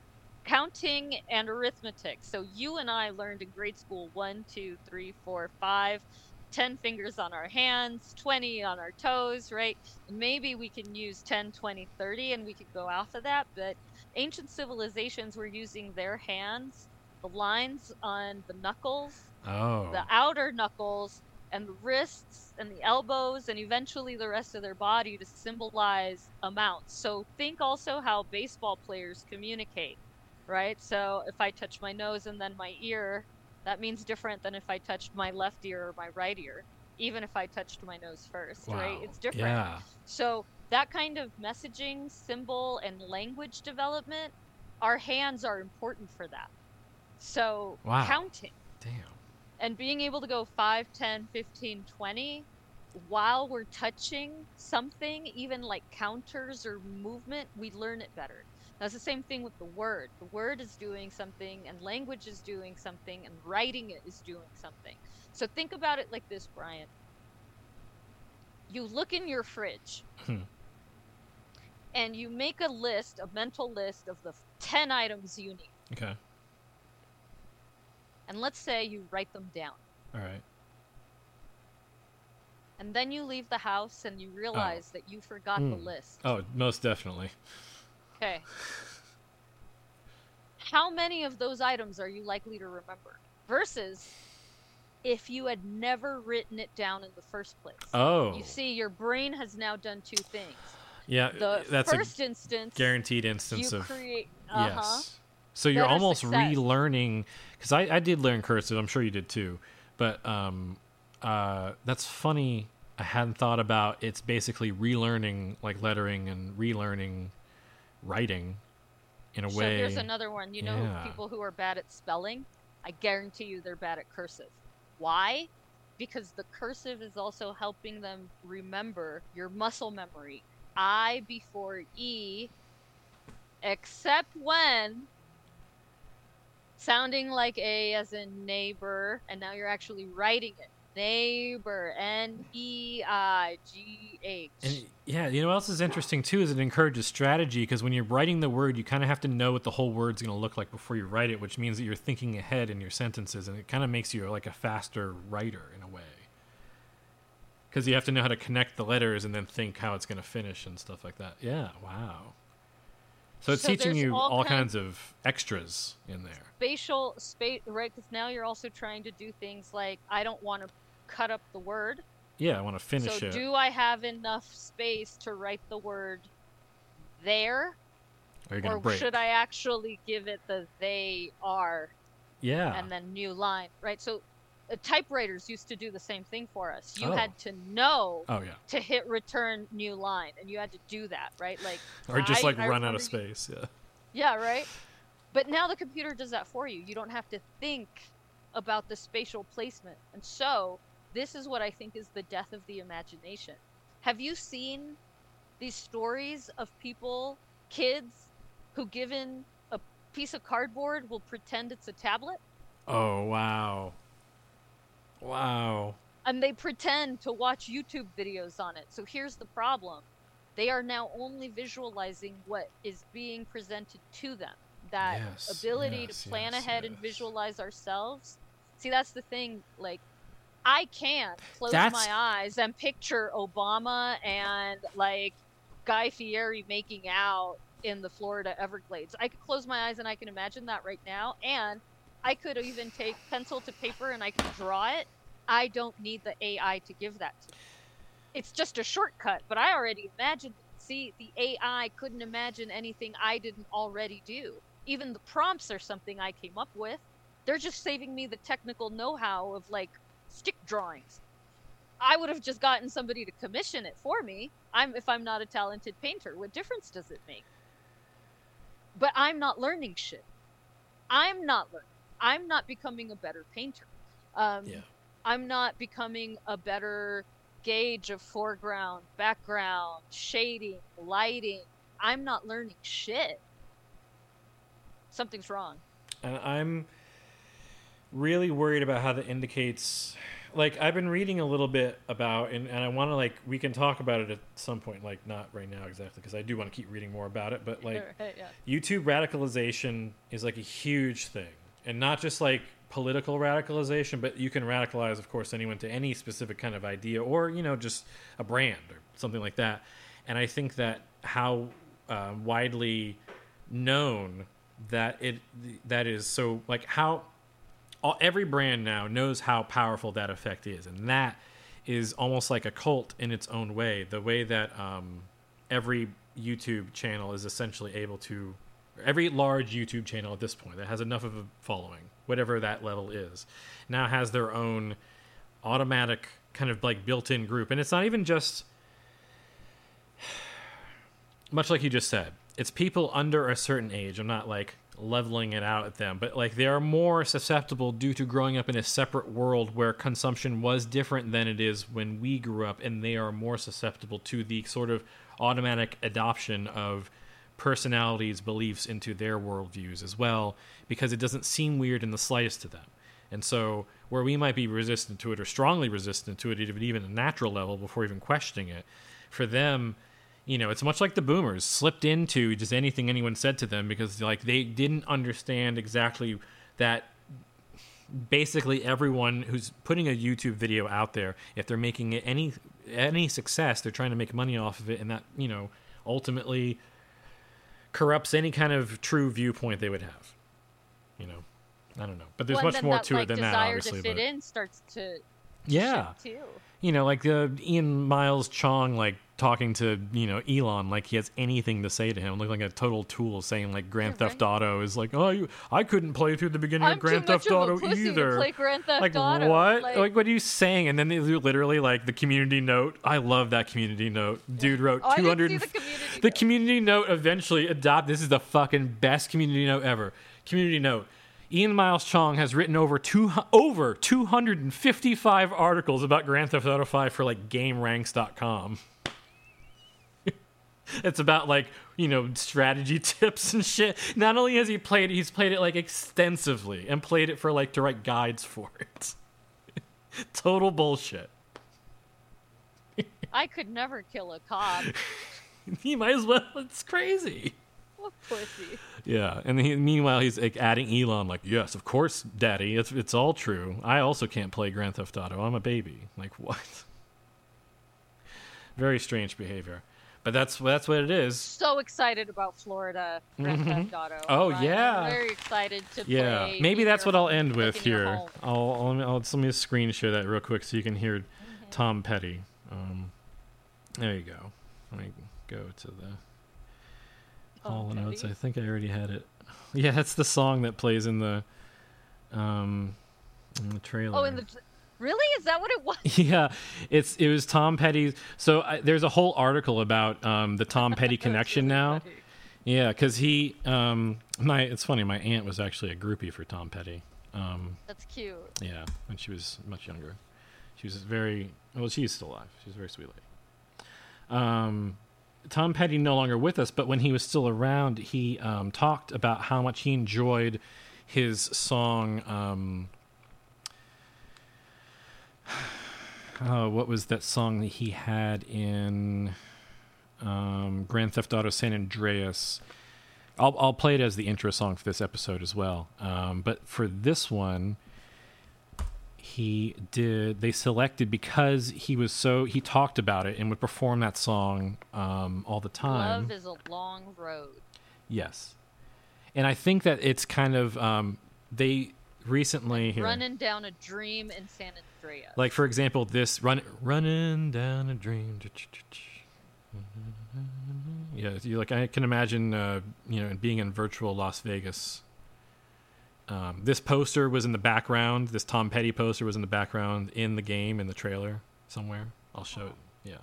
counting and arithmetic. So you and I learned in grade school one, two, three, four, five, ten fingers on our hands, 20 on our toes, right? Maybe we can use 10, 20, 30 and we could go off of that. But ancient civilizations were using their hands, the lines on the knuckles, Oh. the outer knuckles and the wrists and the elbows and eventually the rest of their body to symbolize amounts. So think also how baseball players communicate, right? So if I touch my nose and then my ear, that means different than if I touched my left ear or my right ear, even if I touched my nose first, right? It's different. Yeah. So that kind of messaging, symbol, and language development our hands are important for that. So Wow. counting Damn. and being able to go 5, 10, 15, 20 while we're touching something, even like counters or movement, we learn it better. That's the same thing with the word. The word is doing something, and language is doing something, and writing it is doing something. So think about it like this, Brian. You look in your fridge Hmm. and you make a list, a mental list of the 10 items you need. Okay. And let's say you write them down. All right. And then you leave the house and you realize that you forgot the Hmm. list. Oh, most definitely. Okay. How many of those items are you likely to remember? Versus if you had never written it down in the first place. Oh. You see, your brain has now done two things. yeah. The that's first a instance, guaranteed instance you of create. Uh huh. yes. So you're almost success. relearning because I, I did learn cursive. I'm sure you did too. But um, uh, that's funny. I hadn't thought about it's basically relearning like lettering and relearning writing in a So way. here's another one. You know, Yeah. people who are bad at spelling, I guarantee you they're bad at cursive. Why? Because the cursive is also helping them remember your muscle memory. I before E, except when sounding like A as in neighbor, and now you're actually writing it. Neighbor, N E I G H. And yeah, you know what else is interesting too is it encourages strategy because when you're writing the word, you kind of have to know what the whole word's going to look like before you write it, which means that you're thinking ahead in your sentences, and it kind of makes you like a faster writer in a way. Because you have to know how to connect the letters and then think how it's going to finish and stuff like that. Yeah, wow. So it's So teaching you all all kinds- kinds of extras in there. spatial space right because now you're also trying to do things like i don't want to cut up the word Yeah, I want to finish so it. do i have enough space to write the word there or or should i actually give it the they are yeah. and then new line right so uh, typewriters used to do the same thing for us you Oh. had to know oh, yeah. to hit return new line and you had to do that right like Or just I- like I run out of space. Yeah. Yeah, right? But now the computer does that for you. You don't have to think about the spatial placement. And so, this is what I think is the death of the imagination. Have you seen these stories of people, kids, who given a piece of cardboard will pretend it's a tablet? Oh, wow. Wow. and they pretend to watch YouTube videos on it. So here's the problem. They are now only visualizing what is being presented to them. That Yes, ability yes, to plan yes, ahead and visualize ourselves. See, that's the thing. Like, I can't close That's- my eyes and picture Obama and like Guy Fieri making out in the Florida Everglades. I could close my eyes and I can imagine that right now. And I could even take pencil to paper and I could draw it. I don't need the AI to give that to me. It's just a shortcut, but I already imagined it. See, the AI couldn't imagine anything I didn't already do. Even the prompts are something I came up with. They're just saving me the technical know how of like stick drawings. I would have just gotten somebody to commission it for me. I'm if I'm not a talented painter, what difference does it make? But I'm not learning shit. I'm not learning. I'm not becoming a better painter. Um, Yeah. I'm not becoming a better gauge of foreground, background, shading, lighting. I'm not learning shit. Something's wrong. and I'm really worried about how that indicates. Like I've been reading a little bit about, and, and I want to like we can talk about it at some point, like not right now exactly, because I do want to keep reading more about it. But like yeah. YouTube radicalization is like a huge thing, and not just like political radicalization, but you can radicalize, of course, anyone to any specific kind of idea, or you know, just a brand or something like that. And I think that how uh, widely known that it that is so like how all, every brand now knows how powerful that effect is, and that is almost like a cult in its own way. The way that um, every YouTube channel is essentially able to, every large YouTube channel at this point that has enough of a following, whatever that level is, now has their own automatic kind of like built-in group, and it's not even just much like you just said. it's people under a certain age. I'm not like leveling it out at them, but like they are more susceptible due to growing up in a separate world where consumption was different than it is when we grew up, and they are more susceptible to the sort of automatic adoption of personalities, beliefs into their worldviews as well, because it doesn't seem weird in the slightest to them. And so, where we might be resistant to it or strongly resistant to it, even even a natural level before even questioning it, for them, you know, it's much like the boomers slipped into just anything anyone said to them because like they didn't understand exactly that basically everyone who's putting a YouTube video out there, if they're making it any any success, they're trying to make money off of it, and that you know ultimately corrupts any kind of true viewpoint they would have. You know, I don't know, but there's Well, much more that, to like, it than that, desire obviously. to fit but in starts to yeah, too. you know, like the Ian Miles Cheong, like talking to you know Elon, like he has anything to say to him, looking like a total tool, saying like Grand Yeah, Theft right. Auto is like, oh, you, I couldn't play through the beginning I'm of Grand Theft Auto either. Grand Theft like Auto. what? Like, Like, what are you saying? And then they literally like the community note. I love that community note. Dude wrote Oh, two hundred. the community The note. community note eventually adopt. This is the fucking best community note ever. Community note. Ian Miles Cheong has written over two over 255 articles about Grand Theft Auto 5 for like GameRanx.com. it's about like you know strategy tips and shit. Not only has he played, it, he's played it like extensively and played it for like to write guides for it. Total bullshit. I could never kill a cop. He might as well. It's crazy. what pussy. Yeah, and he, meanwhile he's like adding Elon, like, yes, of course, Daddy, it's it's all true. I also can't play Grand Theft Auto. I'm a baby. Like what? Very strange behavior, but that's that's what it is. So excited about Florida Grand Theft Auto. Mm-hmm. Oh, Ryan. yeah. I'm very excited to play. Yeah, play. maybe that's what I'll end with here. I'll, I'll, let me, I'll let me screen share that real quick so you can hear Mm-hmm. Tom Petty. Um, there you go. Let me go to the Tom all the notes. I think I already had it. Yeah, that's the song that plays in the um in the trailer. Oh, in the really is that what it was? yeah, it's it was Tom Petty's. So I, there's a whole article about um, the Tom Petty connection now. Funny. Yeah, because he um my it's funny. My aunt was actually a groupie for Tom Petty. Um, That's cute. yeah, when she was much younger, she was very well. She's still alive. She's a very sweet lady. Um, Tom Petty no longer with us, but when he was still around, he um, talked about how much he enjoyed his song. Um, oh, what was that song that he had in um, Grand Theft Auto San Andreas? I'll, I'll play it as the intro song for this episode as well. Um, but for this one, he did. They selected because he was so he talked about it and would perform that song um, all the time. Love is a long road. Yes, and I think that it's kind of um, they recently here, Running down a dream in San Andreas. Like for example, this run running down a dream. Yeah, you like I can imagine, uh, you know, being in virtual Las Vegas. Um, this poster was in the background. This Tom Petty poster was in the background in the game in the trailer somewhere. I'll show it. Yeah,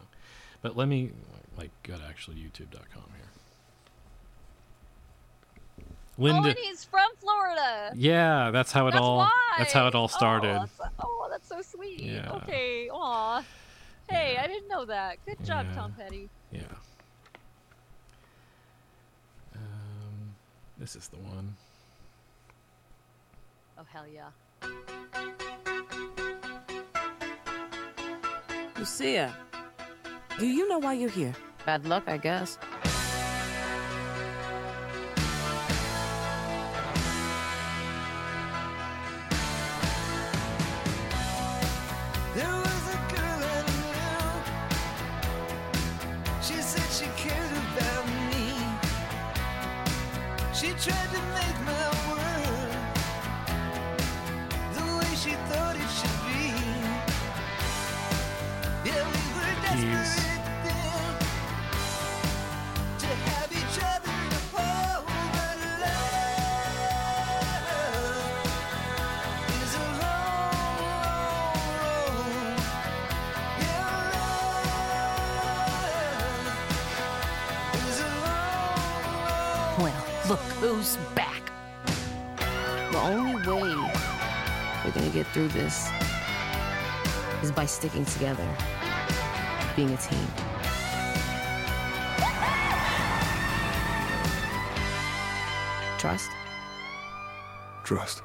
but let me like go to actually YouTube.com here. oh, Linda, and he's from Florida. yeah, that's how it That's all. why. That's how it all Oh, started. oh, sweet. Yeah. Okay. Aw. Hey, Yeah. I didn't know that. Good job, Yeah. Tom Petty. Yeah. Um, this is the one. Oh hell yeah. Lucia, do you know why you're here? Bad luck, I guess. Sticking together, being a team. Trust? Trust.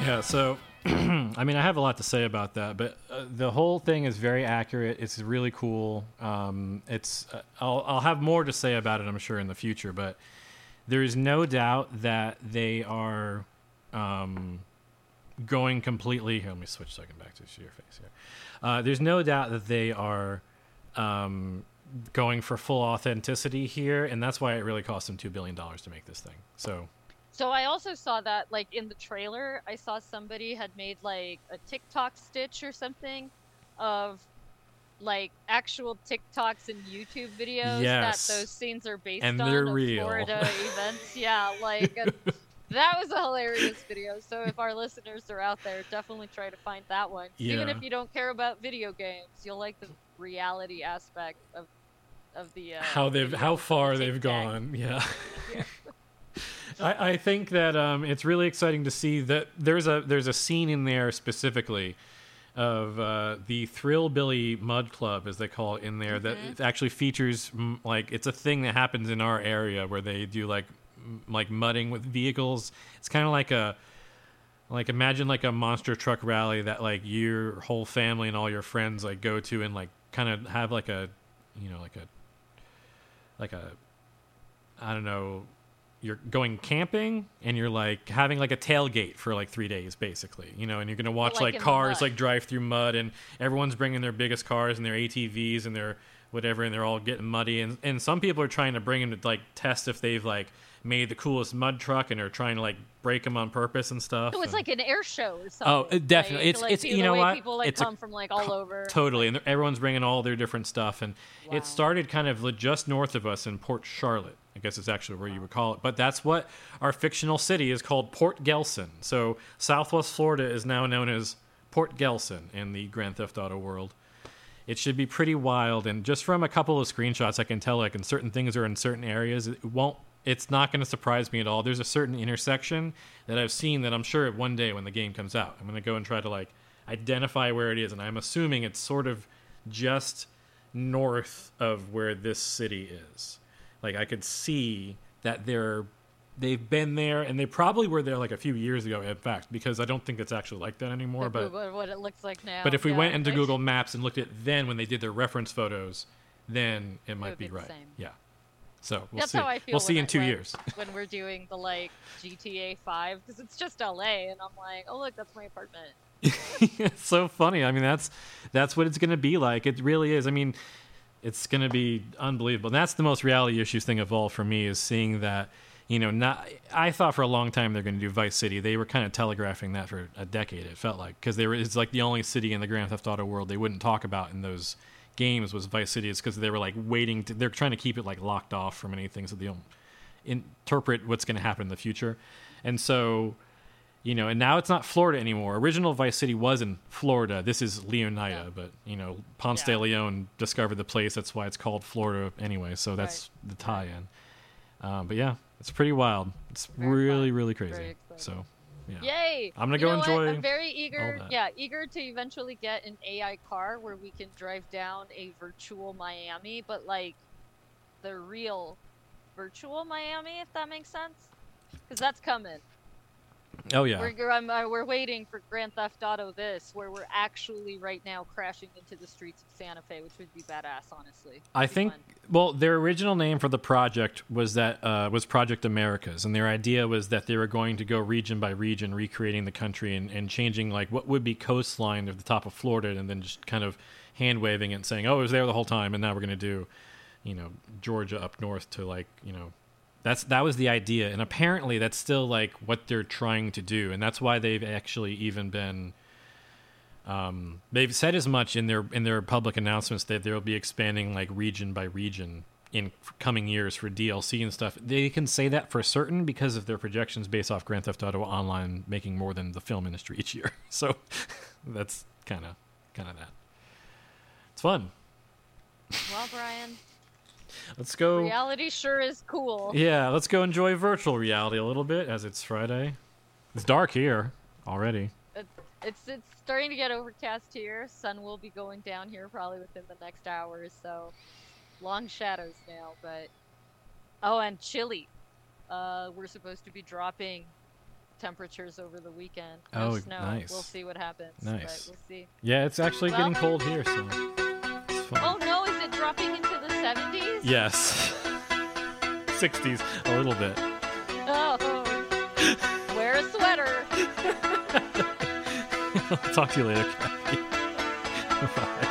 Yeah, so I mean, I have a lot to say about that, but the whole thing is very accurate. It's really cool. Um, it's uh, I'll I'll have more to say about it, I'm sure, in the future. But there is no doubt that they are um, going completely. Here, let me switch so I can back to your face here. Uh, there's no doubt that they are um, going for full authenticity here, and that's why it really cost them two billion dollars to make this thing. So So I also saw that like in the trailer, I saw somebody had made like a TikTok stitch or something of like actual TikToks and YouTube videos Yes. that those scenes are based And on they're real. Florida events. Yeah, like and that was a hilarious video. So if our listeners are out there, definitely try to find that one. Yeah. Even if you don't care about video games, you'll like the reality aspect of of the uh, how they've how far they've gone yeah Yeah. I, I think that um, it's really exciting to see that there's a there's a scene in there specifically of uh, the Thrill Billy Mud Club, as they call it in there, that Mhm. it actually features like it's a thing that happens in our area where they do like m- like mudding with vehicles. It's kind of like a like imagine like a monster truck rally that like your whole family and all your friends like go to and like kind of have like a you know like a like a I don't know you're going camping and you're like having like a tailgate for like three days basically you know and you're gonna watch like like, cars like drive through mud and everyone's bringing their biggest cars and their atvs and their whatever and they're all getting muddy and, and some people are trying to bring them to like test if they've like made the coolest mud truck and are trying to like break them on purpose and stuff So it's and- like an air show or oh, something. Oh, it definitely- it's- like, it's- you know what? People like It's a from like all over. Totally, and everyone's bringing all their different stuff, and Wow. it started kind of just north of us in Port Charlotte. I guess it's actually where you would call it, but that's what our fictional city is called, Port Gellhorn. So Southwest Florida is now known as Port Gellhorn in the Grand Theft Auto world. It should be pretty wild, and just from a couple of screenshots, I can tell like, in certain things are in certain areas. It won't. It's not going to surprise me at all. There's a certain intersection that I've seen that I'm sure one day when the game comes out, I'm going to go and try to like identify where it is, and I'm assuming it's sort of just north of where this city is. Like I could see that they're they've been there, and they probably were there like a few years ago, in fact, because I don't think it's actually like that anymore. But But what, it looks like now. but if we yeah, went into right? Google Maps and looked at then when they did their reference photos, then it might would be, be right. same. Yeah. So we'll That's see. how I feel. we'll see in I- two when- years. when we're doing the like GTA Five because it's just LA, and I'm like, oh look, that's my apartment. it's so funny. I mean, that's that's what it's going to be like. It really is. I mean, it's going to be unbelievable. And that's the most reality issues thing of all for me is seeing that. You know, not. I thought for a long time they're going to do Vice City. They were kind of telegraphing that for a decade. It felt like because they were. It's like the only city in the Grand Theft Auto world they wouldn't talk about in those games was Vice City. It's because they were like waiting. To, they're trying to keep it like locked off from anything so they don't interpret what's going to happen in the future. And so you know, and now it's not Florida anymore. Original Vice City was in Florida. This is Leonida, Yeah. but you know, Ponce Yeah. de Leon discovered the place. That's why it's called Florida anyway. So that's the tie-in. Um, but yeah, it's pretty wild. It's Very really, fun. really crazy. So yeah, Yay! I'm gonna You go know what? enjoy I'm very eager. Yeah, eager to eventually get an AI car where we can drive down a virtual Miami, but like the real virtual Miami, if that makes sense. Because that's coming. Oh yeah, We're uh, we're waiting for Grand Theft Auto this, where we're actually right now crashing into the streets of Santa Fe, which would be badass, honestly. I It'd be think fun. well, their original name for the project was that uh, was Project Americas, and their idea was that they were going to go region by region, recreating the country and, and changing like what would be coastline of the top of Florida, and then just kind of hand waving and saying, "Oh, it was there the whole time," and now we're going to do, you know, Georgia up north to like you know. That's that was the idea, and apparently that's still like what they're trying to do, and that's why they've actually even been um, they've said as much in their in their public announcements that they'll be expanding like region by region in coming years for DLC and stuff. They can say that for certain because of their projections based off Grand Theft Auto Online making more than the film industry each year. So that's kind of kind of that. It's fun. Well, Brian, Let's go. reality sure is cool. Yeah, let's go enjoy virtual reality a little bit as it's Friday. It's dark here already. It's it's starting to get overcast here. Sun will be going down here probably within the next hour or so. Long shadows now, but oh, and chilly. Uh, we're supposed to be dropping temperatures over the weekend. No Oh, snow. nice. We'll see what happens. Nice. We'll see. Yeah, it's actually Well- getting cold here, so Oh no, is it dropping into the 70s? Yes. 60s, a little bit. Oh. Wear a sweater. I'll talk to you later, Kathy. Bye.